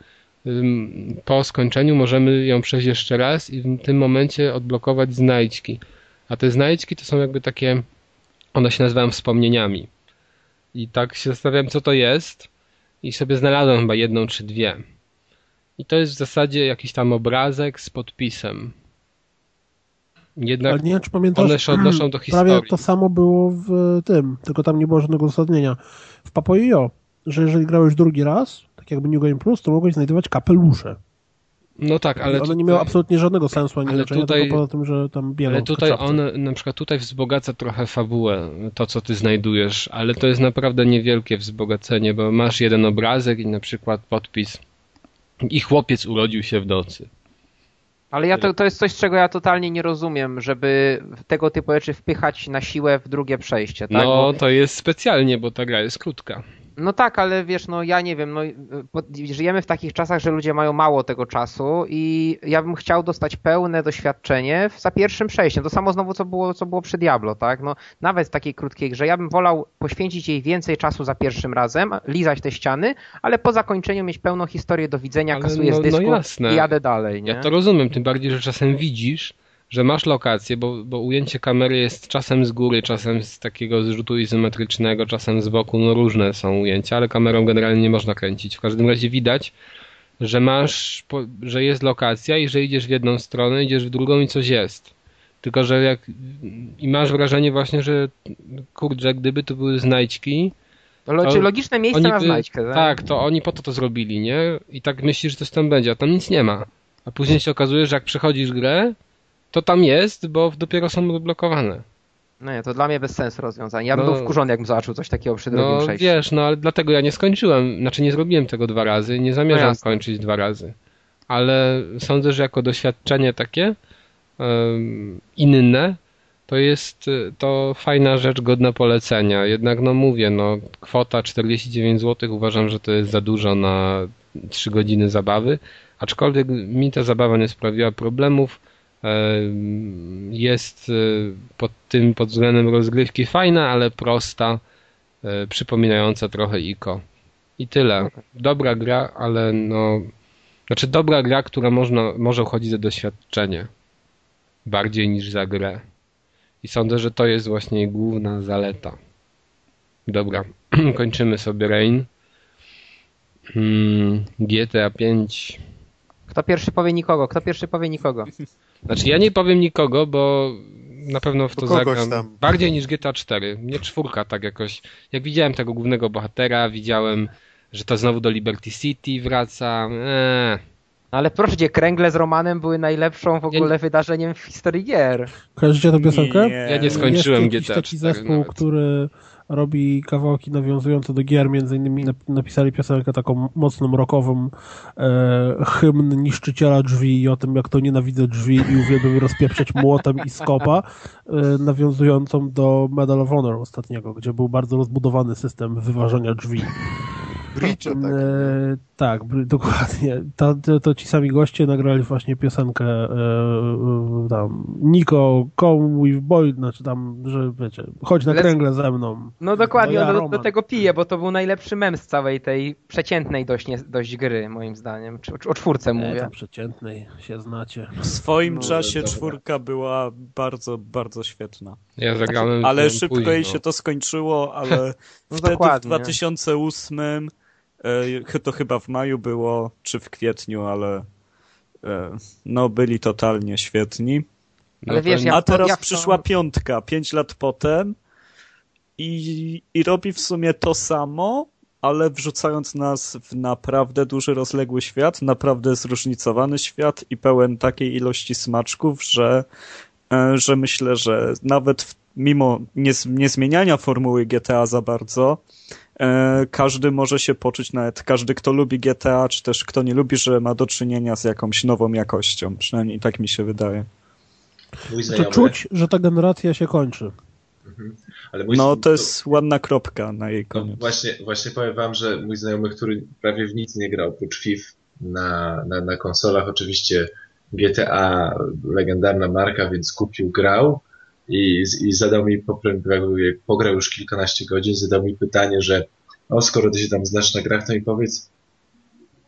po skończeniu możemy ją przejść jeszcze raz i w tym momencie odblokować znajdźki. A te znajdźki to są jakby takie, one się nazywają wspomnieniami. I tak się zastanawiałem, co to jest i sobie znalazłem chyba jedną czy dwie. I to jest w zasadzie jakiś tam obrazek z podpisem. Jednak Ale nie wiem, czy pamiętasz, one się odnoszą do prawie historii. to samo było w tym, tylko tam nie było żadnego uzasadnienia. W Papojo, że jeżeli grałeś drugi raz, tak jakby New Game Plus, to mogłeś znajdować kapelusze. No tak, ale One tutaj, nie miały absolutnie żadnego sensu ani ale znaczenia, tutaj- tylko poza tym, że tam biegał ale tutaj kaczapce. on na przykład tutaj wzbogaca trochę fabułę, to co ty znajdujesz, ale to jest naprawdę niewielkie wzbogacenie, bo masz jeden obrazek i na przykład podpis i chłopiec urodził się w nocy. Ale ja to, to jest coś, czego ja totalnie nie rozumiem, żeby tego typu rzeczy wpychać na siłę w drugie przejście, tak? No to jest specjalnie, bo ta gra jest krótka. No tak, ale wiesz, no ja nie wiem, no bo żyjemy w takich czasach, że ludzie mają mało tego czasu i ja bym chciał dostać pełne doświadczenie za pierwszym przejściem. To samo znowu, co było, co było przy Diablo, tak? No nawet w takiej krótkiej grze, ja bym wolał poświęcić jej więcej czasu za pierwszym razem, lizać te ściany, ale po zakończeniu mieć pełną historię do widzenia, Ale kasuję no- z no dysku jasne. i jadę dalej, nie? Ja to rozumiem, tym bardziej, że czasem widzisz, że masz lokację, bo, bo ujęcie kamery jest czasem z góry, czasem z takiego zrzutu izometrycznego, czasem z boku, no różne są ujęcia, ale kamerą generalnie nie można kręcić. W każdym razie widać, że masz, że jest lokacja i że idziesz w jedną stronę, idziesz w drugą i coś jest. Tylko, że jak i masz wrażenie właśnie, że kurczę, gdyby to były znajdźki, to logiczne miejsce oni na znajdźkę, tak? Tak, to oni po to to zrobili, nie? I tak myślisz, że coś tam będzie, a tam nic nie ma. A później się okazuje, że jak przechodzisz grę, to tam jest, bo dopiero są odblokowane. No nie, to dla mnie bez sensu rozwiązanie. Ja bym No. był wkurzony, jakbym zobaczył coś takiego przy drugim No przejściu. wiesz, no ale dlatego ja nie skończyłem, znaczy nie zrobiłem tego dwa razy, nie zamierzam No jasne. kończyć dwa razy. Ale sądzę, że jako doświadczenie takie em, inne, to jest y, to fajna rzecz godna polecenia. Jednak no mówię, no kwota 49 zł uważam, że to jest za dużo na 3 godziny zabawy, aczkolwiek mi ta zabawa nie sprawiła problemów. Jest y, pod tym pod względem rozgrywki fajna, ale prosta, e, przypominająca trochę Ico. I tyle. Dobra gra, ale no. Znaczy dobra gra, która można, może uchodzić za doświadczenie. Bardziej niż za grę. I sądzę, że to jest właśnie główna zaleta. Dobra, kończymy sobie Rain. Hmm, GTA 5. Kto pierwszy powie nikogo? Kto pierwszy powie nikogo? Znaczy ja nie powiem nikogo, bo na pewno w to zagram tam. bardziej niż GTA 4. Nie czwórka tak jakoś. Jak widziałem tego głównego bohatera, widziałem, że to znowu do Liberty City wraca. Eee. Ale proszę cię, kręgle z Romanem były najlepszą w ogóle wydarzeniem w historii gier. Kojarzycie tę piosenkę? Nie. Ja nie skończyłem Jest GTA taki 4 zespół, nawet. który robi kawałki nawiązujące do gier, między innymi nap- napisali piosenkę taką mocną rockową e, hymn niszczyciela drzwi i o tym, jak to nienawidzę drzwi i uwielbiam rozpieprzeć młotem i skopa, e, nawiązującą do Medal of Honor ostatniego, gdzie był bardzo rozbudowany system wyważenia drzwi. Bricze tak. E, tak, dokładnie. To, to, to ci sami goście nagrali właśnie piosenkę e, e, tam Niko, come with boy, znaczy tam, że wiecie, chodź na Let's- kręgle ze mną. No dokładnie, No ja, do, do Roman. tego piję, bo to był najlepszy mem z całej tej przeciętnej dość, nie, dość gry, moim zdaniem. Czy, o czwórce E, mówię. przeciętnej się znacie. W swoim No, czasie dobra. czwórka była bardzo, bardzo świetna. Ja zagrałem. Ale szybko późno. jej się to skończyło, ale No wtedy w dokładnie. 2008 e, to chyba w maju było, czy w kwietniu, ale e, no byli totalnie świetni. No wiesz, ja- A teraz ja to- przyszła piątka, pięć lat potem i, i robi w sumie to samo, ale wrzucając nas w naprawdę duży, rozległy świat, naprawdę zróżnicowany świat i pełen takiej ilości smaczków, że, e, że myślę, że nawet w, mimo nie, nie zmieniania formuły GTA za bardzo, e, każdy może się poczuć, nawet każdy, kto lubi GTA, czy też kto nie lubi, że ma do czynienia z jakąś nową jakością. Przynajmniej tak mi się wydaje. Mój To znajomy, czuć, że ta generacja się kończy. ale mój, No to jest ładna kropka na jej No koniec. właśnie, właśnie powiem wam, że mój znajomy, który prawie w nic nie grał oprócz FIF na, na, na konsolach, oczywiście GTA, legendarna marka, więc kupił, grał i, i zadał mi, pograł już kilkanaście godzin, zadał mi pytanie, że o, skoro ty się tam znasz na grach, to mi powiedz,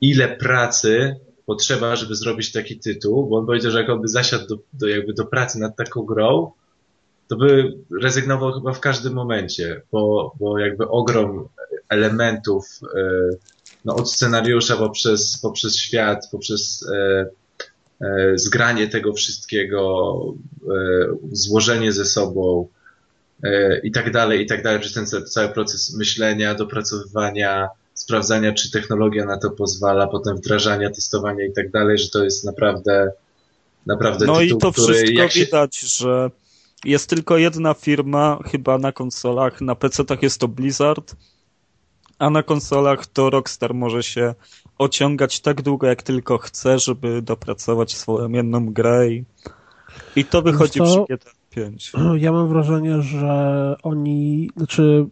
ile pracy potrzeba, żeby zrobić taki tytuł, bo on powiedział, że jak on by zasiadł do, do, jakby do pracy nad taką grą, to by rezygnował chyba w każdym momencie, bo, bo jakby ogrom elementów, e, no od scenariusza poprzez, poprzez świat, poprzez e, zgranie tego wszystkiego, e, złożenie ze sobą e, i tak dalej, i tak dalej, przez ten ca- cały proces myślenia, dopracowywania sprawdzania, czy technologia na to pozwala, potem wdrażania, testowania i tak dalej, że to jest naprawdę naprawdę No tytuł, i to który wszystko się... widać, że jest tylko jedna firma chyba na konsolach, na PC-tach jest to Blizzard, a na konsolach to Rockstar może się ociągać tak długo, jak tylko chce, żeby dopracować swoją jedną grę i, i to wychodzi co? przy GTA 5. Ja mam wrażenie, że oni, znaczy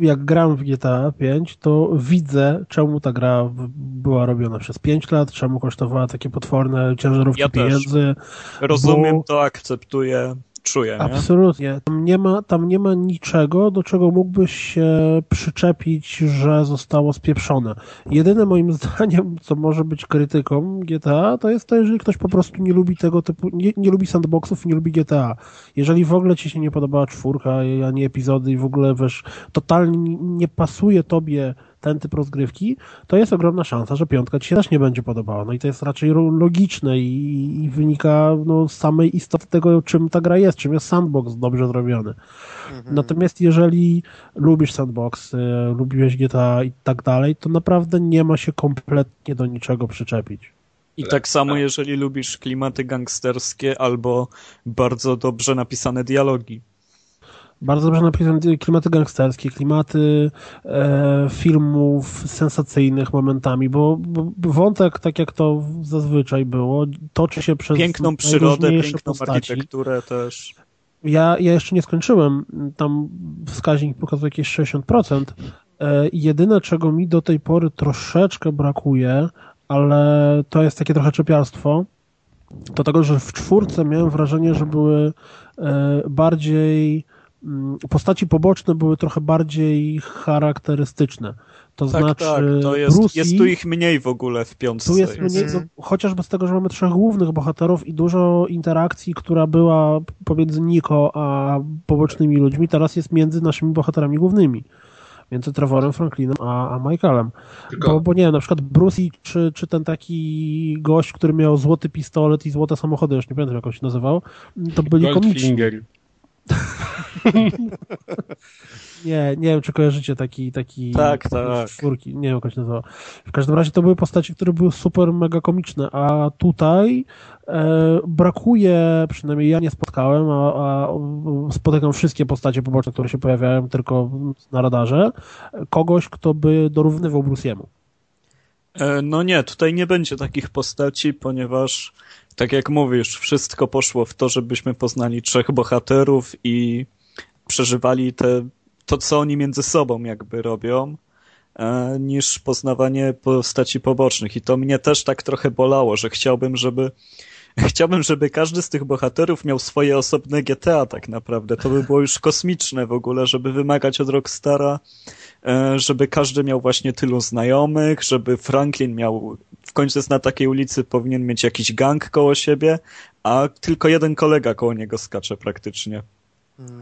jak gram w GTA 5, to widzę, czemu ta gra była robiona przez 5 lat, czemu kosztowała takie potworne ciężarówki Ja pieniędzy. Rozumiem Bo- to, akceptuję, nie? Absolutnie. Tam nie, ma, tam nie ma niczego, do czego mógłbyś się przyczepić, że zostało spieprzone. Jedyne moim zdaniem, co może być krytyką GTA, to jest to, jeżeli ktoś po prostu nie lubi tego typu, nie, nie lubi sandboxów i nie lubi GTA. Jeżeli w ogóle ci się nie podobała czwórka, a nie epizody i w ogóle wiesz, totalnie nie pasuje tobie ten typ rozgrywki, to jest ogromna szansa, że piątka ci się też nie będzie podobała. No i to jest raczej logiczne i, i wynika no, z samej istoty tego, czym ta gra jest, czym jest sandbox dobrze zrobiony. Mhm. Natomiast jeżeli lubisz sandbox, y, lubiłeś GTA i tak dalej, to naprawdę nie ma się kompletnie do niczego przyczepić. I tak samo, jeżeli lubisz klimaty gangsterskie albo bardzo dobrze napisane dialogi. Bardzo dobrze napisane klimaty gangsterskie, klimaty e, filmów sensacyjnych momentami, bo, bo wątek, tak jak to zazwyczaj było, toczy się przez Piękną przyrodę, piękną postaci. architekturę też. Ja, ja jeszcze nie skończyłem. Tam wskaźnik pokazuje jakieś 60%. E, jedyne, czego mi do tej pory troszeczkę brakuje, ale to jest takie trochę czepiarstwo, to tego, że w czwórce miałem wrażenie, że były e, bardziej postaci poboczne były trochę bardziej charakterystyczne. To Tak, znaczy tak, to jest, Bruce jest tu ich mniej w ogóle w piątce. tu jest mniej, no, chociażby z tego, że mamy trzech głównych bohaterów i dużo interakcji, która była pomiędzy Niko a pobocznymi ludźmi, teraz jest między naszymi bohaterami głównymi. Między Trevorem, Franklinem a, a Michaelem. Tylko, Bo, bo nie wiem, na przykład Bruce czy, czy ten taki gość, który miał złoty pistolet i złote samochody, już nie pamiętam jak on się nazywał, to byli komiczni. Nie, nie wiem, czy kojarzycie taki, taki Tak, tak. czwórki, nie wiem, jak się nazywa. W każdym razie to były postaci, które były super, mega komiczne, a tutaj e, brakuje, przynajmniej ja nie spotkałem, a, a spotykam wszystkie postacie poboczne, które się pojawiają tylko na radarze, kogoś, kto by dorównywał Bruce'emu. E, No nie, tutaj nie będzie takich postaci, ponieważ tak jak mówisz, wszystko poszło w to, żebyśmy poznali trzech bohaterów i przeżywali te, to, co oni między sobą jakby robią, e, niż poznawanie postaci pobocznych. I to mnie też tak trochę bolało, że chciałbym, żeby Chciałbym, żeby każdy z tych bohaterów miał swoje osobne GTA tak naprawdę. To by było już kosmiczne w ogóle, żeby wymagać od Rockstara, e, żeby każdy miał właśnie tylu znajomych, żeby Franklin miał, w końcu jest na takiej ulicy, powinien mieć jakiś gang koło siebie, a tylko jeden kolega koło niego skacze praktycznie.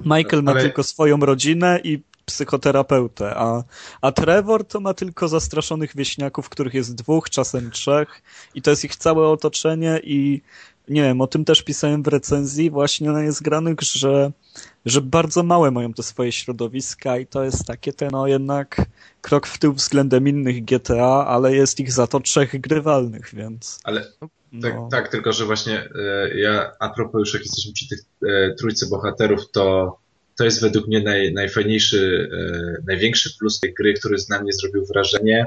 Michael ma Ale- tylko swoją rodzinę i psychoterapeutę, a, a Trevor to ma tylko zastraszonych wieśniaków, których jest dwóch, czasem trzech i to jest ich całe otoczenie i nie wiem, o tym też pisałem w recenzji właśnie na niezgranych, że, że bardzo małe mają te swoje środowiska i to jest takie ten no jednak krok w tył względem innych GTA, ale jest ich za to trzech grywalnych, więc ale tak, no. tak, tylko że właśnie e, ja a propos już jak jesteśmy przy tych e, trójce bohaterów, to to jest według mnie naj, najfajniejszy, e, największy plus tej gry, który na mnie zrobił wrażenie,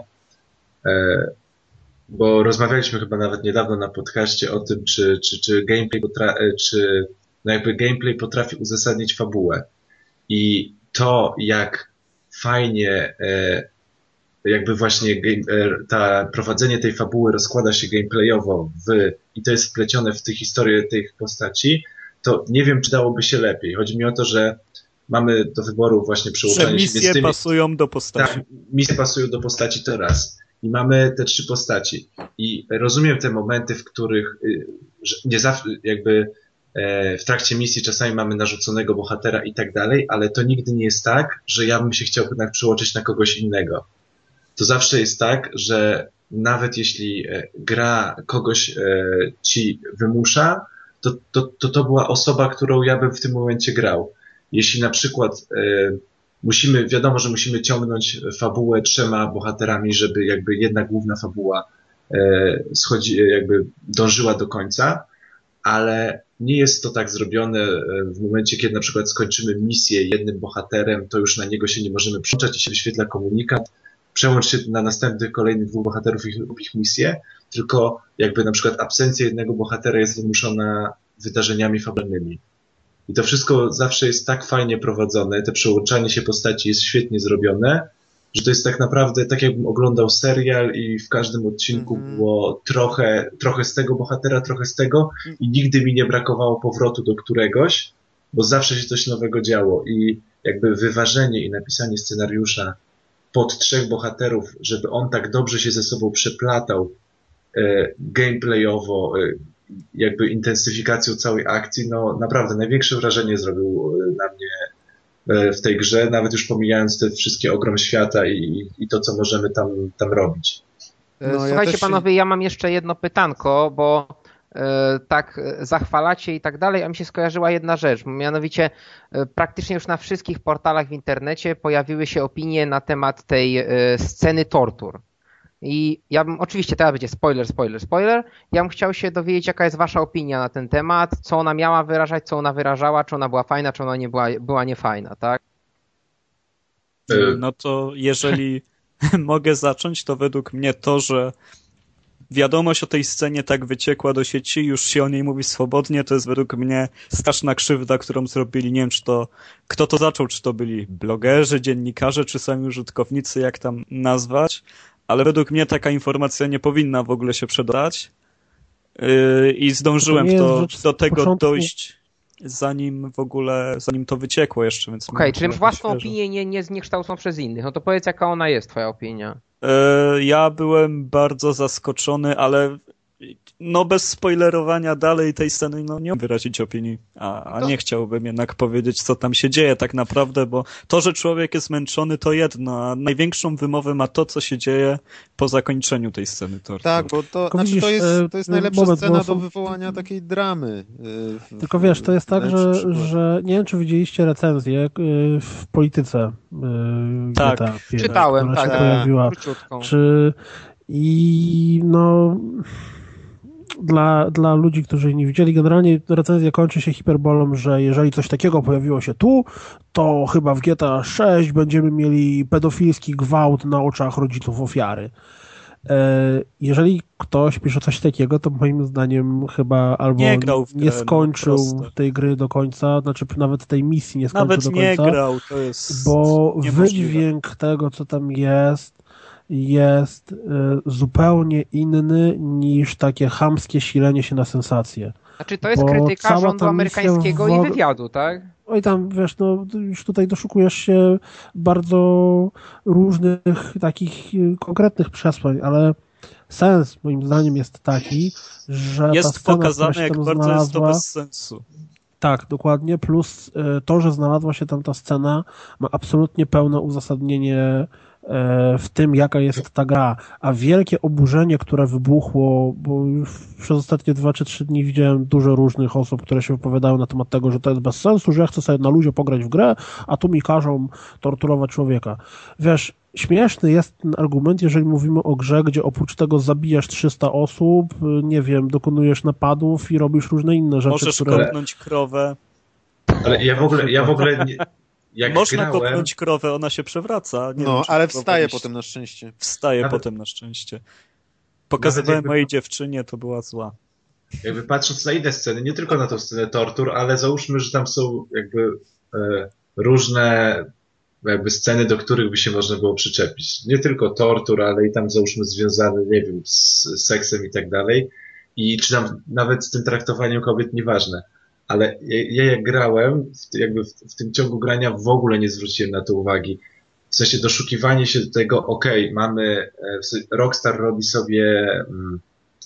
bo rozmawialiśmy chyba nawet niedawno na podcaście o tym, czy, czy, czy gameplay potra- e, czy no jakby gameplay potrafi uzasadnić fabułę. I to, jak fajnie e, jakby właśnie game, e, ta, prowadzenie tej fabuły rozkłada się gameplayowo w, i to jest wplecione w tę historię tych postaci, to nie wiem, czy dałoby się lepiej. Chodzi mi o to, że mamy do wyboru właśnie przełączanie się misje między tymi, pasują do postaci. tak, misje pasują do postaci to raz. I mamy te trzy postaci. I rozumiem te momenty, w których y, nie zawsze jakby w trakcie misji czasami mamy narzuconego bohatera i tak dalej, ale to nigdy nie jest tak, że ja bym się chciał jednak przyłączyć na kogoś innego. To zawsze jest tak, że nawet jeśli e, gra kogoś e, ci wymusza, to, to, to to była osoba, którą ja bym w tym momencie grał. Jeśli na przykład e, musimy, wiadomo, że musimy ciągnąć fabułę trzema bohaterami, żeby jakby jedna główna fabuła e, schodzi, jakby dążyła do końca, ale nie jest to tak zrobione e, w momencie, kiedy na przykład skończymy misję jednym bohaterem, to już na niego się nie możemy przełączać i się wyświetla komunikat, przełącz się na następnych kolejnych dwóch bohaterów i ich, ich misję, tylko jakby na przykład absencja jednego bohatera jest wymuszona wydarzeniami fabularnymi. I to wszystko zawsze jest tak fajnie prowadzone, te przełączanie się postaci jest świetnie zrobione, że to jest tak naprawdę tak jakbym oglądał serial i w każdym odcinku mm było trochę, trochę z tego bohatera, trochę z tego i nigdy mi nie brakowało powrotu do któregoś, bo zawsze się coś nowego działo i jakby wyważenie i napisanie scenariusza pod trzech bohaterów, żeby on tak dobrze się ze sobą przeplatał e, gameplayowo, e, jakby intensyfikacją całej akcji, no naprawdę największe wrażenie zrobił e, na mnie w tej grze, nawet już pomijając te wszystkie ogrom świata i, i to, co możemy tam, tam robić. E, no, Słuchajcie ja panowie, ja mam jeszcze jedno pytanko, bo tak zachwalacie i tak dalej, a mi się skojarzyła jedna rzecz, mianowicie praktycznie już na wszystkich portalach w internecie pojawiły się opinie na temat tej sceny tortur. I ja bym, oczywiście teraz będzie spoiler, spoiler, spoiler. Ja bym chciał się dowiedzieć, jaka jest wasza opinia na ten temat, co ona miała wyrażać, co ona wyrażała, czy ona była fajna, czy ona nie była, była niefajna, tak? No to jeżeli mogę zacząć, to według mnie to, że wiadomość o tej scenie tak wyciekła do sieci, już się o niej mówi swobodnie, to jest według mnie straszna krzywda, którą zrobili. Nie wiem, czy to, kto to zaczął, czy to byli blogerzy, dziennikarze, czy sami użytkownicy, jak tam nazwać, ale według mnie taka informacja nie powinna w ogóle się przedać. Yy, I zdążyłem to to, do tego początku... dojść, zanim w ogóle, zanim to wyciekło jeszcze, więc... Okej, okay, czyli własną opinię nie, nie zniekształcą przez innych. No to powiedz, jaka ona jest, twoja opinia. Yy, ja byłem bardzo zaskoczony, ale no bez spoilerowania dalej tej sceny, no nie wyrazić opinii, a, a nie chciałbym jednak powiedzieć, co tam się dzieje tak naprawdę, bo to, że człowiek jest męczony, to jedno, a największą wymowę ma to, co się dzieje po zakończeniu tej sceny tortur. Tak, bo to, znaczy, widzisz, to, jest, e, to jest najlepsza moment, scena do wywołania takiej dramy. E, w, Tylko wiesz, to jest tak, że, że nie wiem, czy widzieliście recenzję e, w polityce tak. GTA, Czytałem, tak, pojawiła. Czy i no dla, dla ludzi, którzy nie widzieli, generalnie recenzja kończy się hiperbolą, że jeżeli coś takiego pojawiło się tu, to chyba w GTA 6 będziemy mieli pedofilski gwałt na oczach rodziców ofiary. E, jeżeli ktoś pisze coś takiego, to moim zdaniem chyba albo nie, grał grę, nie skończył no, tej gry do końca, znaczy nawet tej misji nie skończył nawet do końca. Nawet nie grał, to jest Bo wydźwięk tego, co tam jest, jest y, zupełnie inny niż takie chamskie silenie się na sensacje. Znaczy to jest krytyka rządu amerykańskiego w... i wywiadu, tak? Oj tam, wiesz, no już tutaj doszukujesz się bardzo różnych takich y, konkretnych przesłań, to sens moim zdaniem jest taki, że jest ta scena, pokazane, jak bardzo znalazła, jest to bez sensu. Tak, dokładnie, plus y, to, że znalazła się tam ta scena ma absolutnie pełne uzasadnienie w tym, jaka jest ta gra, a wielkie oburzenie, które wybuchło, bo już przez ostatnie dwa czy trzy dni widziałem dużo różnych osób, które się wypowiadały na temat tego, że to jest bez sensu, że ja chcę sobie na luzie pograć w grę, a tu mi każą torturować człowieka. Wiesz, śmieszny jest ten argument, jeżeli mówimy o grze, gdzie oprócz tego zabijasz 300 osób, nie wiem, dokonujesz napadów i robisz różne inne rzeczy, Możesz które... kopnąć krowę. Ale ja w ogóle, ja w ogóle nie, jak Można grałem... kopnąć krowę, ona się przewraca. Nie no, wiem, ale wstaje potem na szczęście. Wstaje Nawet... potem na szczęście. Pokazywałem jakby... mojej dziewczynie, to była zła. Jakby patrząc na inne sceny, nie tylko na tą scenę tortur, ale załóżmy, że tam są jakby e, różne jakby sceny, do których by się można było przyczepić. Nie tylko tortur, ale i tam załóżmy związane, nie wiem, z seksem i tak dalej. I czy tam nawet z tym traktowaniem kobiet, nieważne ale ja jak grałem, jakby w, w, tym ciągu grania w ogóle nie zwróciłem na to uwagi. W sensie doszukiwanie się do tego, okej, okay, mamy, e, Rockstar robi sobie mm,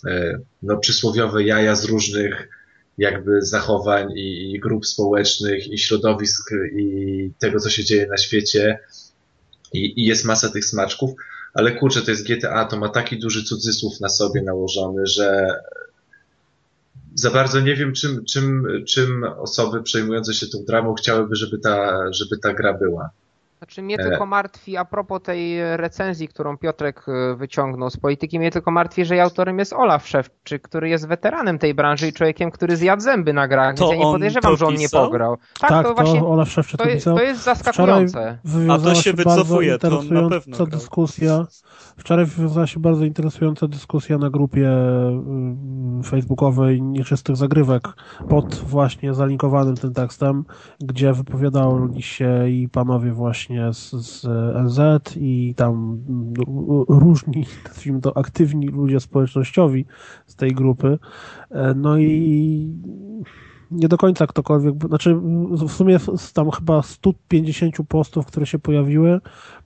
e, no, przysłowiowe jaja z różnych jakby zachowań i, i grup społecznych i środowisk i tego, co się dzieje na świecie i, i jest masa tych smaczków, ale kurczę, to jest GTA, to ma taki duży cudzysłów na sobie nałożony, że za bardzo nie wiem, czym, czym, czym osoby przejmujące się tą dramą chciałyby, żeby ta, żeby ta gra była. Znaczy mnie E. tylko martwi, a propos tej recenzji, którą Piotrek e, wyciągnął z polityki, mnie tylko martwi, że jej autorem jest Olaf Szewczyk, który jest weteranem tej branży i człowiekiem, który zjadł zęby na grach, To więc ja nie on podejrzewam, to że on nie pograł. Tak, Tak, to właśnie Olaf Szewczyk to, to je- pisał. to jest zaskakujące. A to się wycofuje, to on na interesująca pewno grał. dyskusja. Wczoraj wywiązała się bardzo interesująca dyskusja na grupie y, facebookowej Nieczystych Zagrywek pod właśnie zalinkowanym tym tekstem, gdzie wypowiadali się i panowie właśnie z, z NZ i tam różni, nazwijmy to aktywni ludzie społecznościowi z tej grupy. E, No i nie do końca ktokolwiek, znaczy w sumie z tam chyba 150 postów, które się pojawiły,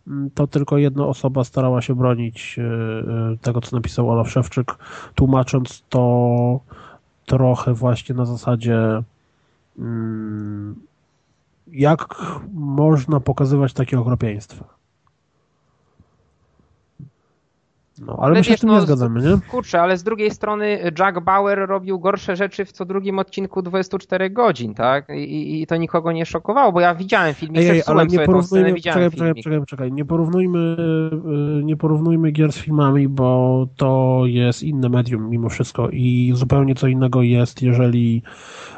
mm, to tylko jedna osoba starała się bronić e, e, tego, co napisał Olaf Szewczyk, tłumacząc to trochę właśnie na zasadzie mm, jak można pokazywać takie okropieństwa. No, ale Ale my się wiesz, z tym no, nie zgadzamy, nie? Kurczę, ale z drugiej strony Jack Bauer robił gorsze rzeczy w co drugim odcinku 24 godzin, tak? I, i, to nikogo nie szokowało, bo ja widziałem filmik, Ej, ej, ale nie scenę, porównujmy, widziałem czekaj, czekaj, czekaj, czekaj, nie porównujmy, y, nie porównujmy gier z filmami, bo to jest inne medium mimo wszystko i zupełnie co innego jest, jeżeli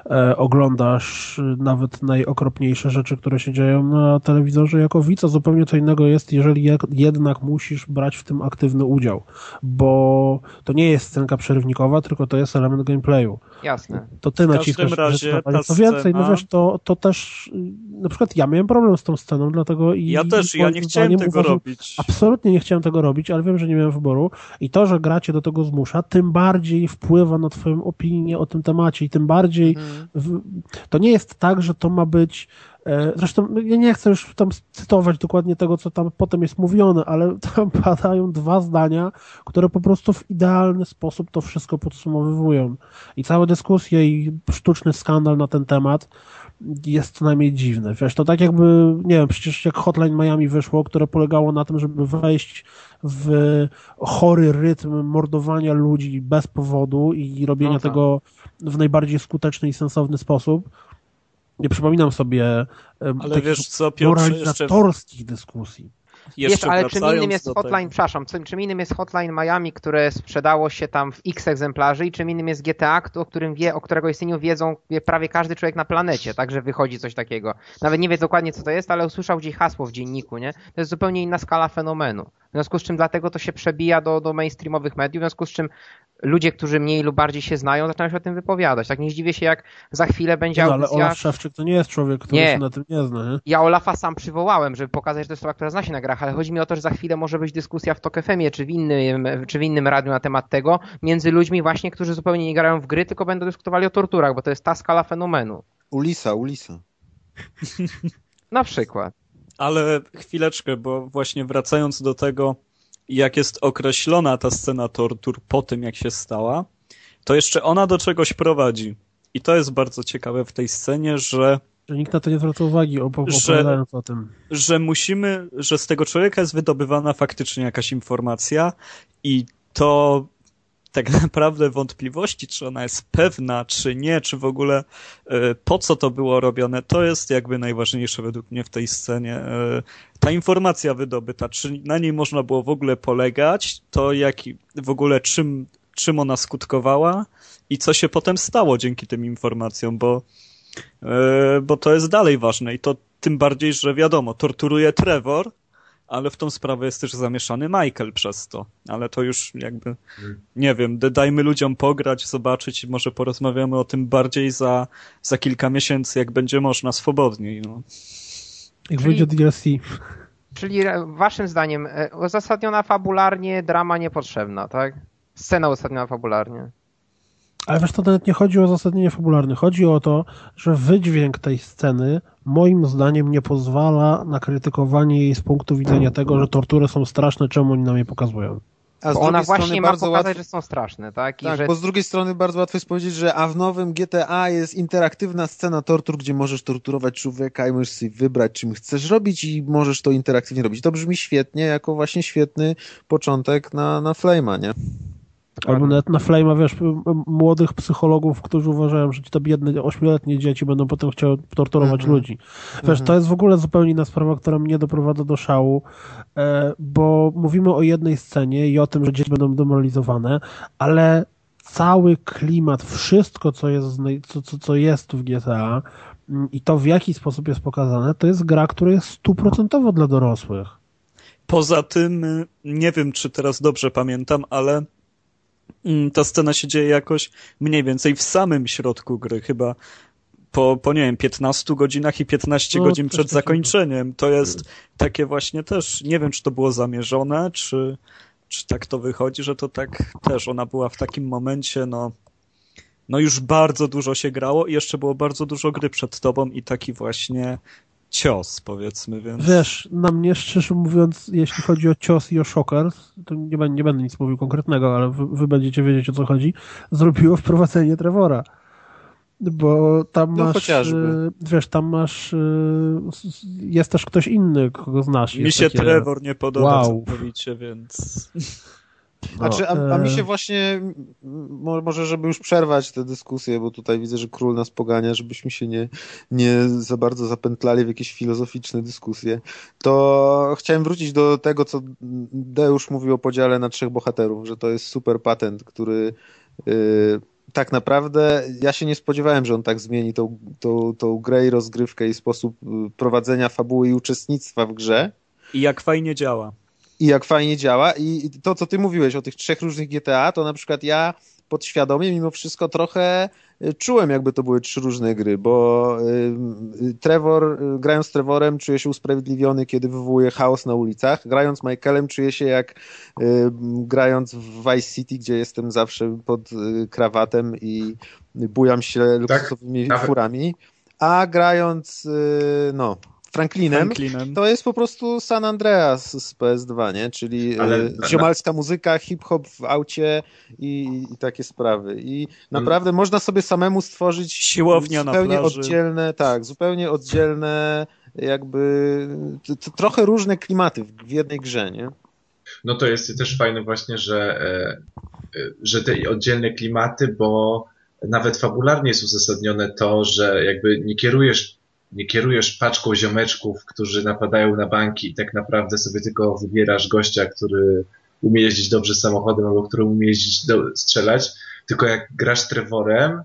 e, oglądasz nawet najokropniejsze rzeczy, które się dzieją na telewizorze jako widz, a zupełnie co innego jest, jeżeli jednak musisz brać w tym aktywny udział, bo to nie jest scenka przerywnikowa, tylko to jest element gameplayu Jasne. to ty W każdym naciskasz razie ta Co więcej, no scena- wiesz, to, to też na przykład ja miałem problem z tą sceną, dlatego i Ja też, ja nie chciałem tego uważam- robić. Absolutnie nie chciałem tego robić, ale wiem, że nie miałem wyboru i to, że gra cię do tego zmusza, tym bardziej wpływa na twoją opinię o tym temacie i tym bardziej Mhm. w, to nie jest tak, że to ma być Zresztą no, ja nie chcę już tam cytować dokładnie tego, co tam potem jest mówione, ale tam padają dwa zdania, które po prostu w idealny sposób to wszystko podsumowywują. I całe dyskusje i sztuczny skandal na ten temat jest co najmniej dziwny. Wiesz, to tak jakby, nie wiem, przecież jak Hotline Miami wyszło, które polegało na tym, żeby wejść w chory rytm mordowania ludzi bez powodu i robienia No tak. tego w najbardziej skuteczny i sensowny sposób. Nie przypominam sobie Ale takich wiesz co, Piotr, jeszcze, moralizatorskich dyskusji. Wiesz, jeszcze ale czym innym jest Hotline, tego. przepraszam, czym, czym innym jest Hotline Miami, które sprzedało się tam w x egzemplarzy i czym innym jest GTA, o którym wie, o którego istnieniu wiedzą wie prawie każdy człowiek na planecie, także wychodzi coś takiego. Nawet nie wie dokładnie co to jest, ale usłyszał gdzieś hasło w dzienniku, nie? To jest zupełnie inna skala fenomenu. W związku z czym dlatego to się przebija do, do mainstreamowych mediów, w związku z czym ludzie, którzy mniej lub bardziej się znają, zaczynają się o tym wypowiadać. Tak nie zdziwię się, jak za chwilę będzie No, ale audycja... Olaf Szewczyk to nie jest człowiek, który Nie. się na tym nie zna, nie? Ja Olafa sam przywołałem, żeby pokazać, że to jest osoba, która zna się na grach, ale chodzi mi o to, że za chwilę może być dyskusja w Tok FM-ie czy w innym, czy w innym radiu na temat tego, między ludźmi właśnie, którzy zupełnie nie grają w gry, tylko będą dyskutowali o torturach, bo to jest ta skala fenomenu. Ulisa, Ulisa. Na przykład. Ale chwileczkę, bo właśnie wracając do tego, jak jest określona ta scena tortur po tym, jak się stała, to jeszcze ona do czegoś prowadzi. I to jest bardzo ciekawe w tej scenie, że, Że nikt na to nie zwraca uwagi, opowiadając o tym. że musimy, że z tego człowieka jest wydobywana faktycznie jakaś informacja i to tak naprawdę wątpliwości, czy ona jest pewna, czy nie, czy w ogóle e, po co to było robione, to jest jakby najważniejsze według mnie w tej scenie. E, Ta informacja wydobyta, czy na niej można było w ogóle polegać, to jak w ogóle czym, czym ona skutkowała i co się potem stało dzięki tym informacjom, bo, e, bo to jest dalej ważne i to tym bardziej, że wiadomo, torturuje Trevor, ale w tą sprawę jest też zamieszany Michael przez to. Ale to już jakby, nie wiem, dajmy ludziom pograć, zobaczyć i może porozmawiamy o tym bardziej za, za kilka miesięcy, jak będzie można swobodniej. No. Jak wyjdzie DLC. Czyli waszym zdaniem e, uzasadniona fabularnie, drama niepotrzebna, tak? Scena uzasadniona fabularnie. Ale wiesz, to nawet nie chodzi o zasadnienie fabularne. Chodzi o to, że wydźwięk tej sceny moim zdaniem nie pozwala na krytykowanie jej z punktu widzenia tego, że tortury są straszne, czemu oni nam je pokazują. A z Bo drugiej ona strony właśnie ma bardzo pokazać, łatwo... że są straszne, tak? I Tak, że bo z drugiej strony bardzo łatwo jest powiedzieć, że a w nowym GTA jest interaktywna scena tortur, gdzie możesz torturować człowieka i możesz sobie wybrać, czym chcesz robić i możesz to interaktywnie robić. To brzmi świetnie, jako właśnie świetny początek na, na Flame'a, nie? Albo nawet na Flame'a, wiesz, młodych psychologów, którzy uważają, że ci to biedne ośmioletnie dzieci będą potem chciały torturować Mhm. ludzi. Wiesz, to jest w ogóle zupełnie inna sprawa, która mnie doprowadza do szału, e, bo mówimy o jednej scenie i o tym, że dzieci będą demoralizowane, ale cały klimat, wszystko, co jest, co, co, co jest w GTA mm, i to, w jaki sposób jest pokazane, to jest gra, która jest stuprocentowo dla dorosłych. Poza tym, y, nie wiem czy teraz dobrze pamiętam, ale ta scena się dzieje jakoś mniej więcej w samym środku gry, chyba po, po nie wiem, 15 godzinach i 15 No, godzin przed zakończeniem. To jest takie właśnie też, nie wiem czy to było zamierzone, czy, czy tak to wychodzi, że to tak też ona była w takim momencie, no, no już bardzo dużo się grało i jeszcze było bardzo dużo gry przed tobą i taki właśnie cios, powiedzmy, więc... Wiesz, na mnie szczerze mówiąc, jeśli chodzi o cios i o shockers, to nie, będę- nie będę nic mówił konkretnego, ale wy, wy będziecie wiedzieć o co chodzi, zrobiło wprowadzenie Trevora. Bo tam No, masz, chociażby. e, wiesz, tam masz, s- jest też ktoś inny, kogo znasz. Mi się takie- Trevor nie podoba Wow. całkowicie, więc... Znaczy, a, a mi e, się właśnie, m, mo- może żeby już przerwać tę dyskusję, bo tutaj widzę, że król nas pogania, żebyśmy się nie, nie za bardzo zapętlali w jakieś filozoficzne dyskusje, to chciałem wrócić do tego, co Deusz mówił o podziale na trzech bohaterów, że to jest super patent, który yy, tak naprawdę ja się nie spodziewałem, że on tak zmieni tą, tą, tą grę i rozgrywkę i sposób y, prowadzenia fabuły i uczestnictwa w grze I jak fajnie działa. I jak fajnie działa. I to, co ty mówiłeś o tych trzech różnych GTA, to na przykład ja podświadomie mimo wszystko trochę y, czułem, jakby to były trzy różne gry, bo y, y, Trevor, grając z Trevorem czuję się usprawiedliwiony, kiedy wywołuje chaos na ulicach. Grając Michaelem czuję się jak grając w Vice City, gdzie jestem zawsze pod krawatem i bujam się luksusowymi nawet- furami. A grając no, Franklinem, Franklinem. to jest po prostu San Andreas z PS2, nie? Czyli Ale- Ale... ziomalska muzyka, hip-hop w aucie i, i takie sprawy. I naprawdę można sobie samemu stworzyć Siłownia na zupełnie oddzielne, tak, zupełnie oddzielne jakby t, t, trochę różne klimaty w, w jednej grze, nie? No to jest też fajne właśnie, że, e, e, że te oddzielne klimaty, bo nawet fabularnie jest uzasadnione to, że jakby nie kierujesz, nie kierujesz paczką ziomeczków, którzy napadają na banki i tak naprawdę sobie tylko wybierasz gościa, który umie jeździć dobrze samochodem albo który umie jeździć do, strzelać, tylko jak grasz Trevorem,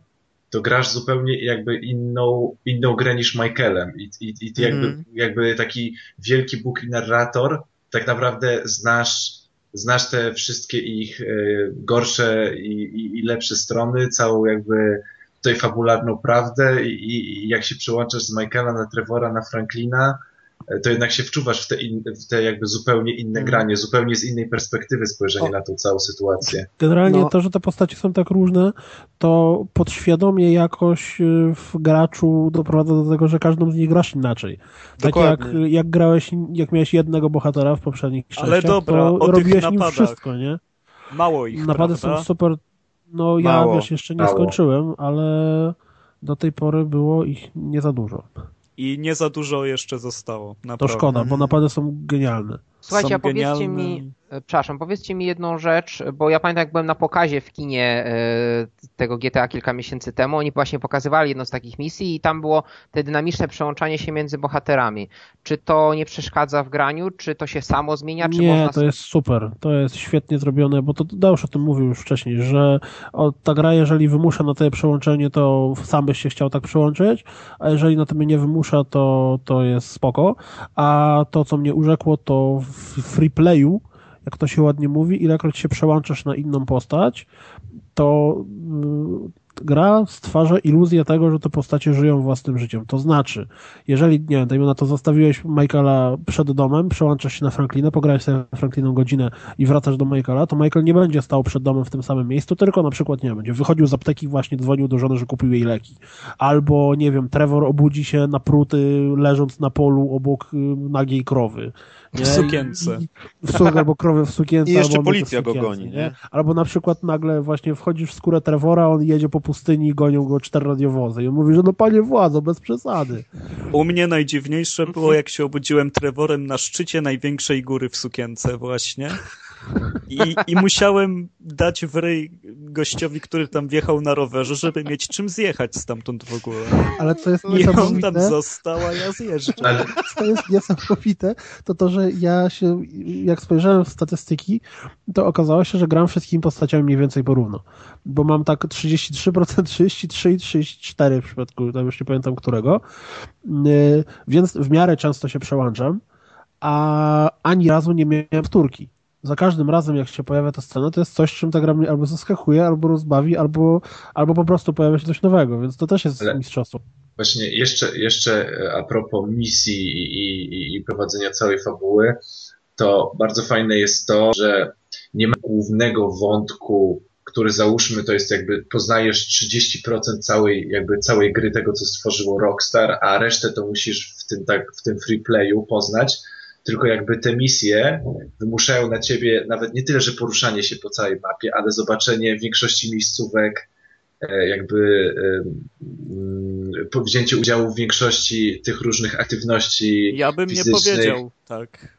to grasz zupełnie jakby inną, inną grę niż Michaelem i, i, i ty jakby, Mhm. jakby taki wielki Bóg i narrator tak naprawdę znasz, znasz te wszystkie ich e, gorsze i, i, i lepsze strony, całą jakby tutaj fabularną prawdę i, i, jak się przełączasz z Michaela na Trevora, na Franklina, e, to jednak się wczuwasz w te, in, w te jakby zupełnie inne Mhm. granie, zupełnie z innej perspektywy spojrzenie O. na tą całą sytuację. Generalnie No. to, że te postacie są tak różne, to podświadomie jakoś y, w graczu doprowadza do tego, że każdą z nich grasz inaczej. Tak jak, Dokładnie. jak grałeś, jak miałeś jednego bohatera w poprzednich Ale częściach, dobra, to robiłeś nim wszystko, nie? Mało ich, Napady prawda? są super. No ja Mało, wiesz, jeszcze nie mało. skończyłem, ale do tej pory było ich nie za dużo. I nie za dużo jeszcze zostało. To Naprawdę. szkoda, bo napady są genialne. Słuchajcie, a powiedzcie genialne. mi, e, przepraszam, powiedzcie mi jedną rzecz, bo ja pamiętam jak byłem na pokazie w kinie e, tego GTA kilka miesięcy temu, oni właśnie pokazywali jedną z takich misji i tam było te dynamiczne przełączanie się między bohaterami. Czy to nie przeszkadza w graniu, czy to się samo zmienia, czy Nie, można... to jest super. To jest świetnie zrobione, bo to Deusz o tym mówił już wcześniej, że ta gra, jeżeli wymusza na tobie przełączenie, to sam byś się chciał tak przełączyć, a jeżeli na tobie nie wymusza, to, to jest spoko. A to, co mnie urzekło, to w free playu, jak to się ładnie mówi, ilekroć się przełączasz na inną postać, to y, gra stwarza iluzję tego, że te postacie żyją własnym życiem. To znaczy, jeżeli, nie wiem, dajmy na to, zostawiłeś Michaela przed domem, przełączasz się na Franklina, pograłeś sobie Frankliną godzinę i wracasz do Michaela, to Michael nie będzie stał przed domem w tym samym miejscu, tylko na przykład, nie wiem, będzie wychodził z apteki, właśnie dzwonił do żony, że kupił jej leki. Albo, nie wiem, Trevor obudzi się napruty, leżąc na polu obok y, nagiej krowy. Nie? W sukience. I, i, w albo krowy w sukience. I jeszcze policja w go sukience, goni, nie? nie? Albo na przykład nagle właśnie wchodzisz w skórę Trevora, on jedzie po pustyni i gonią go cztery radiowozy. I on mówi, że no panie władzo, bez przesady. U mnie najdziwniejsze było, jak się obudziłem Trevorem na szczycie największej góry w sukience właśnie. I, I musiałem dać w ryj gościowi, który tam wjechał na rowerze, żeby mieć czym zjechać stamtąd w ogóle. Ale co jest I on niesamowite, tam został, a ja zjeżdżam. Ale co jest niesamowite, to to, że ja się, jak spojrzałem w statystyki, to okazało się, że gram wszystkimi postaciami mniej więcej porówno. Bo mam tak 33%, 33 i 34 w przypadku, tam już nie pamiętam którego, Yy, więc w miarę często się przełączam, a ani razu nie miałem wtórki. Za każdym razem, jak się pojawia ta scena, to jest coś, czym ta gra mnie albo zaskakuje, albo rozbawi, albo, albo po prostu pojawia się coś nowego, więc to też jest Ale- mistrzostwo. Właśnie jeszcze, jeszcze a propos misji i, i, i prowadzenia całej fabuły, to bardzo fajne jest to, że nie ma głównego wątku, który załóżmy to jest jakby poznajesz 30% całej, jakby całej gry tego, co stworzyło Rockstar, a resztę to musisz w tym tak, w tym free playu poznać, tylko jakby te misje wymuszają na ciebie nawet nie tyle, że poruszanie się po całej mapie, ale zobaczenie większości miejscówek, e, jakby po wzięcie udziału w większości tych różnych aktywności Ja bym nie powiedział tak.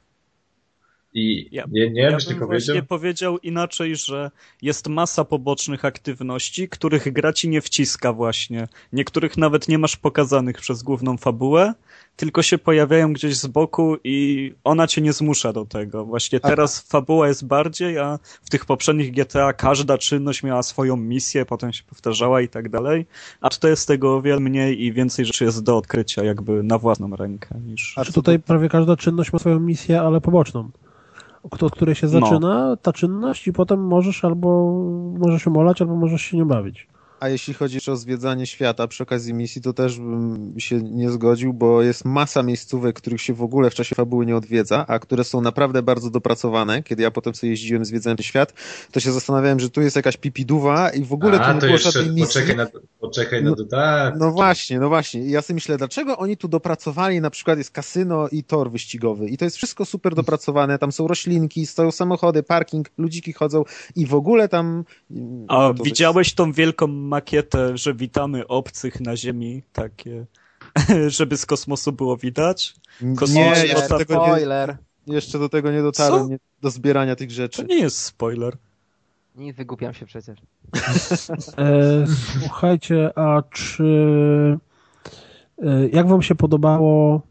I Ja- nie, nie, ja byś bym powiedział? powiedział inaczej, że jest masa pobocznych aktywności, których gra ci nie wciska właśnie. Niektórych nawet nie masz pokazanych przez główną fabułę, tylko się pojawiają gdzieś z boku i ona cię nie zmusza do tego. Właśnie teraz fabuła jest bardziej, a w tych poprzednich GTA każda czynność miała swoją misję, potem się powtarzała i tak dalej. A tutaj jest tego o wiele mniej i więcej rzeczy jest do odkrycia jakby na własną rękę niż... A Czy tutaj prawie każda czynność ma swoją misję, ale poboczną. Od której się No. zaczyna ta czynność i potem możesz albo możesz się molać, albo możesz się nie bawić. A jeśli chodzi o zwiedzanie świata przy okazji misji, to też bym się nie zgodził, bo jest masa miejscówek, których się w ogóle w czasie fabuły nie odwiedza, a które są naprawdę bardzo dopracowane. Kiedy ja potem sobie jeździłem, zwiedzałem ten świat, to się zastanawiałem, że tu jest jakaś pipiduwa i w ogóle A, tu nie to było jeszcze żadnej misji. poczekaj na, poczekaj na No- to, tak. No właśnie, no właśnie. I ja sobie myślę, dlaczego oni tu dopracowali, na przykład jest kasyno i tor wyścigowy i to jest wszystko super dopracowane, tam są roślinki, stoją samochody, parking, ludziki chodzą i w ogóle tam... A no widziałeś tą wielką makietę, że witamy obcych na Ziemi, takie, żeby z kosmosu było widać? kosmos- Nie, Spoiler. jeszcze do, tego nie, Spoiler. jeszcze do tego nie dotarłem, nie, do zbierania tych To rzeczy. nie jest spoiler. Nie wygłupiam się przecież. E, słuchajcie, a czy e, jak wam się podobało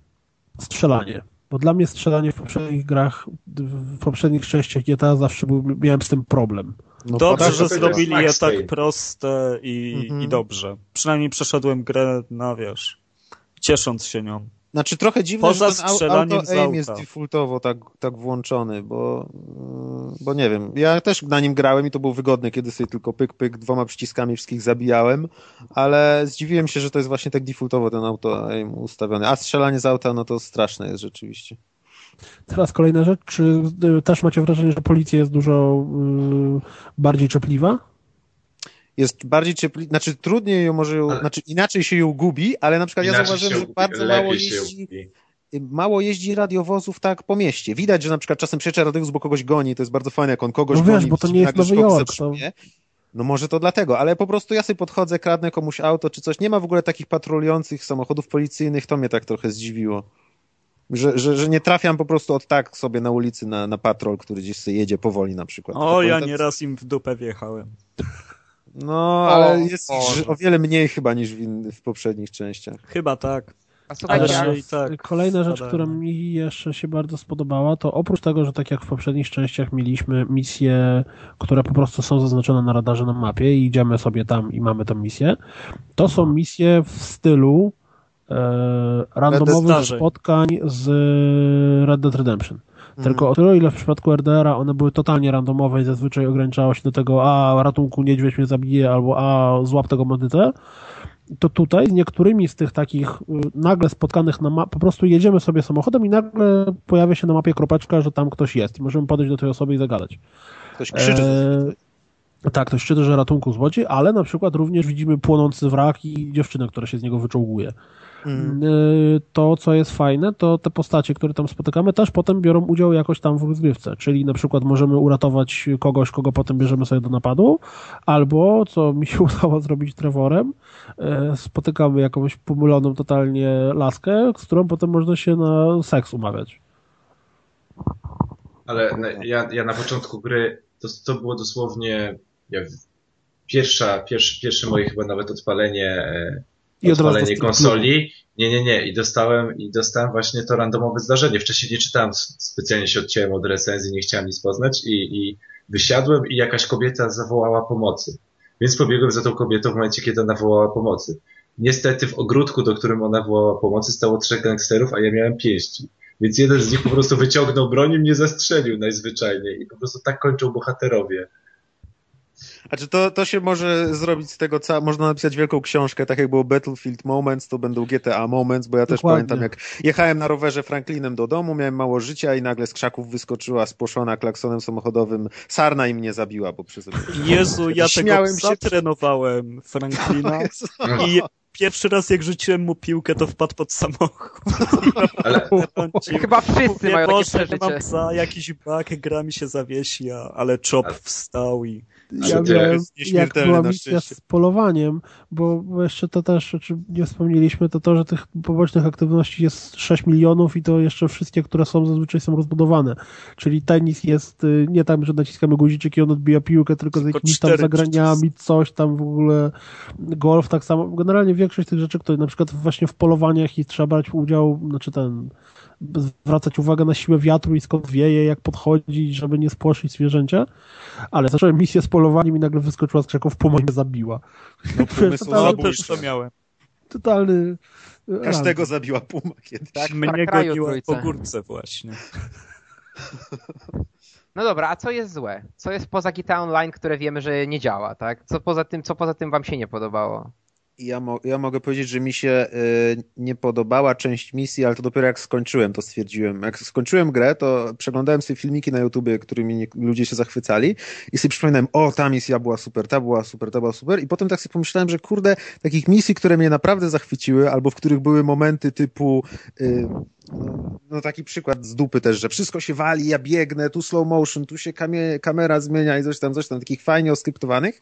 strzelanie? Bo dla mnie strzelanie w poprzednich grach, w poprzednich częściach GTA zawsze był, miałem z tym problem. No, Dobrze, tak, że zrobili je tak proste i, Mhm. i dobrze. Przynajmniej przeszedłem grę, no wiesz, ciesząc się nią. Znaczy trochę dziwne, Poza że ten au- strzelaniem z auto aim auta. jest defaultowo tak, tak włączony, bo, bo nie wiem, ja też na nim grałem i to było wygodne, kiedy sobie tylko pyk, pyk, dwoma przyciskami wszystkich zabijałem, ale zdziwiłem się, że to jest właśnie tak defaultowo ten auto aim ustawiony, a strzelanie z auta, no to straszne jest rzeczywiście. Teraz kolejna rzecz, czy e, też macie wrażenie, że policja jest dużo e, bardziej czepliwa? Jest bardziej ciepli, znaczy trudniej ją może, ją, Ale- znaczy inaczej się ją gubi, ale na przykład ja Inaczej zauważyłem, się że bardzo mało jeździ, ubi. mało jeździ radiowozów tak po mieście. Widać, że na przykład czasem przejeżdża radiowóz, bo kogoś goni, to jest bardzo fajne, jak on kogoś No wiesz, goni. bo to nie jest Nowy Jork, zatrzymuje. No może to dlatego, ale po prostu ja sobie podchodzę, kradnę komuś auto czy coś. Nie ma w ogóle takich patrolujących samochodów policyjnych, to mnie tak trochę zdziwiło. Że, że, że nie trafiam po prostu od tak sobie na ulicy na, na patrol, który gdzieś sobie jedzie powoli na przykład. O, ja pamiętam- nieraz im w dupę wjechałem. No, ale O, jest ich Boże. o wiele mniej chyba niż w, in, w poprzednich częściach. Chyba tak. A Ale tak Kolejna rzecz, która mi jeszcze się bardzo spodobała, to oprócz tego, że tak jak w poprzednich częściach mieliśmy misje, które po prostu są zaznaczone na radarze na mapie i idziemy sobie tam i mamy tam misję, to są misje w stylu randomowych zdarzeń. spotkań z Red Dead Redemption. Mhm. Tylko o tyle, ile w przypadku RDR-a one były totalnie randomowe i zazwyczaj ograniczało się do tego, a ratunku niedźwiedź mnie zabije, albo a złap tego bandytę, to tutaj z niektórymi z tych takich y, nagle spotkanych na mapie, po prostu jedziemy sobie samochodem i nagle pojawia się na mapie kropeczka, że tam ktoś jest i możemy podejść do tej osoby i zagadać. Ktoś krzyczy. Eee, tak, ktoś krzyczy, że ratunku złodziej, ale na przykład również widzimy płonący wrak i dziewczynę, która się z niego wyczołguje. Mhm. Y, To, co jest fajne, to te postacie, które tam spotykamy, też potem biorą udział jakoś tam w rozgrywce. Czyli na przykład możemy uratować kogoś, kogo potem bierzemy sobie do napadu, albo, co mi się udało zrobić Trevorem, y, spotykamy jakąś pomyloną totalnie laskę, z którą potem można się na seks umawiać. Ale ja, ja na początku gry, to, to było dosłownie jak pierwsza, pierwsze, pierwsze moje chyba nawet odpalenie, e, I odpalenie konsoli. Nie, nie, nie. I dostałem, i dostałem właśnie to randomowe zdarzenie. Wcześniej nie czytałem, specjalnie się odciąłem od recenzji, nie chciałem nic poznać i, i wysiadłem i jakaś kobieta zawołała pomocy. Więc pobiegłem za tą kobietą w momencie, kiedy ona wołała pomocy. Niestety w ogródku, do którym ona wołała pomocy, stało trzech gangsterów, a ja miałem pięści. Więc jeden z nich po prostu wyciągnął broń i mnie zastrzelił najzwyczajniej. I po prostu tak kończą bohaterowie. Znaczy to, to się może zrobić z tego, co można napisać wielką książkę, tak jak było Battlefield Moments, to będą GTA Moments, bo ja też Dokładnie. pamiętam jak jechałem na rowerze Franklinem do domu, miałem mało życia i nagle z krzaków wyskoczyła spłoszona klaksonem samochodowym sarna i mnie zabiła, bo przez... Jezu, ja tego Śmiałem psa się. trenowałem, Franklina. I pierwszy raz jak rzuciłem mu piłkę, to wpadł pod samochód. Ale Chyba wszyscy Mówię, mają takie Boże, mam przeżycie. psa, jakiś bug, gra mi się zawiesi, ale czop Ale- wstał i... Ja miałem, jak była misja z polowaniem, bo bo jeszcze to też, o czym nie wspomnieliśmy, to to, że tych pobocznych aktywności jest 6 milionów i to jeszcze wszystkie, które są, zazwyczaj są rozbudowane. Czyli tenis jest y, nie tam, że naciskamy guziczek i on odbija piłkę, tylko z Tylko jakimiś tam zagraniami, coś tam w ogóle, golf tak samo. Generalnie większość tych rzeczy, które na przykład właśnie w polowaniach i trzeba brać udział, znaczy ten zwracać uwagę na siłę wiatru i skąd wieje, jak podchodzić, żeby nie spłoszyć zwierzęcia. Ale zacząłem misję z polowaniem i nagle wyskoczyła z krzaków, puma i mnie zabiła. No, pomysł Totalny- No też to miałem. Totalny... Każdego zabiła puma kiedyś. Tak, Mnie Cry'u goniła trójce. po górce właśnie. No dobra, a co jest złe? Co jest poza GTA Online, które wiemy, że nie działa, tak? Co poza tym, co poza tym wam się nie podobało? Ja, mo ja mogę powiedzieć, że mi się y, nie podobała część misji, ale to dopiero jak skończyłem, to stwierdziłem. Jak skończyłem grę, to przeglądałem sobie filmiki na YouTubie, którymi ludzie się zachwycali i sobie przypominałem, o, ta misja była super, ta była super, ta była super i potem tak sobie pomyślałem, że kurde, takich misji, które mnie naprawdę zachwyciły, albo w których były momenty typu y, no, no taki przykład z dupy też, że wszystko się wali, ja biegnę, tu slow motion, tu się kamie, kamera zmienia i coś tam, coś tam, takich fajnie oskryptowanych.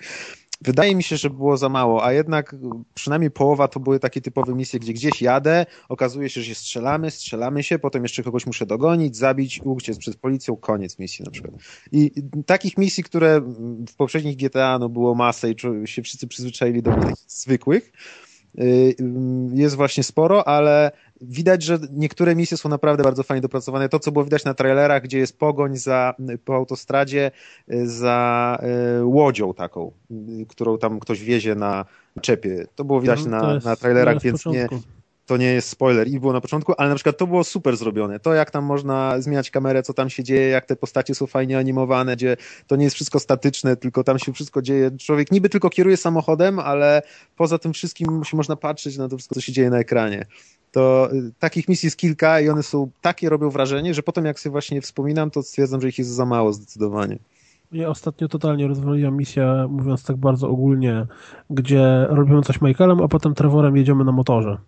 Wydaje mi się, że było za mało, a jednak przynajmniej połowa to były takie typowe misje, gdzie gdzieś jadę, okazuje się, że się strzelamy, strzelamy się, potem jeszcze kogoś muszę dogonić, zabić, uciec przed policją, koniec misji na przykład. I takich misji, które w poprzednich GTA no, było masę i się wszyscy przyzwyczaili do takich zwykłych, jest właśnie sporo, ale widać, że niektóre misje są naprawdę bardzo fajnie dopracowane. To, co było widać na trailerach, gdzie jest pogoń za, po autostradzie y, za y, łodzią taką, y, którą tam ktoś wiezie na czepie. To było widać to na, na trailerach, więc nie. To nie jest spoiler i było na początku, ale na przykład to było super zrobione. To, jak tam można zmieniać kamerę, co tam się dzieje, jak te postacie są fajnie animowane, gdzie to nie jest wszystko statyczne, tylko tam się wszystko dzieje. Człowiek niby tylko kieruje samochodem, ale poza tym wszystkim się można patrzeć na to wszystko, co się dzieje na ekranie. To y, takich misji jest kilka i one są takie, robią wrażenie, że potem jak sobie właśnie wspominam, to stwierdzam, że ich jest za mało zdecydowanie. Ja ostatnio totalnie rozwaliłam misję, mówiąc tak bardzo ogólnie, gdzie robimy coś Michaelem, a potem Trevorem jedziemy na motorze.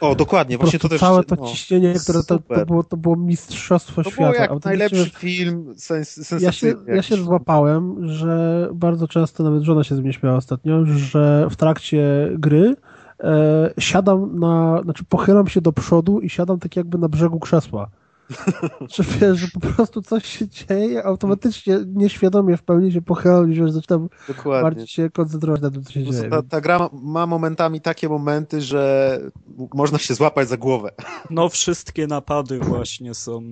O, dokładnie, właśnie to też... całe to no, ciśnienie, które to, to, było, to było mistrzostwo to świata. było jak najlepszy film sens Ja się, sensacyjny. ja się złapałem, że bardzo często, nawet żona się z mnie śmiała ostatnio, że w trakcie gry e, siadam na, znaczy pochylam się do przodu i siadam tak jakby na brzegu krzesła. Że wiesz, że po prostu coś się dzieje, automatycznie nieświadomie w pełni się pochylam i wiesz, zaczynam Dokładnie. bardziej się koncentrować na tym, co się dzieje. Ta, ta gra ma, momentami takie momenty, że można się złapać za głowę. No wszystkie napady właśnie są.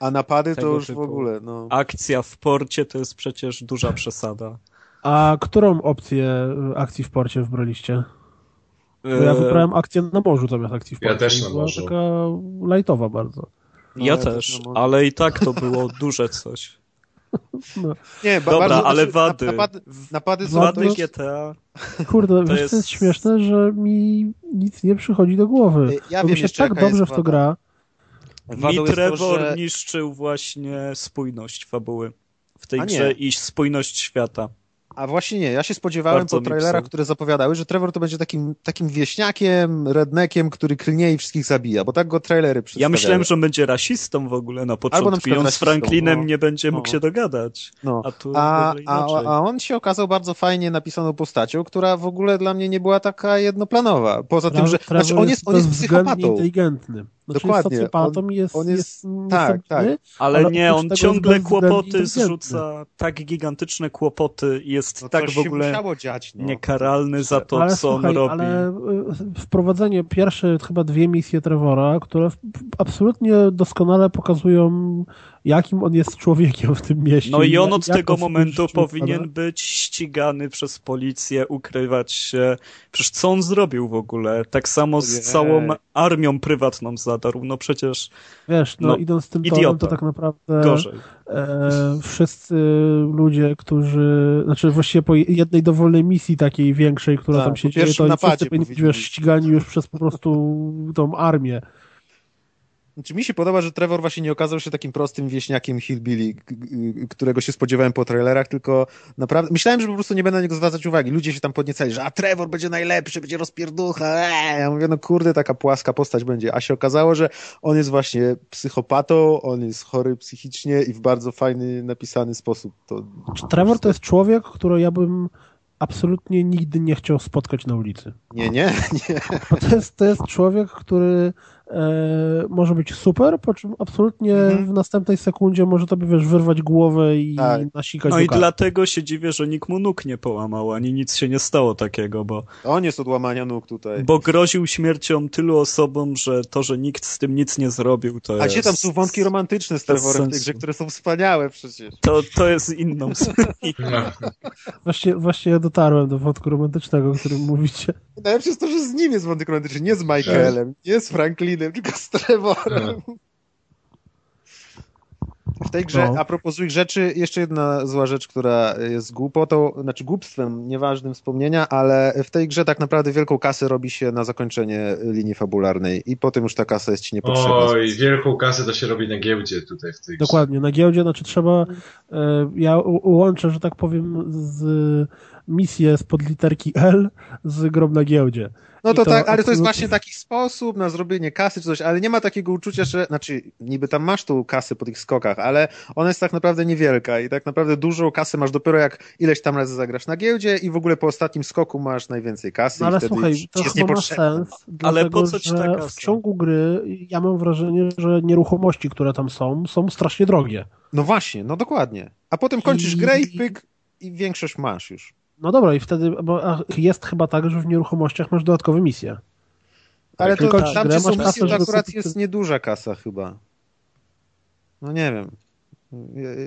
A napady to już w typu. ogóle, no. Akcja w porcie to jest przecież duża przesada. A którą opcję y, akcji w porcie wybraliście? Bo ja E, wybrałem akcję na morzu zamiast akcji w Ja porcie. też i na była morzu. taka lajtowa bardzo. No, Ja ja też, na morzu. ale i tak to było duże coś. Nie, ba- Dobra, bardzo, ale wady. Napady, napady są Wady GTA. Kurde, To wiesz, jest- to jest śmieszne, że mi nic nie przychodzi do głowy. Ja Bo wiem mi się tak dobrze w to gra. Mi jest to, Trevor że- niszczył właśnie spójność fabuły w tej A nie. grze i spójność świata. A właśnie nie, ja się spodziewałem Bardzo po trailerach, które zapowiadały, że Trevor to będzie takim, takim wieśniakiem, rednekiem, który klnie i wszystkich zabija, bo tak go trailery Ja przedstawiały. myślałem, że on będzie rasistą w ogóle na początku przykład i on z rasistą, Franklinem no. nie będzie mógł No. się dogadać. No. A tu A, a, a on się okazał bardzo fajnie napisaną postacią, która w ogóle dla mnie nie była taka jednoplanowa. Poza tym, że znaczy on jest, on jest bezwzględnie psychopatą. inteligentny. Znaczy Dokładnie. jest socjopatą On- jest, on jest- jest tak, niestabilny, Ale, Ale nie, on ciągle kłopoty zrzuca, tak gigantyczne kłopoty, jest No tak w ogóle się musiało dziać, no. niekaralny za to, ale co słuchaj, on robi. ale y, wprowadzenie pierwsze chyba dwie misje Trevora, które absolutnie doskonale pokazują, jakim on jest człowiekiem w tym mieście. No i on od tego momentu powinien być ścigany przez policję, ukrywać się. Przecież co on zrobił w ogóle? Tak samo z całą armią prywatną zadarł. No przecież Wiesz, no, no, idąc tym idiota. torem, to tak naprawdę gorzej. e, wszyscy ludzie, którzy, znaczy właściwie po jednej dowolnej misji takiej większej, która Tak, tam się dzieje, to oni wszyscy powinni być. ścigani już przez po prostu tą armię. Znaczy, mi się podoba, że Trevor właśnie nie okazał się takim prostym wieśniakiem hillbilly, którego się spodziewałem po trailerach, tylko naprawdę... Myślałem, że po prostu nie będę na niego zwracać uwagi. Ludzie się tam podniecali, że a Trevor będzie najlepszy, będzie rozpierducha. Eee. Ja mówię, no kurde, taka płaska postać będzie. A się okazało, że on jest właśnie psychopatą, on jest chory psychicznie i w bardzo fajny, napisany sposób. To... Czy Trevor to jest człowiek, którego ja bym absolutnie nigdy nie chciał spotkać na ulicy. Nie, nie, nie. Bo to jest, to jest człowiek, który może być super, po czym absolutnie Mhm. w następnej sekundzie może tobie, wiesz, wyrwać głowę i Tak. nasikać No i dlatego się dziwię, że nikt mu nóg nie połamał, ani nic się nie stało takiego, bo, On jest od łamania nóg tutaj. bo groził śmiercią tylu osobom, że to, że nikt z tym nic nie zrobił, to A jest... gdzie tam są wątki romantyczne z Trevorem w tej sensu. grze, które są wspaniałe przecież. To, to jest inną sprawą. Właśnie, właśnie dotarłem do wątku romantycznego, o którym mówicie. Najlepsze jest to, że z nim jest wątek romantyczny, nie z Michaelem, nie z Tylko z Trevorem. W tej grze, No. a propos złych rzeczy, jeszcze jedna zła rzecz, która jest głupotą, znaczy głupstwem, nieważnym wspomnienia, ale w tej grze tak naprawdę wielką kasę robi się na zakończenie linii fabularnej i potem już ta kasa jest ci niepotrzebna. Oj, wielką kasę to się robi na giełdzie tutaj w tej grze. Dokładnie, na giełdzie, znaczy trzeba, e, ja łączę, że tak powiem, z misję spod literki L z grą na giełdzie. No to to tak, ale to jest właśnie taki sposób na zrobienie kasy czy coś, ale nie ma takiego uczucia, że, znaczy niby tam masz tą kasę po tych skokach, ale ona jest tak naprawdę niewielka i tak naprawdę dużą kasę masz dopiero jak ileś tam razy zagrasz na giełdzie i w ogóle po ostatnim skoku masz najwięcej kasy No ale i wtedy słuchaj, to jest chyba ma sens, Ale dlatego, po co ci ta kasa? w ciągu gry ja mam wrażenie, że nieruchomości, które tam są, są strasznie drogie. No właśnie, no dokładnie. A potem kończysz I- grę i pyk i większość masz już. No dobra, i wtedy, bo jest chyba tak, że w nieruchomościach masz dodatkowe misje. Ale to tam, grę, gdzie są misje, to akurat kupić jest nieduża kasa chyba. No nie wiem.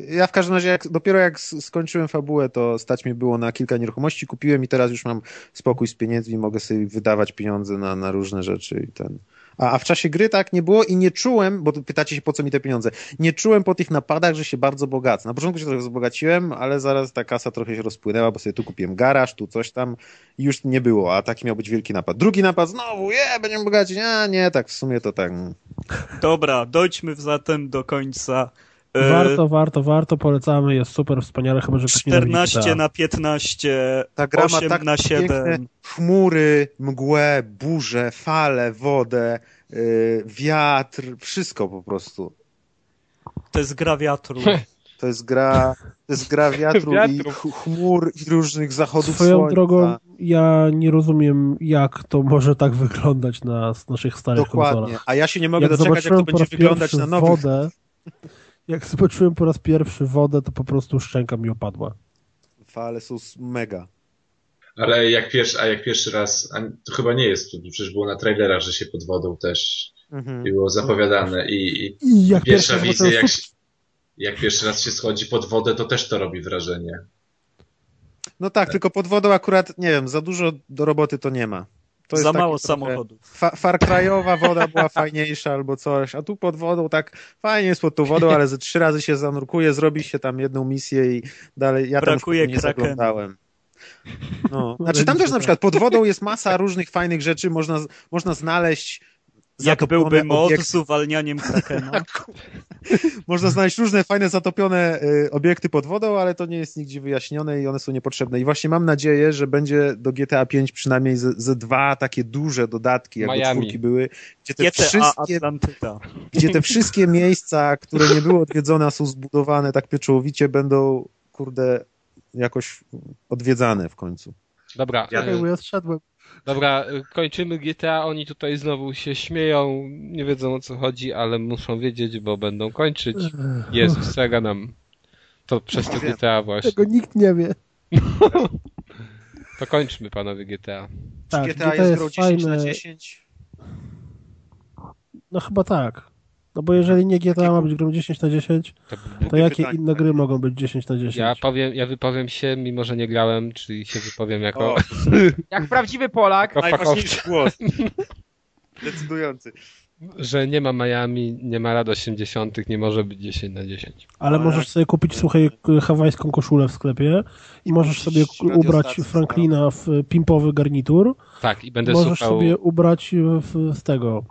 Ja- w każdym razie, jak, dopiero jak skończyłem fabułę, to stać mi było na kilka nieruchomości, kupiłem i teraz już mam spokój z pieniędzmi, mogę sobie wydawać pieniądze na, na różne rzeczy i ten. A, a w czasie gry tak nie było i nie czułem, bo pytacie się po co mi te pieniądze, nie czułem po tych napadach, że się bardzo bogacę. Na początku się trochę wzbogaciłem, ale zaraz ta kasa trochę się rozpłynęła, bo sobie tu kupiłem garaż, tu coś tam i już nie było, a taki miał być wielki napad. Drugi napad, znowu, je, będziemy bogaci, a nie, tak w sumie to tak. Dobra, dojdźmy zatem do końca. E, Warto, warto, warto, polecamy, jest super, wspaniale, chyba, że ktoś nienawidzi 14 GTA. na 15, Ta gra ma 8 tak na 7. piękne chmury, mgłę, burzę, fale, wodę, yy, wiatr, wszystko po prostu. To jest gra wiatru. To jest gra, to jest gra wiatru, i Wiatru. ch- chmur i różnych zachodów Swoją słońca. drogą, ja nie rozumiem, jak to może tak wyglądać na naszych starych Dokładnie. konsolach. A ja się nie mogę Jak doczekać, jak to będzie wyglądać na nowych. wodę, jak zobaczyłem po raz pierwszy wodę, to po prostu szczęka mi opadła. Fale są mega. Ale jak pierwszy, a jak pierwszy raz, a to chyba nie jest, to przecież było na trailerach, że się pod wodą też Mhm. było zapowiadane i, i I jak pierwsza wizja, jak, jak pierwszy raz się schodzi pod wodę, to też to robi wrażenie. No tak, tylko pod wodą akurat, nie wiem, za dużo do roboty to nie ma. To Za mało trochę- samochodów. Fa Far Cry'owa woda była fajniejsza albo coś, a tu pod wodą tak fajnie jest pod tą wodą, ale ze trzy razy się zanurkuje, zrobi się tam jedną misję i dalej ja tam już Brakuje potem nie zaglądałem. No. Znaczy tam też na przykład pod wodą jest masa różnych fajnych rzeczy, można, można znaleźć Jak byłby mod obiekty. z uwalnianiem Krakena. Można znaleźć różne fajne, zatopione y, obiekty pod wodą, ale to nie jest nigdzie wyjaśnione i one są niepotrzebne. I właśnie mam nadzieję, że będzie do GTA 5 przynajmniej ze, ze dwa takie duże dodatki, jak do Miami. czwórki były, gdzie te, GTA wszystkie, Atlantyda. gdzie te wszystkie miejsca, które nie były odwiedzone, a są zbudowane tak pieczołowicie, będą, kurde, jakoś odwiedzane w końcu. Dobra, Ja- ja zszedłem. Dobra, kończymy GTA, oni tutaj znowu się śmieją, nie wiedzą o co chodzi, ale muszą wiedzieć, bo będą kończyć. Jezus, Sega nam. To przez to. GTA właśnie. Tego nikt nie wie. To kończmy panowie GTA. Tak, GTA jest grą 10 fajne. na 10. No chyba tak. No bo jeżeli nie GTA ma być grą 10 na 10, To to jakie pytanie. inne gry mogą być 10 na 10? ja powiem, ja wypowiem się, mimo że nie grałem, czyli się wypowiem jako, O, Jak prawdziwy Polak, najważniejszy głos. Decydujący. że nie ma Miami, nie ma lat 80., nie może być 10 na 10. Ale możesz sobie kupić, słuchaj, hawajską koszulę w sklepie i możesz sobie ubrać. Franklina w pimpowy garnitur. Tak, i będę Możesz słuchał. sobie ubrać w, z tego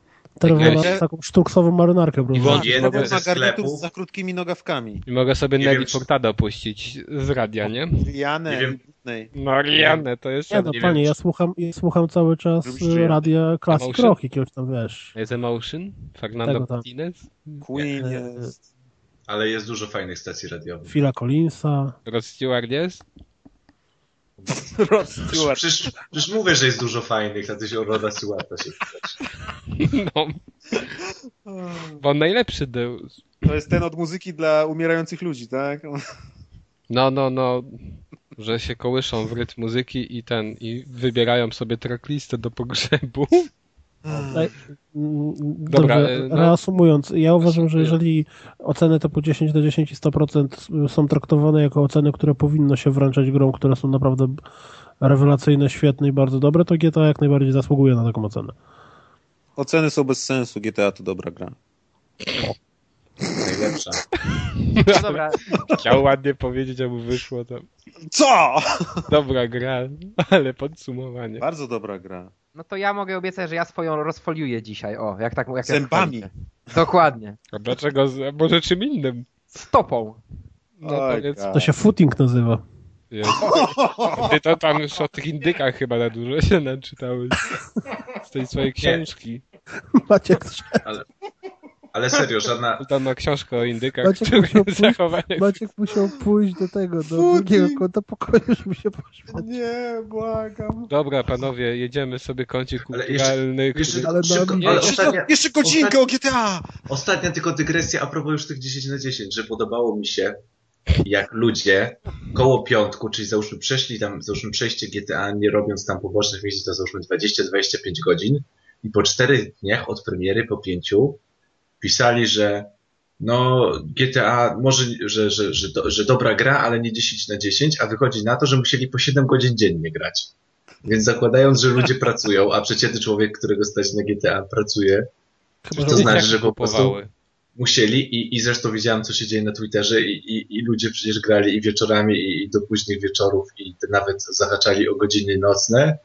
Trevora ja- taką sztuksową marynarkę I brązową. Jeden mogę, ze z za krótkimi nogawkami. i mogę sobie Nelly Furtado puścić z radia, nie? Rianę i. Marianne, to jest... Nie no, nie panie, wiem, ja słucham, ja słucham cały czas Lubisz e, radia Classic? Rock jakiegoś tam, wiesz. Jest Emotion? Fernando. Martinez? Queen Nie. jest. Ale jest dużo fajnych stacji radiowych. Phila Collinsa. Rod Stewart jest? Rod Stewart. Przecież, przecież mówię, że jest dużo fajnych, a ty się o Roda Stewarta się pytasz. No, bo on najlepszy był. To jest ten od muzyki dla umierających ludzi, tak? No, no, no, że się kołyszą w rytm muzyki i ten, i wybierają sobie tracklistę do pogrzebu. Ej, mm, Dobra, Dobrze, e, no. reasumując, ja uważam, że jeżeli oceny typu 10 do 10 i 100% są traktowane jako oceny, które powinno się wręczać grom, które są naprawdę rewelacyjne, świetne i bardzo dobre, to GTA jak najbardziej zasługuje na taką ocenę. Oceny są bez sensu, GTA to dobra gra. Najlepsza. no dobra, Chciał ładnie powiedzieć, a mu wyszło to. Co? Dobra gra, ale podsumowanie. Bardzo dobra gra. No to ja mogę obiecać, że ja swoją rozfoliuję dzisiaj, o, jak tak... Jak Zębami. chwalicie. Dokładnie. A dlaczego? z- Może czym innym? Stopą. No Oj, powiedz. God. To się footing nazywa. Jest. Ty to tam już o tych indykach chyba na dużo się naczytałeś. Z tej swojej książki. Maciek, Ale serio, żadna... Tam ma książkę o indykach, Maciek musiał pójść-. Maciek musiał pójść do tego, do drugiego kąta pokoju, żeby się pośmiać. Nie, błagam. Dobra, panowie, jedziemy sobie kącik Ale kulturalny, Jeszcze, który... Ale szybko, nami- ale Jeszcze- ostatnia, Jeszcze godzinkę o GTA! ostatnia tylko dygresja a propos już tych 10 na 10, że podobało mi się, jak ludzie koło piątku, czyli załóżmy przeszli tam, załóżmy przejście GTA, nie robiąc tam pobocznych misji, to załóżmy 20-25 godzin i po czterech dniach od premiery, po pięciu, pisali, że no GTA może, że, że, że, że dobra gra, ale nie 10 na 10, a wychodzi na to, że musieli po 7 godzin dziennie grać. Więc zakładając, że ludzie pracują, a przeciętny człowiek, którego stać na GTA pracuje, Chyba, to znaczy, dzieciaki że po prostu musieli i, i zresztą widziałem, co się dzieje na Twitterze i, i, i ludzie przecież grali i wieczorami i, i do późnych wieczorów i nawet zahaczali o godziny nocne,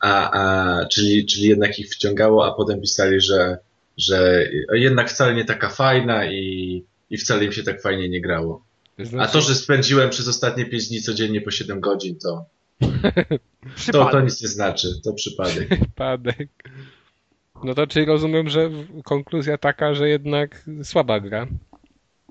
a, a, czyli, czyli jednak ich wciągało, a potem pisali, że, że jednak wcale nie taka fajna i, i wcale im się tak fajnie nie grało. A Znaczy, to, że spędziłem przez ostatnie 5 dni codziennie po 7 godzin, to, to, to nic nie znaczy, to przypadek. Przypadek. No to czyli rozumiem, że konkluzja taka, że jednak słaba gra.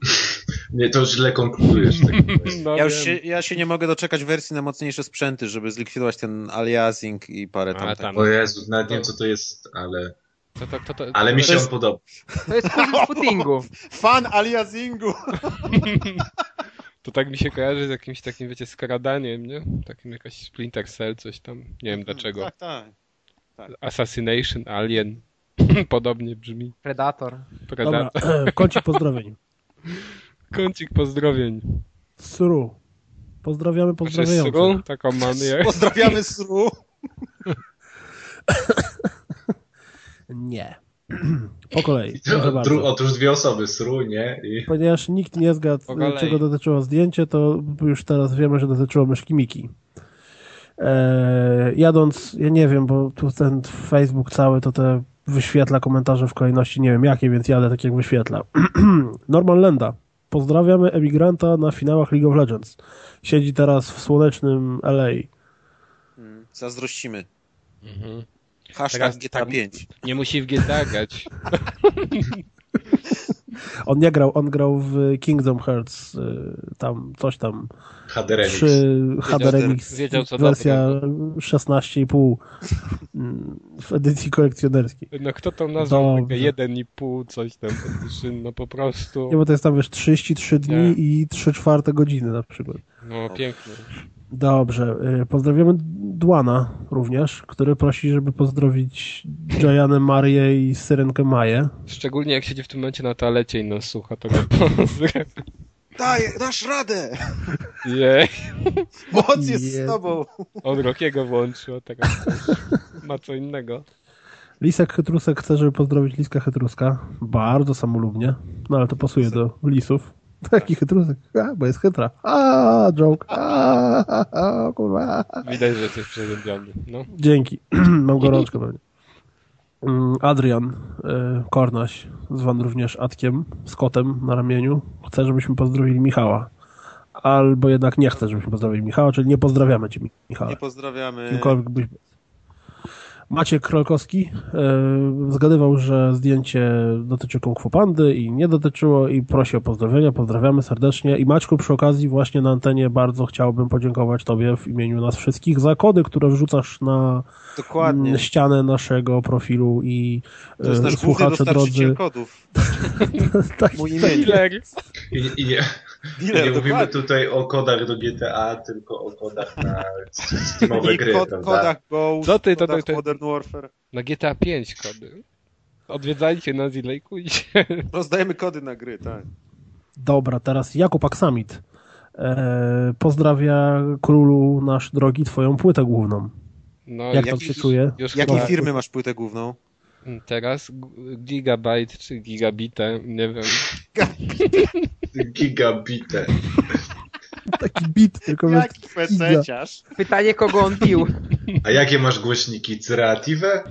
Nie, to źle konkludujesz. w takim razie. No Ja już się, ja się nie mogę doczekać wersji na mocniejsze sprzęty, żeby zlikwidować ten aliasing i parę tam. A, tak- tam. O Jezu, nawet nie wiem, co to jest, ale, To, to, to, to, ale mi się jest- on podoba. To jest kuzyn z footingu. Fan aliasingu! To tak mi się kojarzy z jakimś takim, wiecie, skradaniem, nie? Takim jakaś Splinter Cell, coś tam. Nie wiem dlaczego. Tak, tak. Assassination, Alien. Podobnie brzmi. Predator. Dobra, Predator. kącik pozdrowień. Kącik pozdrowień. Sru. Pozdrawiamy Znaczy, pozdrawiających. Sru, taką mamy. Jak... Pozdrawiamy Sru. Nie. Po kolei. Dru, otóż dwie osoby, Sru, nie? I Ponieważ nikt nie zgadł, czego dotyczyło zdjęcie, to już teraz wiemy, że dotyczyło myszki Miki. Eee, jadąc, ja nie wiem, bo tu ten Facebook cały to te wyświetla komentarze w kolejności, nie wiem jakie, więc jadę tak jak wyświetla. Norman Lenda. Pozdrawiamy emigranta na finałach League of Legends. Siedzi teraz w słonecznym LA. Mm, Zazdrościmy. Mhm. Hashtag GTA tam- 5. Nie musi w GTA grać. On nie grał, on grał w Kingdom Hearts, y, tam coś tam. HD Remix. 3 HD Remix, wiedział, co wersja 16,5 mm, w edycji kolekcjonerskiej. No kto to nazwał Dobrze. takie jeden i pół, coś tam, no po prostu, Nie, bo to jest tam wiesz 33 dni Nie. i 3 czwarte godziny na przykład. no pięknie. Dobrze, y, pozdrawiamy Dłana również, który prosi, żeby pozdrowić Gianę Marię i Syrenkę Maję. Szczególnie jak siedzi w tym momencie na toalecie i nas słucha, to go. Daj, dasz radę! Jej, Moc jest Jezu. z tobą! on Rokiego włączył, teraz też ma co innego. Lisek Chytrusek chce, żeby pozdrowić Liska Chytruska. Bardzo samolubnie. No ale to pasuje do lisów. Taki chytrusek, a, bo jest chytra. A, joke. A, a, a, kurwa. Widać, że jesteś przeziębiony, no. Dzięki. Mam gorączkę pewnie. Mm, Adrian y, Kornaś, zwany również Atkiem, z kotem na ramieniu, chce, żebyśmy pozdrowili Michała. Albo jednak nie chce, żebyśmy pozdrowili Michała, czyli nie pozdrawiamy cię, Michał. Nie pozdrawiamy. Kimkolwiek byś... Maciek Krolkowski e, zgadywał, że zdjęcie dotyczy Kung Fu Pandy i nie dotyczyło i prosi o pozdrowienia. Pozdrawiamy serdecznie. I Maćku przy okazji właśnie na antenie bardzo chciałbym podziękować Tobie w imieniu nas wszystkich za kody, które wrzucasz na Dokładnie. ścianę naszego profilu i To jest e, nasz główny słuchacze dostarczyciel drodzy. kodów. tak, Mój. Dealer. I, i nie, Dealer, nie mówimy tutaj o kodach do GTA, tylko o kodach na Steamowe gry, kod, prawda? kodach Ghost, Co ty, to- kodach to- to- Modern Warfare. Na GTA 5 kody. Odwiedzajcie nas i lajkujcie. Rozdajemy kody na gry, tak. Dobra, teraz Jakub Aksamit e, pozdrawia królu nasz drogi Twoją płytę główną. No Jak i tam się czuje? już Jakiej chyba firmy masz płytę główną? teraz g- gigabajt czy gigabitę, nie wiem. Gigabite. Taki bit, tylko wiesz, Jaki pececiarz? Pytanie, kogo on pił. A jakie masz głośniki? Creative?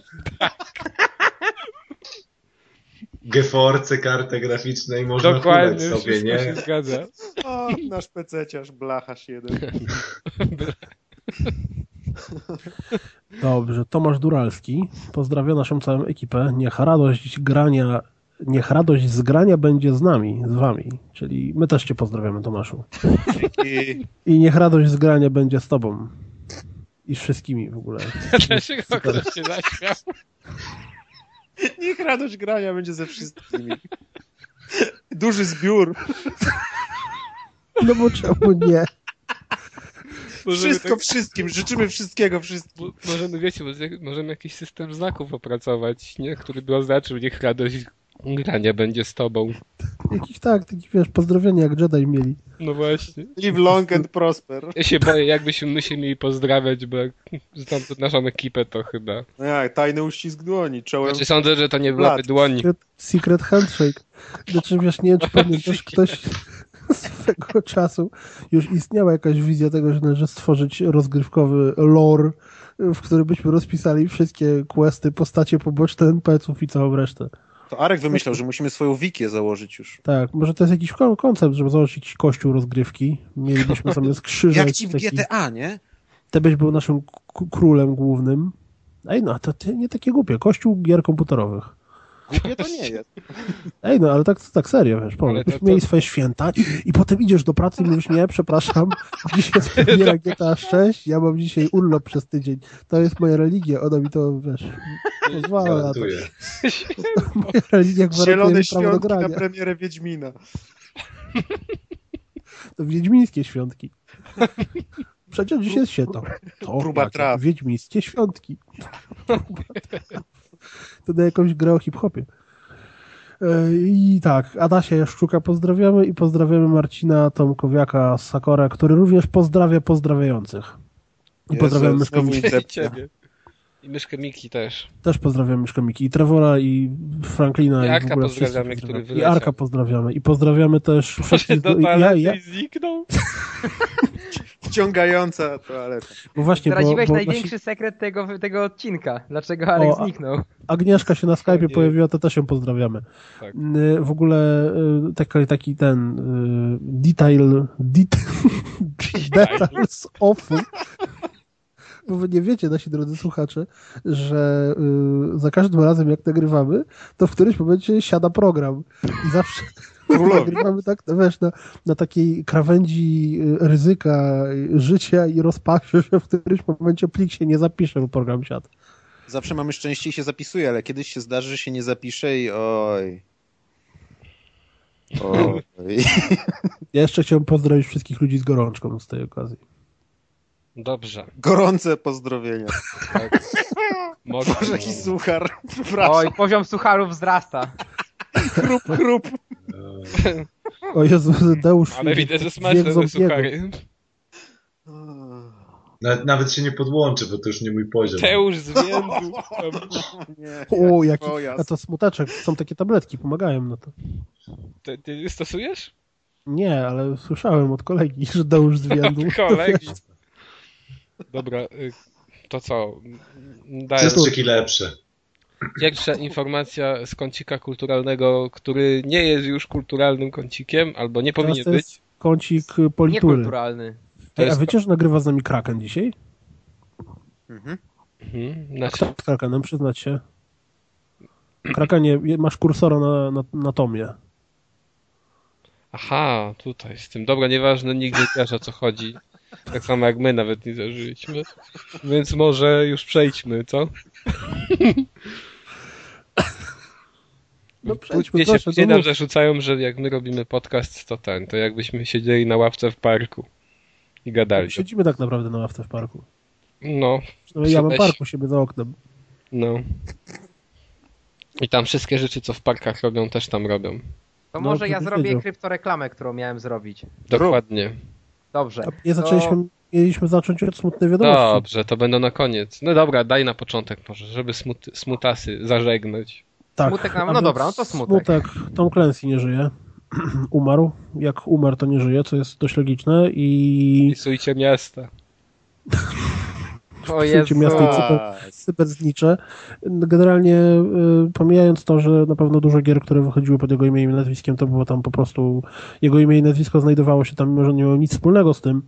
GeForce, kartę graficzną i można Dokładnie, sobie, nie? się zgadza. O, nasz pececiarz, blacharz jeden. Dobrze, Tomasz Duralski pozdrawia naszą całą ekipę. Niech radość grania, niech radość z grania będzie z nami, z wami. Czyli my też cię pozdrawiamy, Tomaszu. I I niech radość z grania będzie z tobą. I z wszystkimi w ogóle. Dlaczego ktoś się zaśmiał? niech radość grania będzie ze wszystkimi. Duży zbiór. No bo czemu nie? Możemy Wszystko tak- wszystkim. Życzymy wszystkiego wszystkim. Możemy, wiecie, może- możemy jakiś system znaków opracować, nie? Który by oznaczył, niech radość grania będzie z tobą. Jakiś tak, taki wiesz, pozdrowienia jak Jedi mieli. No właśnie. Live long and prosper. Ja się boję, jakbyśmy my się mieli pozdrawiać, bo jak znam naszą ekipę, to chyba... No jak, tajny uścisk dłoni. Czołem Znaczy sądzę, że to nie byłaby Blat. dłoń. Secret, secret handshake. Znaczy, wiesz, nie wiem, czy pamiętasz, ktoś swego czasu już istniała jakaś wizja tego, że należy stworzyć rozgrywkowy lore, w którym byśmy rozpisali wszystkie questy, postacie poboczne NPC-ów i całą resztę. To Arek wymyślał, że musimy swoją wikię założyć już. Tak, może to jest jakiś kon- koncept, żeby założyć jakiś kościół rozgrywki. Mielibyśmy zamiast krzyża Jak ci w taki... GTA, nie? Ty byś był naszym królem głównym. Ej, no, to ty nie takie głupie. Kościół gier komputerowych. Głupie to nie jest. Ej, no, ale tak, tak serio, wiesz, pomyśl, to- mieli swoje święta i potem idziesz do pracy i mówisz, nie, przepraszam, dzisiaj jest premiera GTA 6, ja mam dzisiaj urlop przez tydzień. To jest moja religia, ona mi to, wiesz, pozwala na to. Moja religia gwarantuje mi prawo do świątki na grania. premierę Wiedźmina. To wiedźmińskie świątki. Przecież dzisiaj jest święto. To Próba traw. Wiedźmińskie świątki. Próba traw. To na jakąś grę o hip-hopie. E, I tak, Adasia Jaszczuka pozdrawiamy i pozdrawiamy Marcina Tomkowiaka z Sakora, który również pozdrawia pozdrawiających. I pozdrawiamy Myszkę Miki. I. I myszkę Miki też. Też pozdrawiamy Myszkę Miki. I Trevora, i Franklina, I i, Arka w ogóle pozdrawiamy, który pozdrawiamy. I wyleciał. Arka pozdrawiamy. I pozdrawiamy też Poszedł wszystkich... do ja, ja, i zniknął. Wciągająca toaleta. bo właśnie, bo, Zdradziłeś bo największy nasi- sekret tego, tego odcinka. Dlaczego Arek O, a- zniknął? Agnieszka się na Skype'ie nie. pojawiła, to też ją pozdrawiamy. Tak. W ogóle y, taki, taki ten y, detail, detail details offu Bo wy nie wiecie, nasi drodzy słuchacze, że y, za każdym razem jak nagrywamy, to w którymś momencie siada program. I zawsze nagrywamy tak, no wiesz, na, na takiej krawędzi y, ryzyka y, życia i rozpaczy, że w którymś momencie plik się nie zapisze, bo program siada. Zawsze mamy szczęście i się zapisuje, ale kiedyś się zdarzy, że się nie zapisze i oj. Oj. Ja jeszcze chciałbym pozdrowić wszystkich ludzi z gorączką z tej okazji. Dobrze. Gorące pozdrowienia. Tak. Może, Boże, jaki suchar. Przepraszam. Oj, poziom sucharów wzrasta. Chrup, chrup. O Jezu, Deusz. ale widzę, że smaczne suchary. Nawet, nawet się nie podłączę, bo to już nie mój poziom. Teusz z Więdu. Nie, O, jaki, a to smuteczek. Są takie tabletki, pomagają na to. Ty, ty stosujesz? Nie, ale słyszałem od kolegi, że Deusz z Więdu. Kolegi. Dobra, y, to co? Daję Przestrzyki lepsze. Pierwsza informacja z kącika kulturalnego, który nie jest już kulturalnym kącikiem, albo nie Teraz powinien to być. jest kącik politury. Niekulturalny. To Ej, a wiecie, że nagrywa z nami Kraken dzisiaj? Mhm. Mhm, znaczy, kto z Krakenem, przyznać się? Krakenie, masz kursora na, na, na tomie. aha, tutaj z tym. Dobra, nieważne, nikt nie wiesz o co chodzi. Tak samo jak my nawet nie zażyliśmy. Więc może już przejdźmy, co? No przejdźmy, Mnie, się, proszę, to nam mów. zarzucają, że jak my robimy podcast, to ten, to jakbyśmy siedzieli na ławce w parku i gadali. Siedzimy tak naprawdę na ławce w parku. No, No, ja mam Weź. park u siebie za oknem. no. I tam wszystkie rzeczy, co w parkach robią, też tam robią. To No, może ja zrobię kryptoreklamę, którą miałem zrobić. Dokładnie. Dobrze. A nie zaczęliśmy, mieliśmy zacząć od smutnej wiadomości. Dobrze, to będą na koniec. No dobra, daj na początek może, żeby smut, smutasy zażegnać. Tak. Smutek no dobra, no to smutek. Smutek. Tom Clancy nie żyje. Umarł. Jak umarł, to nie żyje, co jest dość logiczne i Pisujcie miasta. O Słuchajcie, Jezu. miasto i cyber, cyberznicze. Generalnie y, pomijając to, że na pewno dużo gier, które wychodziły pod jego imieniem i nazwiskiem, to było tam po prostu jego imię i nazwisko znajdowało się tam, mimo że nie miało nic wspólnego z tym,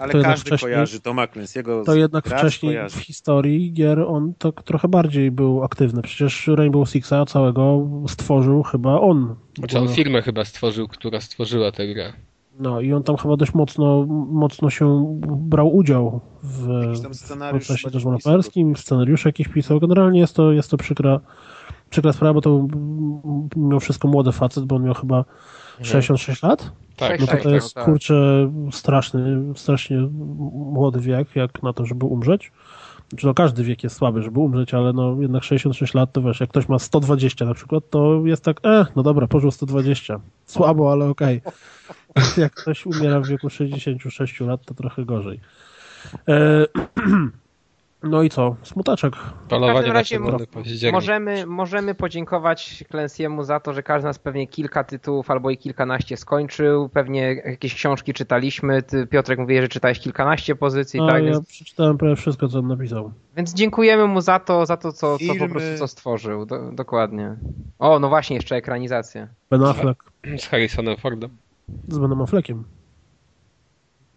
Ale To jednak każdy wcześniej- kojarzy Toma Clancy'ego to jednak wcześniej kojarzy. w historii gier on tak trochę bardziej był aktywny. Przecież Rainbow Sixa całego stworzył chyba on. Znaczy on firmę chyba stworzył, która stworzyła tę grę. No i on tam chyba dość mocno, mocno się brał udział w Jakiś tam scenariusz procesie deweloperskim, scenariusze jakieś pisał. Generalnie jest to, jest to przykra, przykra sprawa, bo to był mimo wszystko młody facet, bo on miał chyba 66 lat. Tak, No to Tak, to tak, jest tak. kurczę straszny, strasznie młody wiek, jak na to, żeby umrzeć. Znaczy no każdy wiek jest słaby, żeby umrzeć, ale no jednak 66 lat to wiesz, jak ktoś ma 120 na przykład, to jest tak, e, no dobra, pożył 120. Słabo, ale okej. Jak ktoś umiera w wieku 66 lat, to trochę gorzej. E, no i co? Smutaczek. W Polowanie każdym na razie październik. Możemy, możemy podziękować Clancy'emu za to, że każdy z nas pewnie kilka tytułów albo i kilkanaście skończył. Pewnie jakieś książki czytaliśmy. Ty, Piotrek mówi, że czytałeś kilkanaście pozycji, No, tak? ja Więc, przeczytałem prawie wszystko, co on napisał. więc dziękujemy mu za to, za to, co, co po prostu co stworzył. Do, dokładnie. O, no właśnie, jeszcze ekranizację. Ben Affleck Z Harrisonem Fordem. z Benem Affleckiem.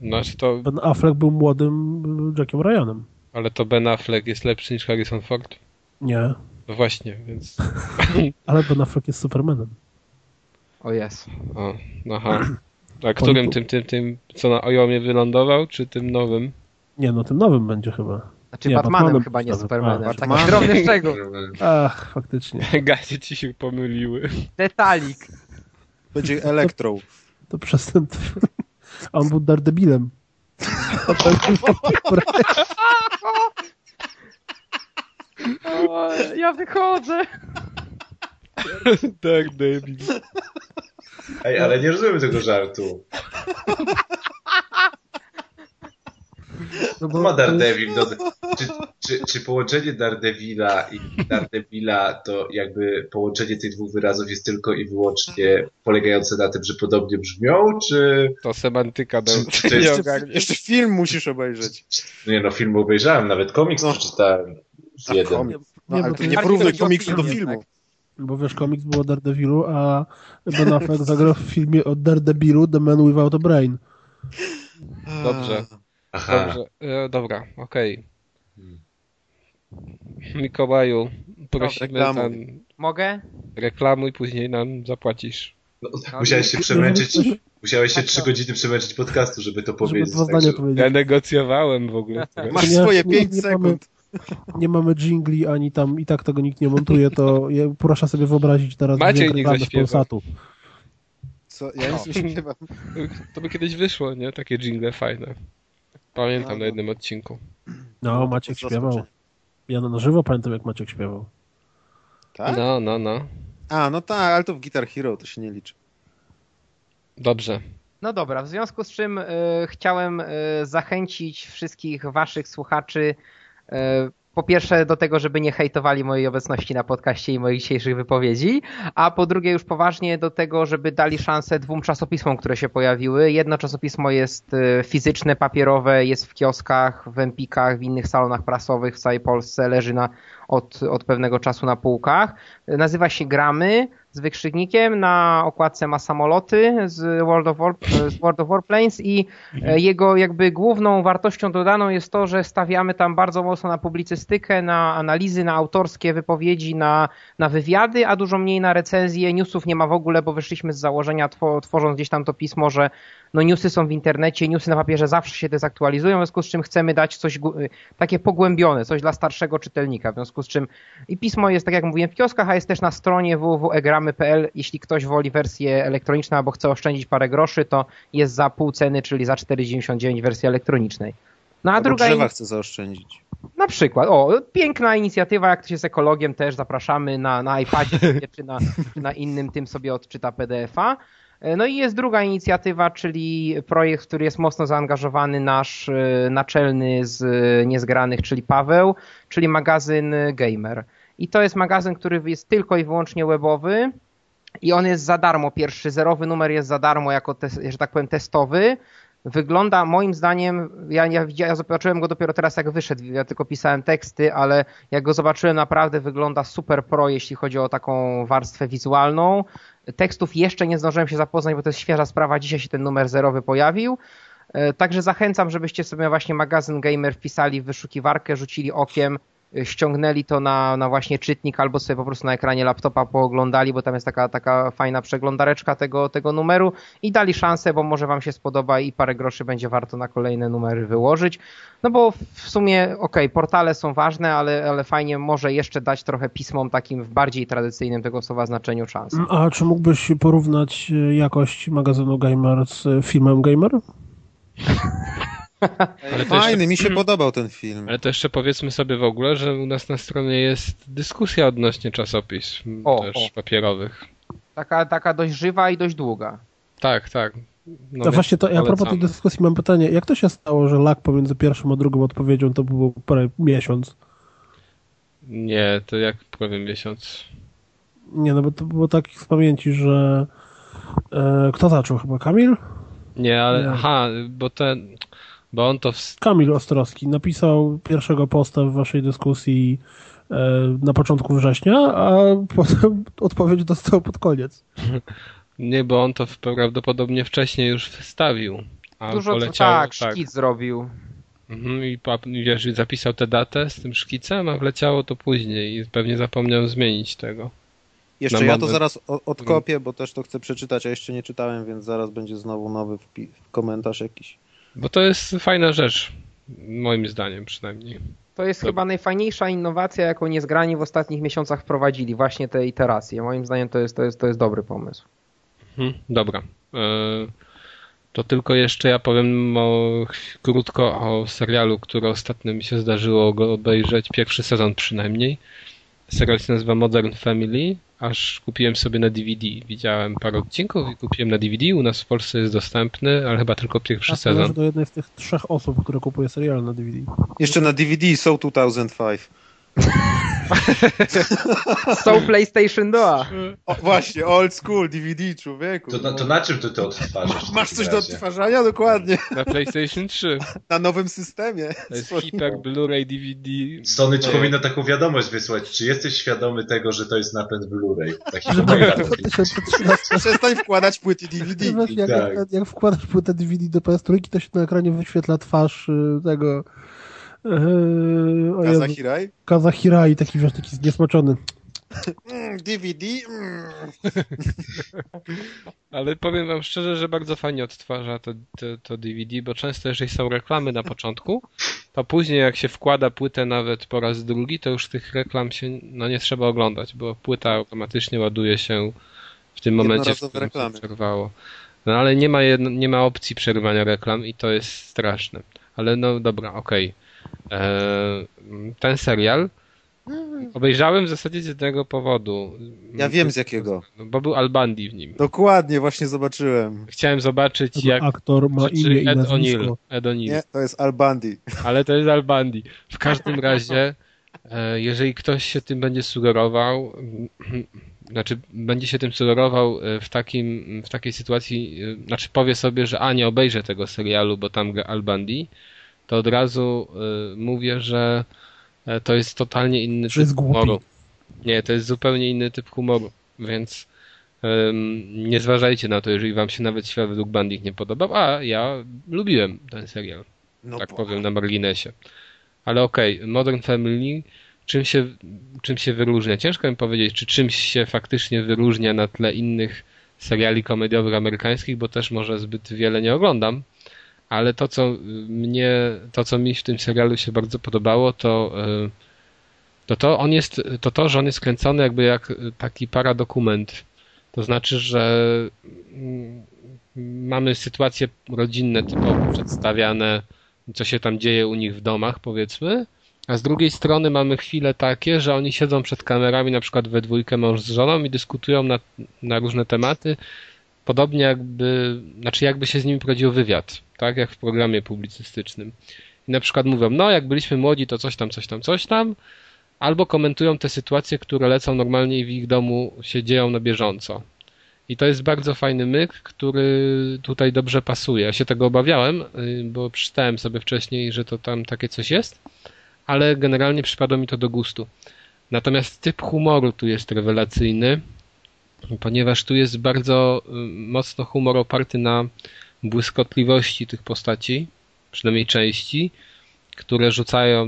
Znaczy to, Ben Affleck był młodym Jackiem Ryanem. Ale to Ben Affleck jest lepszy niż Harrison Ford. Nie, No właśnie, więc... ale Ben Affleck jest Supermanem. O jest. O, aha. A którym tym, tym, tym, co na Ojomie wylądował, czy tym nowym? Nie, no tym nowym będzie chyba. Znaczy Nie, Batmanem, Batmanem chyba nie. Supermanem. A, Taki Batman. drobny szczegół. Ach, faktycznie. Gacie ci się pomyliły. Detalik. Będzie elektrą. To przez ten... A on był Daredebilem. O, ja wychodzę. tak, David. Ej, ale nie rozumiem tego żartu. No bo ma Daredevil? Do, czy, czy, czy połączenie Daredevila i Daredevila to jakby połączenie tych dwóch wyrazów jest tylko i wyłącznie polegające na tym, że podobnie brzmią, czy... To semantyka do... Czy- czy to nie jest-. Jeszcze film musisz obejrzeć. Nie no, film obejrzałem, nawet komiks No. przeczytałem. Jeden. komiks. No, Nie, ale bo to nie porównuj komiksu do filmu. Bo wiesz, komiks było o Daredevilu, a Ben Affleck zagrał w filmie o Daredevilu The Man Without a Brain. Dobrze. Aha. Dobrze, e, dobra, okej. Mikołaju, prosimy reklamuj. tam, Mogę? reklamuj, później nam zapłacisz. No, No, musiałeś się nie- przemęczyć, nie- musiałeś się Tak, trzy tak. godziny przemęczyć podcastu, żeby to Żeby powiedzieć. zdania także- powiedzieć. Ja negocjowałem w ogóle. Masz Nie- swoje nie- 5 nie mamy- sekund. Nie mamy jingli, ani tam i tak tego nikt nie montuje, to ja proszę sobie wyobrazić teraz Maciej niech zaśpiewa. Polsatu. Co? Ja nic nie śpiewam. To by kiedyś wyszło, nie? Takie jingle fajne. Pamiętam No, na no. jednym odcinku. No, Maciek to śpiewał. Ja na żywo pamiętam, jak Maciek śpiewał. Tak? No, no, no. A, no tak, ale to w Guitar Hero to się nie liczy. Dobrze. No dobra, w związku z czym e, chciałem e, zachęcić wszystkich waszych słuchaczy e, po pierwsze do tego, żeby nie hejtowali mojej obecności na podcaście i moich dzisiejszych wypowiedzi, a po drugie już poważnie do tego, żeby dali szansę dwóm czasopismom, które się pojawiły. Jedno czasopismo jest e, fizyczne, papierowe, jest w kioskach, w empikach, w innych salonach prasowych w całej Polsce, leży na, od, od pewnego czasu na półkach. Nazywa się Gramy z wykrzyknikiem, na okładce ma samoloty z World of, War, z World of Warplanes i e, jego jakby główną wartością dodaną jest to, że stawiamy tam bardzo mocno na publicystykę, na analizy, na autorskie wypowiedzi, na, na wywiady, a dużo mniej na recenzje. Newsów nie ma w ogóle, bo wyszliśmy z założenia, two, tworząc gdzieś tam to pismo, że no newsy są w internecie, newsy na papierze zawsze się dezaktualizują, w związku z czym chcemy dać coś gu- takie pogłębione, coś dla starszego czytelnika, w związku z czym i pismo jest, tak jak mówiłem, w kioskach, a jest też na stronie www.egramy.pl. Jeśli ktoś woli wersję elektroniczną albo chce oszczędzić parę groszy, to jest za pół ceny, czyli za 4,99 wersji elektronicznej. No a Albo druga drzewa chcę zaoszczędzić. na przykład, o, piękna inicjatywa, jak ktoś jest ekologiem też zapraszamy na, na iPadzie czy na, czy na innym tym sobie odczyta PDF-a. No i jest druga inicjatywa, czyli projekt, w który jest mocno zaangażowany nasz e, naczelny z e, Niezgranych, czyli Paweł, czyli magazyn Gamer. I to jest magazyn, który jest tylko i wyłącznie webowy i on jest za darmo. Pierwszy zerowy numer jest za darmo jako, tes, że tak powiem, testowy. Wygląda moim zdaniem, ja, ja, ja zobaczyłem go dopiero teraz jak wyszedł, ja tylko pisałem teksty, ale jak go zobaczyłem naprawdę wygląda super pro, jeśli chodzi o taką warstwę wizualną. Tekstów jeszcze nie zdążyłem się zapoznać, bo to jest świeża sprawa, dzisiaj się ten numer zerowy pojawił. E, Także zachęcam, żebyście sobie właśnie magazyn Gamer wpisali w wyszukiwarkę, rzucili okiem, ściągnęli to na, na właśnie czytnik albo sobie po prostu na ekranie laptopa pooglądali, bo tam jest taka, taka fajna przeglądareczka tego, tego numeru i dali szansę, bo może wam się spodoba i parę groszy będzie warto na kolejne numery wyłożyć. No bo w sumie, okej, portale są ważne, ale, ale fajnie może jeszcze dać trochę pismom takim w bardziej tradycyjnym tego słowa znaczeniu szansę. A czy mógłbyś porównać e, jakość magazynu Gamer z e, filmem Gamer? Ale Fajny, jeszcze- mi się podobał ten film. Ale to jeszcze powiedzmy sobie w ogóle, że u nas na stronie jest dyskusja odnośnie czasopism O, też o. papierowych. Taka, taka dość żywa i dość długa. Tak, tak. No No właśnie to, ja a propos tej dyskusji mam pytanie, jak to się stało, że lak pomiędzy pierwszą a drugą odpowiedzią to było parę miesiąc? Nie, to jak powiem miesiąc. Nie, no bo to było tak z pamięci, że e, kto zaczął chyba? Kamil? Nie, ale Nie. aha, bo ten, bo on to w, Kamil Ostrowski napisał pierwszego posta w waszej dyskusji e, na początku września, a potem odpowiedź dostał pod koniec. nie, bo on to prawdopodobnie wcześniej już wstawił. A Dużo poleciało, tak, szkic zrobił. Mhm, I wiesz, zapisał tę datę z tym szkicem, a wleciało to później i pewnie zapomniał zmienić tego. Jeszcze na ja to zaraz odkopię, bo też to chcę przeczytać, a jeszcze nie czytałem, więc zaraz będzie znowu nowy wpi- komentarz jakiś. Bo to jest fajna rzecz, moim zdaniem przynajmniej. To jest Dobra. chyba najfajniejsza innowacja, jaką niezgrani w ostatnich miesiącach wprowadzili, właśnie te iteracje. Moim zdaniem to jest, to jest, to jest dobry pomysł. Mhm, dobra. E, To tylko jeszcze ja powiem o, krótko o serialu, który ostatnio mi się zdarzyło go obejrzeć, pierwszy sezon przynajmniej. Serial się nazywa Modern Family, aż kupiłem sobie na DVD. Widziałem parę odcinków i kupiłem na DVD. U nas w Polsce jest dostępny, ale chyba tylko pierwszy A to należy sezon. do jednej z tych trzech osób, które kupuje serial na DVD. Jeszcze na DVD są 2005. So PlayStation 2. O, właśnie, old school DVD, człowieku. To, to, to na czym ty to odtwarzasz? Masz coś do odtwarzania? Dokładnie. Na PlayStation 3. Na nowym systemie. To jest hiper Blu-ray DVD. Sony ci No. powinno taką wiadomość wysłać. Czy jesteś świadomy tego, że to jest napęd Blu-ray? Taki Że komunikat. w 2013 Przestań wkładać płyty DVD. Jak, tak. jak, jak wkładasz płytę DVD do PS3, to się na ekranie wyświetla twarz y, tego Eee, Jezu, Kazahiraj? Kazahirai, taki wiesz, taki zniesmaczony. Mm, DVD? Mm. Ale powiem wam szczerze, że bardzo fajnie odtwarza to, to, to DVD, bo często jeżeli są reklamy na początku, to później jak się wkłada płytę nawet po raz drugi, to już tych reklam się no nie trzeba oglądać, bo płyta automatycznie ładuje się w tym momencie, w którym się reklamy. przerwało. No ale nie ma, jedno, nie ma opcji przerywania reklam i to jest straszne. Ale no dobra, okej. Eee, Ten serial obejrzałem w zasadzie z jednego powodu. Ja wiem z jakiego. No, Bo był Albandi w nim. Dokładnie, właśnie zobaczyłem. Chciałem zobaczyć Tego jak aktor ma Czy imię Ed O'Neill. Ed O'Neill. Nie, to jest Al Bundy. Ale to jest Albandi. W każdym razie, e, jeżeli ktoś się tym będzie sugerował, znaczy będzie się tym sugerował e, w, takim, w takiej sytuacji, e, znaczy powie sobie, że a nie obejrzę tego serialu, bo tam gra Albandi, to od razu e, mówię, że e, to jest totalnie inny jest typ humoru. Nie, to jest zupełnie inny typ humoru, więc nie zważajcie na to, jeżeli wam się nawet świat według Bandich nie podobał, a ja lubiłem ten serial No tak bo- powiem na marginesie. Ale okej, Modern Family, czym się, czym się wyróżnia? Ciężko mi powiedzieć, czy czymś się faktycznie wyróżnia na tle innych seriali komediowych amerykańskich, bo też może zbyt wiele nie oglądam. Ale to, co mnie, to, co mi w tym serialu się bardzo podobało, to, y, to to, on jest, to to, że on jest kręcony jakby jak taki paradokument. To znaczy, że mm, mamy sytuacje rodzinne typowo przedstawiane, co się tam dzieje u nich w domach, powiedzmy. A z drugiej strony mamy chwile takie, że oni siedzą przed kamerami, na przykład we dwójkę mąż z żoną i dyskutują na, na różne tematy, podobnie jakby, znaczy jakby się z nimi prowadził wywiad, tak jak w programie publicystycznym. I na przykład mówią, no jak byliśmy młodzi, to coś tam, coś tam, coś tam, albo komentują te sytuacje, które lecą normalnie i w ich domu się dzieją na bieżąco. I to jest bardzo fajny myk, który tutaj dobrze pasuje. Ja się tego obawiałem, y, bo przeczytałem sobie wcześniej, że to tam takie coś jest, ale generalnie przypadło mi to do gustu. Natomiast typ humoru tu jest rewelacyjny, ponieważ tu jest bardzo y, mocno humor oparty na błyskotliwości tych postaci, przynajmniej części, które rzucają,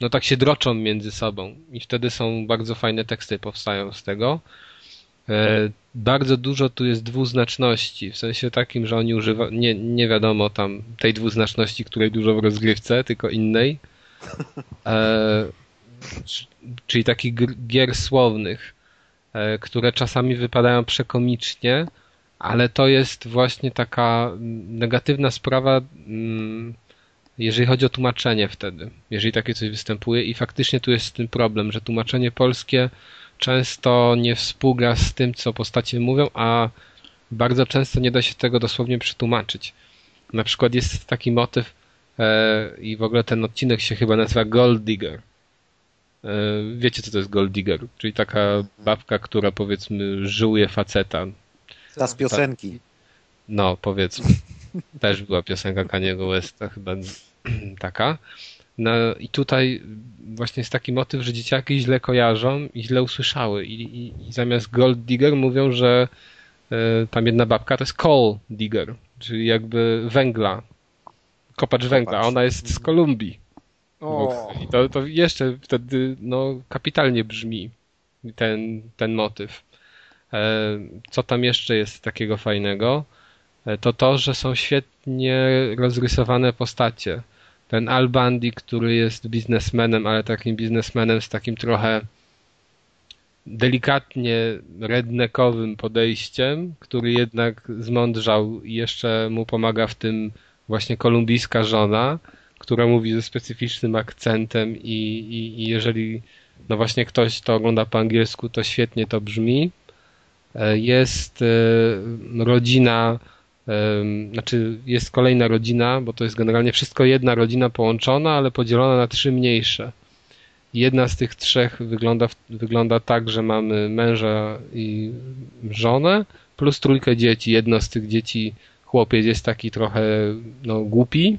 no tak się droczą między sobą i wtedy są bardzo fajne teksty powstają z tego. E, Bardzo dużo tu jest dwuznaczności, w sensie takim, że oni używają, nie, nie wiadomo tam tej dwuznaczności, której dużo w rozgrywce, tylko innej. E, czyli takich gier słownych, e, które czasami wypadają przekomicznie, ale to jest właśnie taka negatywna sprawa, mm, jeżeli chodzi o tłumaczenie wtedy, jeżeli takie coś występuje i faktycznie tu jest ten problem, że tłumaczenie polskie często nie współgra z tym, co postacie mówią, a bardzo często nie da się tego dosłownie przetłumaczyć. Na przykład jest taki motyw e, i w ogóle ten odcinek się chyba nazywa Gold Digger. E, wiecie, co to jest Gold Digger? Czyli taka babka, która powiedzmy żyłuje faceta. Ta z piosenki. No, powiedzmy. Też była piosenka Kaniego Westa, chyba taka. No i tutaj właśnie jest taki motyw, że dzieciaki źle kojarzą i źle usłyszały. I, i, i zamiast Gold Digger mówią, że e, tam jedna babka to jest Coal Digger, czyli jakby węgla. Kopacz węgla, a ona jest z Kolumbii. O, I to, to jeszcze wtedy no, kapitalnie brzmi ten, ten motyw. E, Co tam jeszcze jest takiego fajnego? E, To to, że są świetnie rozrysowane postacie. Ten Al Bundy, który jest biznesmenem, ale takim biznesmenem z takim trochę delikatnie redneckowym podejściem, który jednak zmądrzał i jeszcze mu pomaga w tym właśnie kolumbijska żona, która mówi ze specyficznym akcentem i, i, i jeżeli no właśnie ktoś to ogląda po angielsku, to świetnie to brzmi. E, Jest e, rodzina, em, znaczy jest kolejna rodzina, bo to jest generalnie wszystko jedna rodzina połączona, ale podzielona na trzy mniejsze. Jedna z tych trzech wygląda, wygląda tak, że mamy męża i żonę, plus trójkę dzieci. Jedno z tych dzieci, chłopiec jest taki trochę no, głupi,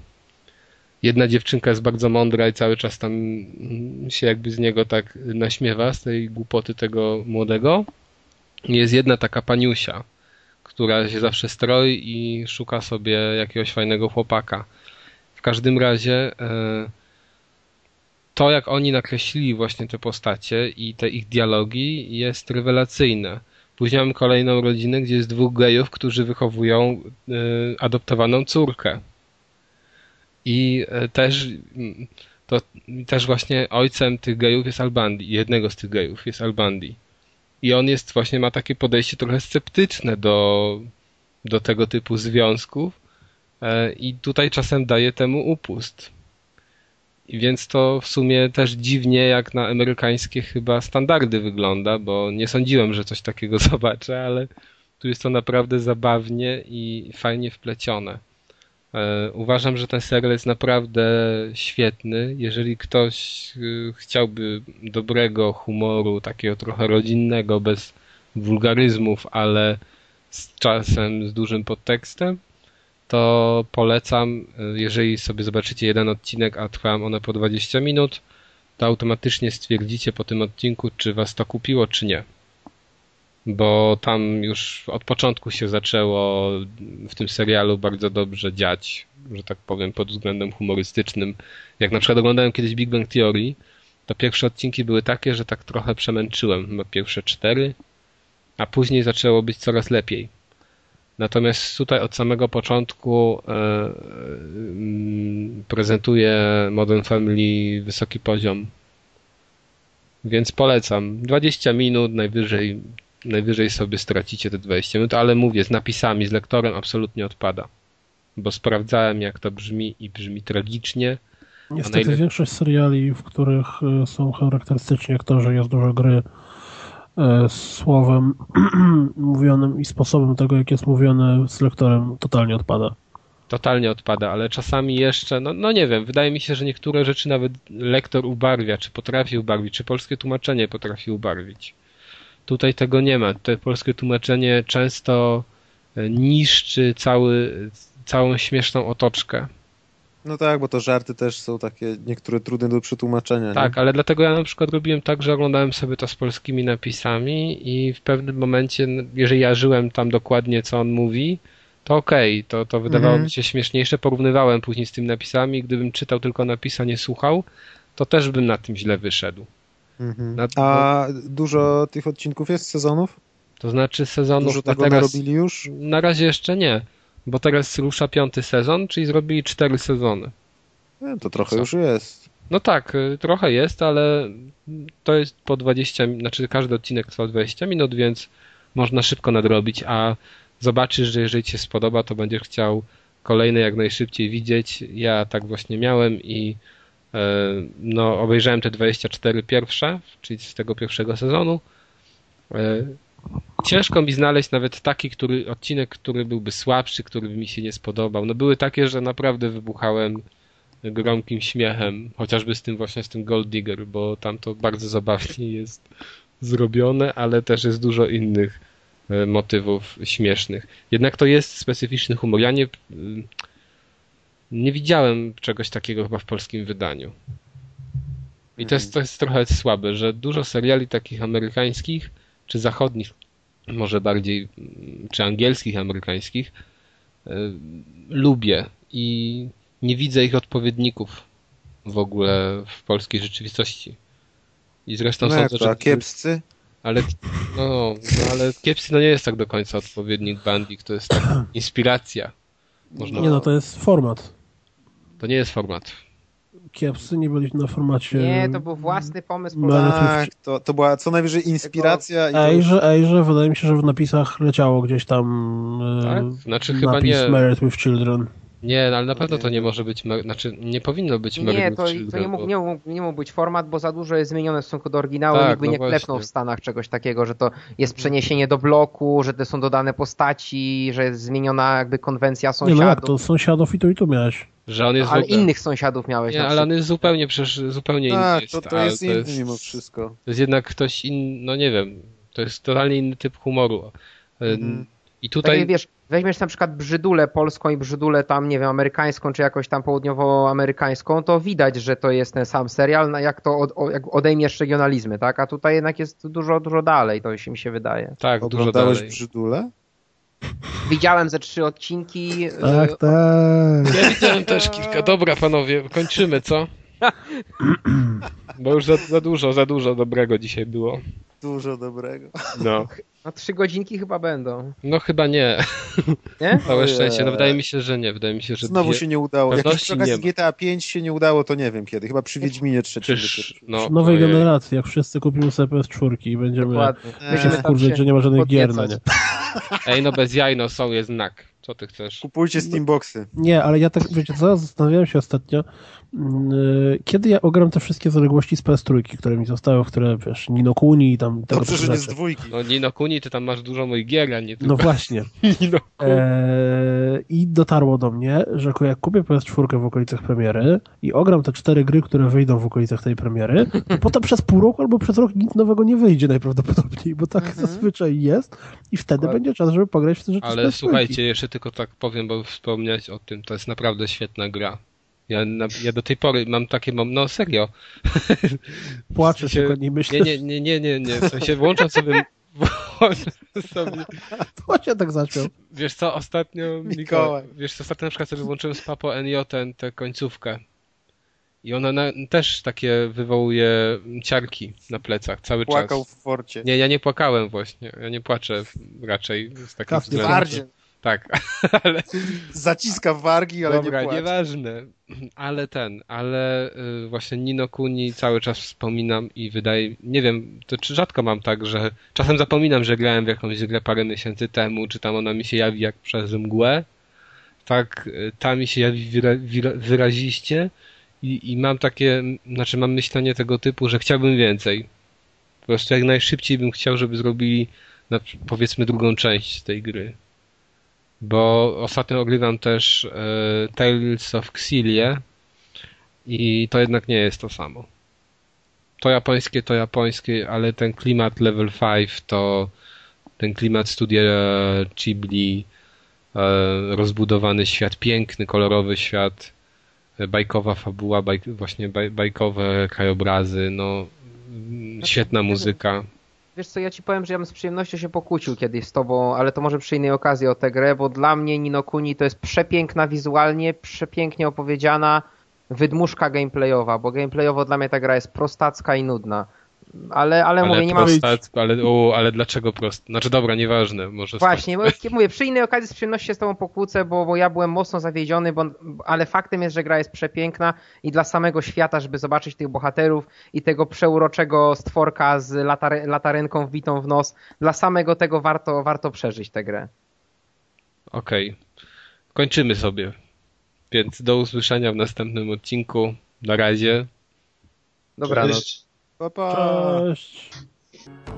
jedna dziewczynka jest bardzo mądra i cały czas tam mm, się jakby z niego tak naśmiewa, z tej głupoty tego młodego. Jest jedna taka paniusia, która się zawsze stroi i szuka sobie jakiegoś fajnego chłopaka. W każdym razie e, to, jak oni nakreślili właśnie te postacie i te ich dialogi jest rewelacyjne. Później mamy kolejną rodzinę, gdzie jest dwóch gejów, którzy wychowują e, adoptowaną córkę. I e, też to też właśnie ojcem tych gejów jest Albandi, jednego z tych gejów jest Albandi. I on jest właśnie ma takie podejście trochę sceptyczne do, do tego typu związków e, i tutaj czasem daje temu upust. I więc to w sumie też dziwnie jak na amerykańskie chyba standardy wygląda, bo nie sądziłem, że coś takiego zobaczę, ale tu jest to naprawdę zabawnie i fajnie wplecione. E, uważam, że ten serial jest naprawdę świetny. Jeżeli ktoś e, chciałby dobrego humoru, takiego trochę rodzinnego, bez wulgaryzmów, ale z czasem z dużym podtekstem, to polecam, e, jeżeli sobie zobaczycie jeden odcinek, a trwają one po 20 minut, to automatycznie stwierdzicie po tym odcinku, czy was to kupiło, czy nie bo tam już od początku się zaczęło w tym serialu bardzo dobrze dziać, że tak powiem, pod względem humorystycznym. Jak na przykład oglądałem kiedyś Big Bang Theory, to pierwsze odcinki były takie, że tak trochę przemęczyłem, chyba pierwsze cztery, a później zaczęło być coraz lepiej. Natomiast tutaj od samego początku e, e, prezentuje Modern Family wysoki poziom. Więc polecam. 20 minut, najwyżej najwyżej sobie stracicie te 20 minut, ale mówię, z napisami, z lektorem absolutnie odpada. Bo sprawdzałem, jak to brzmi i brzmi tragicznie. Niestety większość seriali, w których e, są charakterystyczni aktorzy, jest dużo gry e, słowem mówionym i sposobem tego, jak jest mówione z lektorem, totalnie odpada. Totalnie odpada, ale czasami jeszcze, no, no nie wiem, wydaje mi się, że niektóre rzeczy nawet lektor ubarwia, czy potrafi ubarwić, czy polskie tłumaczenie potrafi ubarwić. Tutaj tego nie ma. Tutaj polskie tłumaczenie często e, niszczy cały, całą śmieszną otoczkę. No tak, bo to żarty też są takie niektóre trudne do przetłumaczenia. Tak, nie? ale dlatego ja na przykład robiłem tak, że oglądałem sobie to z polskimi napisami i w pewnym momencie, jeżeli ja żyłem tam dokładnie, co on mówi, to okej, okay, to, to wydawało mhm. mi się śmieszniejsze. Porównywałem później z tymi napisami. Gdybym czytał tylko napisa, nie słuchał, to też bym na tym źle wyszedł. Mhm. Na, A dużo tych odcinków jest, sezonów? To znaczy sezonów... Dużo tego teraz, narobili już? Na razie jeszcze nie, bo teraz rusza piąty sezon, czyli zrobili cztery sezony. Nie, to trochę Co? już jest. No tak, y, trochę jest, ale to jest po 20, znaczy każdy odcinek trwa 20 minut, więc można szybko nadrobić, a zobaczysz, że jeżeli ci się spodoba, to będziesz chciał kolejne jak najszybciej widzieć. Ja tak właśnie miałem i no, obejrzałem te 24 pierwsze, czyli z tego pierwszego sezonu. E, ciężko mi znaleźć nawet taki który, odcinek, który byłby słabszy, który by mi się nie spodobał. No były takie, że naprawdę wybuchałem gromkim śmiechem, chociażby z tym właśnie z tym Gold Digger, bo tam to bardzo zabawnie jest zrobione, ale też jest dużo innych e, motywów śmiesznych. Jednak to jest specyficzny humor. Ja nie nie widziałem czegoś takiego chyba w polskim wydaniu. I to jest, to jest trochę słabe, że dużo seriali takich amerykańskich, czy zachodnich, może bardziej, czy angielskich, amerykańskich, y, lubię i nie widzę ich odpowiedników w ogóle w polskiej rzeczywistości. I zresztą no sądzę, to, że... kiepscy? Ale, no, no, ale kiepscy no nie jest tak do końca odpowiednik Bandik, to jest taka inspiracja. Można... Nie no, to jest format. To nie jest format. Kiepscy nie byli na formacie. Nie, to był własny pomysł. Tak, to, to była co najwyżej inspiracja. I Ejże, Ejże, wydaje mi się, że w napisach leciało gdzieś tam e, tak? znaczy, chyba nie... Married with Children. Nie, no ale na pewno to nie może być, znaczy nie powinno być Nie, to, to nie, mógł, nie, mógł, nie mógł być format, bo za dużo jest zmienione w stosunku do oryginału tak, nikt by no nie właśnie. klepnął w Stanach czegoś takiego, że to jest przeniesienie do bloku, że to są dodane postaci, że jest zmieniona jakby konwencja sąsiadów. Nie, no jak to sąsiadów i tu i tu miałeś. Że on jest ale ogóle... innych sąsiadów miałeś. Nie, ale on jest zupełnie, przecież zupełnie tak, inny. Jest, to, to jest inny jest, mimo wszystko. To jest jednak ktoś inny, no nie wiem, to jest totalnie inny typ humoru. Mhm. I tutaj... Tak, wiesz, weźmiesz na przykład brzydulę polską i brzydulę tam, nie wiem, amerykańską, czy jakoś tam południowoamerykańską, to widać, że to jest ten sam serial, jak to od, jak odejmiesz regionalizmy, tak? A tutaj jednak jest dużo, dużo dalej, to się mi się wydaje. Tak, dużo dalej. brzydulę? Widziałem ze trzy odcinki. Tak, y, tak. Ja widziałem też kilka. Dobra, panowie, kończymy, co? Bo już za, za dużo, za dużo dobrego dzisiaj było. Dużo dobrego. No, No trzy godzinki chyba będą. no chyba nie. Nie? Całe szczęście. No wydaje mi się, że nie. Wydaje mi się, że Znowu dwie... się nie udało. Jak Pewności przy okazji nie ma. GTA 5 się nie udało, to nie wiem kiedy. Chyba przy Wiedźminie trzecim. Dopiero. no, W nowej ojej. generacji, jak wszyscy kupimy sobie PS4 i będziemy Dokładnie. Się się że nie ma żadnych gier na nie. Ej, no bez jaj, no są, jest znak. Co ty chcesz? Kupujcie Steamboxy. Nie, ale ja tak, wiecie co, zastanawiałem się ostatnio, kiedy ja ogram te wszystkie zaległości z PS3, które mi zostały, które, wiesz, Nino Kuni i tam tego Dobrze, typu że nie z dwójki. No Nino Kuni, ty tam masz dużo moich gier, a nie No tylko właśnie. Nino Kuni. Eee, I dotarło do mnie, że jak kupię PS4 w okolicach premiery i ogram te cztery gry, które wyjdą w okolicach tej premiery, to potem przez pół roku albo przez rok nic nowego nie wyjdzie najprawdopodobniej, bo tak Mhm. zazwyczaj jest i wtedy Dokładnie. będzie czas, żeby pograć w te rzeczy z Ale PS3. słuchajcie, jeszcze tylko tak powiem, bo wspomniałeś o tym, to jest naprawdę świetna gra. Ja, na, ja do tej pory mam takie, mam, no serio. Płaczę w sensie- tylko, nie myślę, Nie, nie, nie, nie, nie, nie. W sensie włączam sobie, sobie, to się tak zaczął. wiesz co, ostatnio, Mikołaj. Wiesz co, ostatnio na przykład sobie włączyłem z Papo NJ tę końcówkę. I ona na, też takie wywołuje ciarki na plecach cały Płakał czas. w forcie. Nie, ja nie płakałem właśnie. Ja nie płaczę raczej z takich Kas nie względów. Bardziej. Tak, ale Zaciska wargi, ale Dobra, nie nieważne. Ale ten, ale y, właśnie Nino Kuni cały czas wspominam i wydaje, nie wiem, to czy rzadko mam tak, że czasem zapominam, że grałem w jakąś grę parę miesięcy temu, czy tam ona mi się jawi jak przez mgłę. Tak, y, ta mi się jawi wyra, wyra, wyraziście i, i mam takie, znaczy mam myślenie tego typu, że chciałbym więcej. Po prostu jak najszybciej bym chciał, żeby zrobili na, powiedzmy drugą część tej gry. Bo ostatnio ogrywam też e, Tales of Xillia i to jednak nie jest to samo. To japońskie, to japońskie, ale ten klimat Level 5 to ten klimat studia Ghibli, e, rozbudowany świat, piękny, kolorowy świat, e, bajkowa fabuła, bajk, właśnie baj, bajkowe krajobrazy, no mm, świetna muzyka. Wiesz co, ja ci powiem, że ja bym z przyjemnością się pokłócił kiedyś z tobą, ale to może przy innej okazji o tę grę, bo dla mnie Nino Kuni to jest przepiękna wizualnie, przepięknie opowiedziana wydmuszka gameplayowa, bo gameplayowo dla mnie ta gra jest prostacka i nudna. Ale, ale, mówię, nie mam... ale, o, ale dlaczego prost? Znaczy dobra, nieważne, może Właśnie, bo jak mówię, przy innej okazji z przyjemnością się z tobą pokłócę, bo, bo ja byłem mocno zawiedziony, bo, ale faktem jest, że gra jest przepiękna i dla samego świata, żeby zobaczyć tych bohaterów i tego przeuroczego stworka z latare, latarenką wbitą w nos, dla samego tego warto, warto przeżyć tę grę. Okej. Kończymy sobie. Więc do usłyszenia w następnym odcinku. Na razie. Dobranoc. Cześć. Bye bye. Tchau.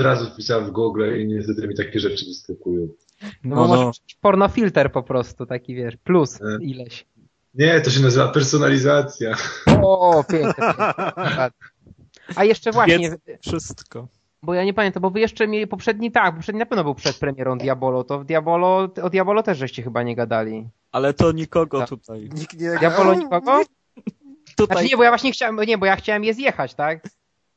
Od razu wpisałem w Google i niestety mi takie rzeczy wyskakują. No, No, może no. być pornofilter po prostu, taki wiesz, plus E. ileś. Nie, to się nazywa personalizacja. O, pięknie. pięknie. A jeszcze właśnie, Wszystko. bo ja nie pamiętam, bo wy jeszcze mieli poprzedni, tak, poprzedni na pewno był przed premierą Diabolo, to w Diabolo, o Diabolo też żeście chyba nie gadali. Ale to nikogo Tak. tutaj. Nikt nie Diabolo nikogo? Tutaj Znaczy nie, bo ja właśnie chciałem, nie, bo ja chciałem je zjechać, tak?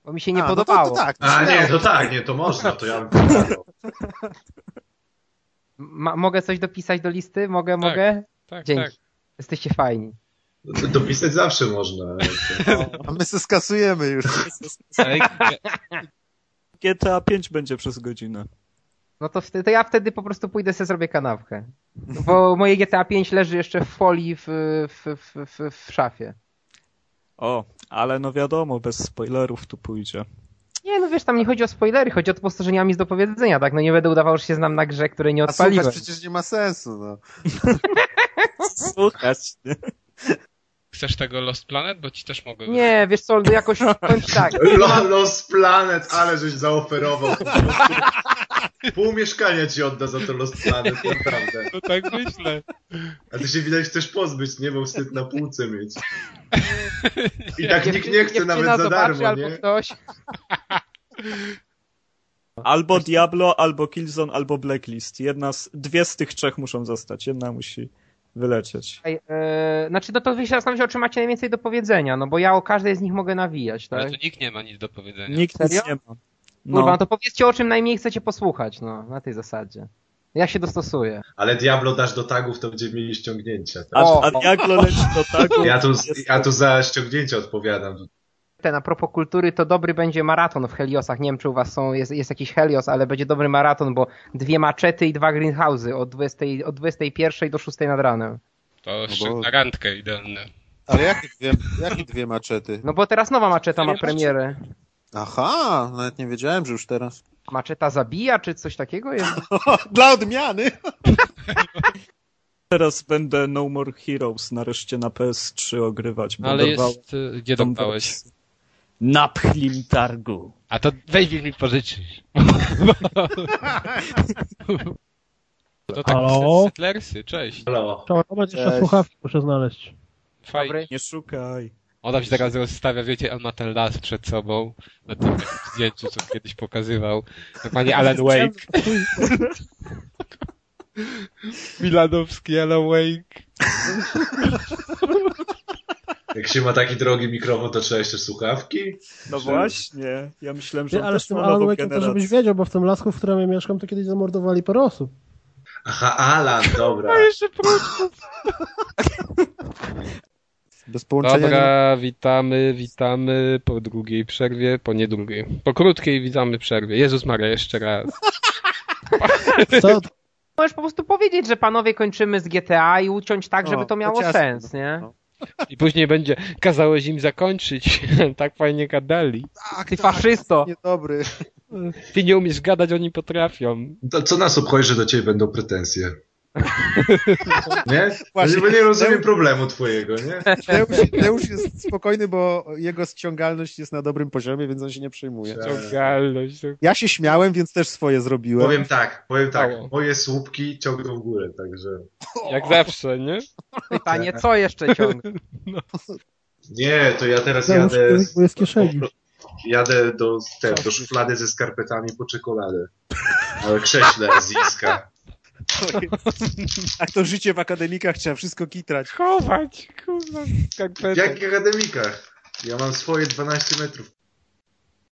Bo mi się nie A, podobało. No to, to tak, to A śmiało. nie, to tak, nie, to można, to ja bym pokazał. Ma, mogę coś dopisać do listy? Mogę, mogę? Tak, Dzięki. tak. Jesteście fajni. Dopisać zawsze można. A my se skasujemy już. GTA 5 będzie przez godzinę. No to, wtedy, to ja wtedy po prostu pójdę sobie zrobię kanapkę. Bo moje GTA 5 leży jeszcze w folii w, w, w, w, w szafie. O, ale no wiadomo, bez spoilerów tu pójdzie. Nie, no wiesz, tam nie chodzi o spoilery, chodzi o to po prostu, że nie mam nic do powiedzenia, tak? No nie będę udawał, że się znam na grze, której nie A odpaliłem. słuchać przecież nie ma sensu, no. Słuchać, nie? Chcesz tego Lost Planet? Bo ci też mogę. Nie, wiesz co, jakoś tak. Lo- Lost Planet, ale żeś zaoferował. Po prostu. Pół mieszkania ci odda za to Lost Planet, naprawdę. No tak myślę. A ty się widać chcesz pozbyć, nie? Bo wstyd na półce mieć. I tak nikt nie chce nawet za darmo, albo nie? Albo Diablo, albo Killzone, albo Blacklist. Jedna z, dwie z tych trzech muszą zostać. Jedna musi wylecieć. Ej, e, znaczy, no to wy się zastanawiam o czym macie najwięcej do powiedzenia, no bo ja o każdej z nich mogę nawijać, tak? Ale tu nikt nie ma nic do powiedzenia. Nikt Serio? nic nie ma. Kurwa, No. no to powiedzcie o czym najmniej chcecie posłuchać, no, na tej zasadzie. Ja się dostosuję. Ale Diablo dasz do tagów, to będziemy mieli ściągnięcia. Tak? A, O. a Diablo leci do tagu. Ja tu, ja tu za ściągnięcia odpowiadam. Ten, a propos kultury, to dobry będzie maraton w Heliosach. Nie wiem, czy u was są, jest, jest jakiś Helios, ale będzie dobry maraton, bo dwie maczety i dwa greenhouse'y od, 20, od 21 do 6 nad ranem. To No bo- na randkę idealne. Ale jakie dwie, jakie dwie maczety? No bo teraz nowa maczeta ma premierę. Aha, nawet nie wiedziałem, że już teraz. Maczeta zabija, czy coś takiego jest? Dla odmiany! Teraz będę No More Heroes nareszcie na PS3 ogrywać. Bo Ale jest... y, Gdzie tą dopałeś? Na Pchlim Targu. A to weźmiesz mi pożyczysz. To tak Halo? Settlersy, cześć. Halo. Trzeba będzie jeszcze słuchawki muszę znaleźć. Fajnie. Nie szukaj. Ona się teraz rozstawia, wiecie, on ma ten las przed sobą, na tym zdjęciu, co kiedyś pokazywał. Normalnie Alan Wake. Milanowski Alan Wake. Jak się ma taki drogi mikrofon, to trzeba jeszcze słuchawki? No Czy- właśnie. Ja myślałem, że on ale z tym Alan Wake'em to żebyś wiedział, bo w tym lasku, w którym ja mieszkam, to kiedyś zamordowali parę osób. Aha, Alan, dobra. jeszcze prócz. Bez połączenia nie... Dobra, witamy, witamy po drugiej przerwie, po nie drugiej. Po krótkiej witamy przerwie. Jezus Maria, jeszcze raz. Co? Możesz po prostu powiedzieć, że panowie kończymy z GTA i uciąć tak, żeby to miało chociaż- sens, nie? no. I później będzie, kazałeś im zakończyć. tak fajnie gadali. Tak, Ty tak, faszysto. Niedobry. Ty nie umiesz gadać, oni potrafią. To co nas obchodzi, że do ciebie będą pretensje? Nie? Właśnie. Bo nie rozumiem problemu twojego, nie? Teusz, Teusz jest spokojny, bo jego ściągalność jest na dobrym poziomie, więc on się nie przejmuje. Ciągalność. to- Ja się śmiałem, więc też swoje zrobiłem. Powiem tak, powiem tak, moje słupki ciągną w górę, także... Jak zawsze, nie? Pytanie, co jeszcze ciągle? Nie, to ja teraz Teusz, jadę... jest kieszeni. Jadę do, te, do szuflady ze skarpetami po czekoladę. Ale krześle z Iska. A to życie w akademikach trzeba wszystko kitrać. Chować, kurwa, W jakich akademikach? Ja mam swoje 12 metrów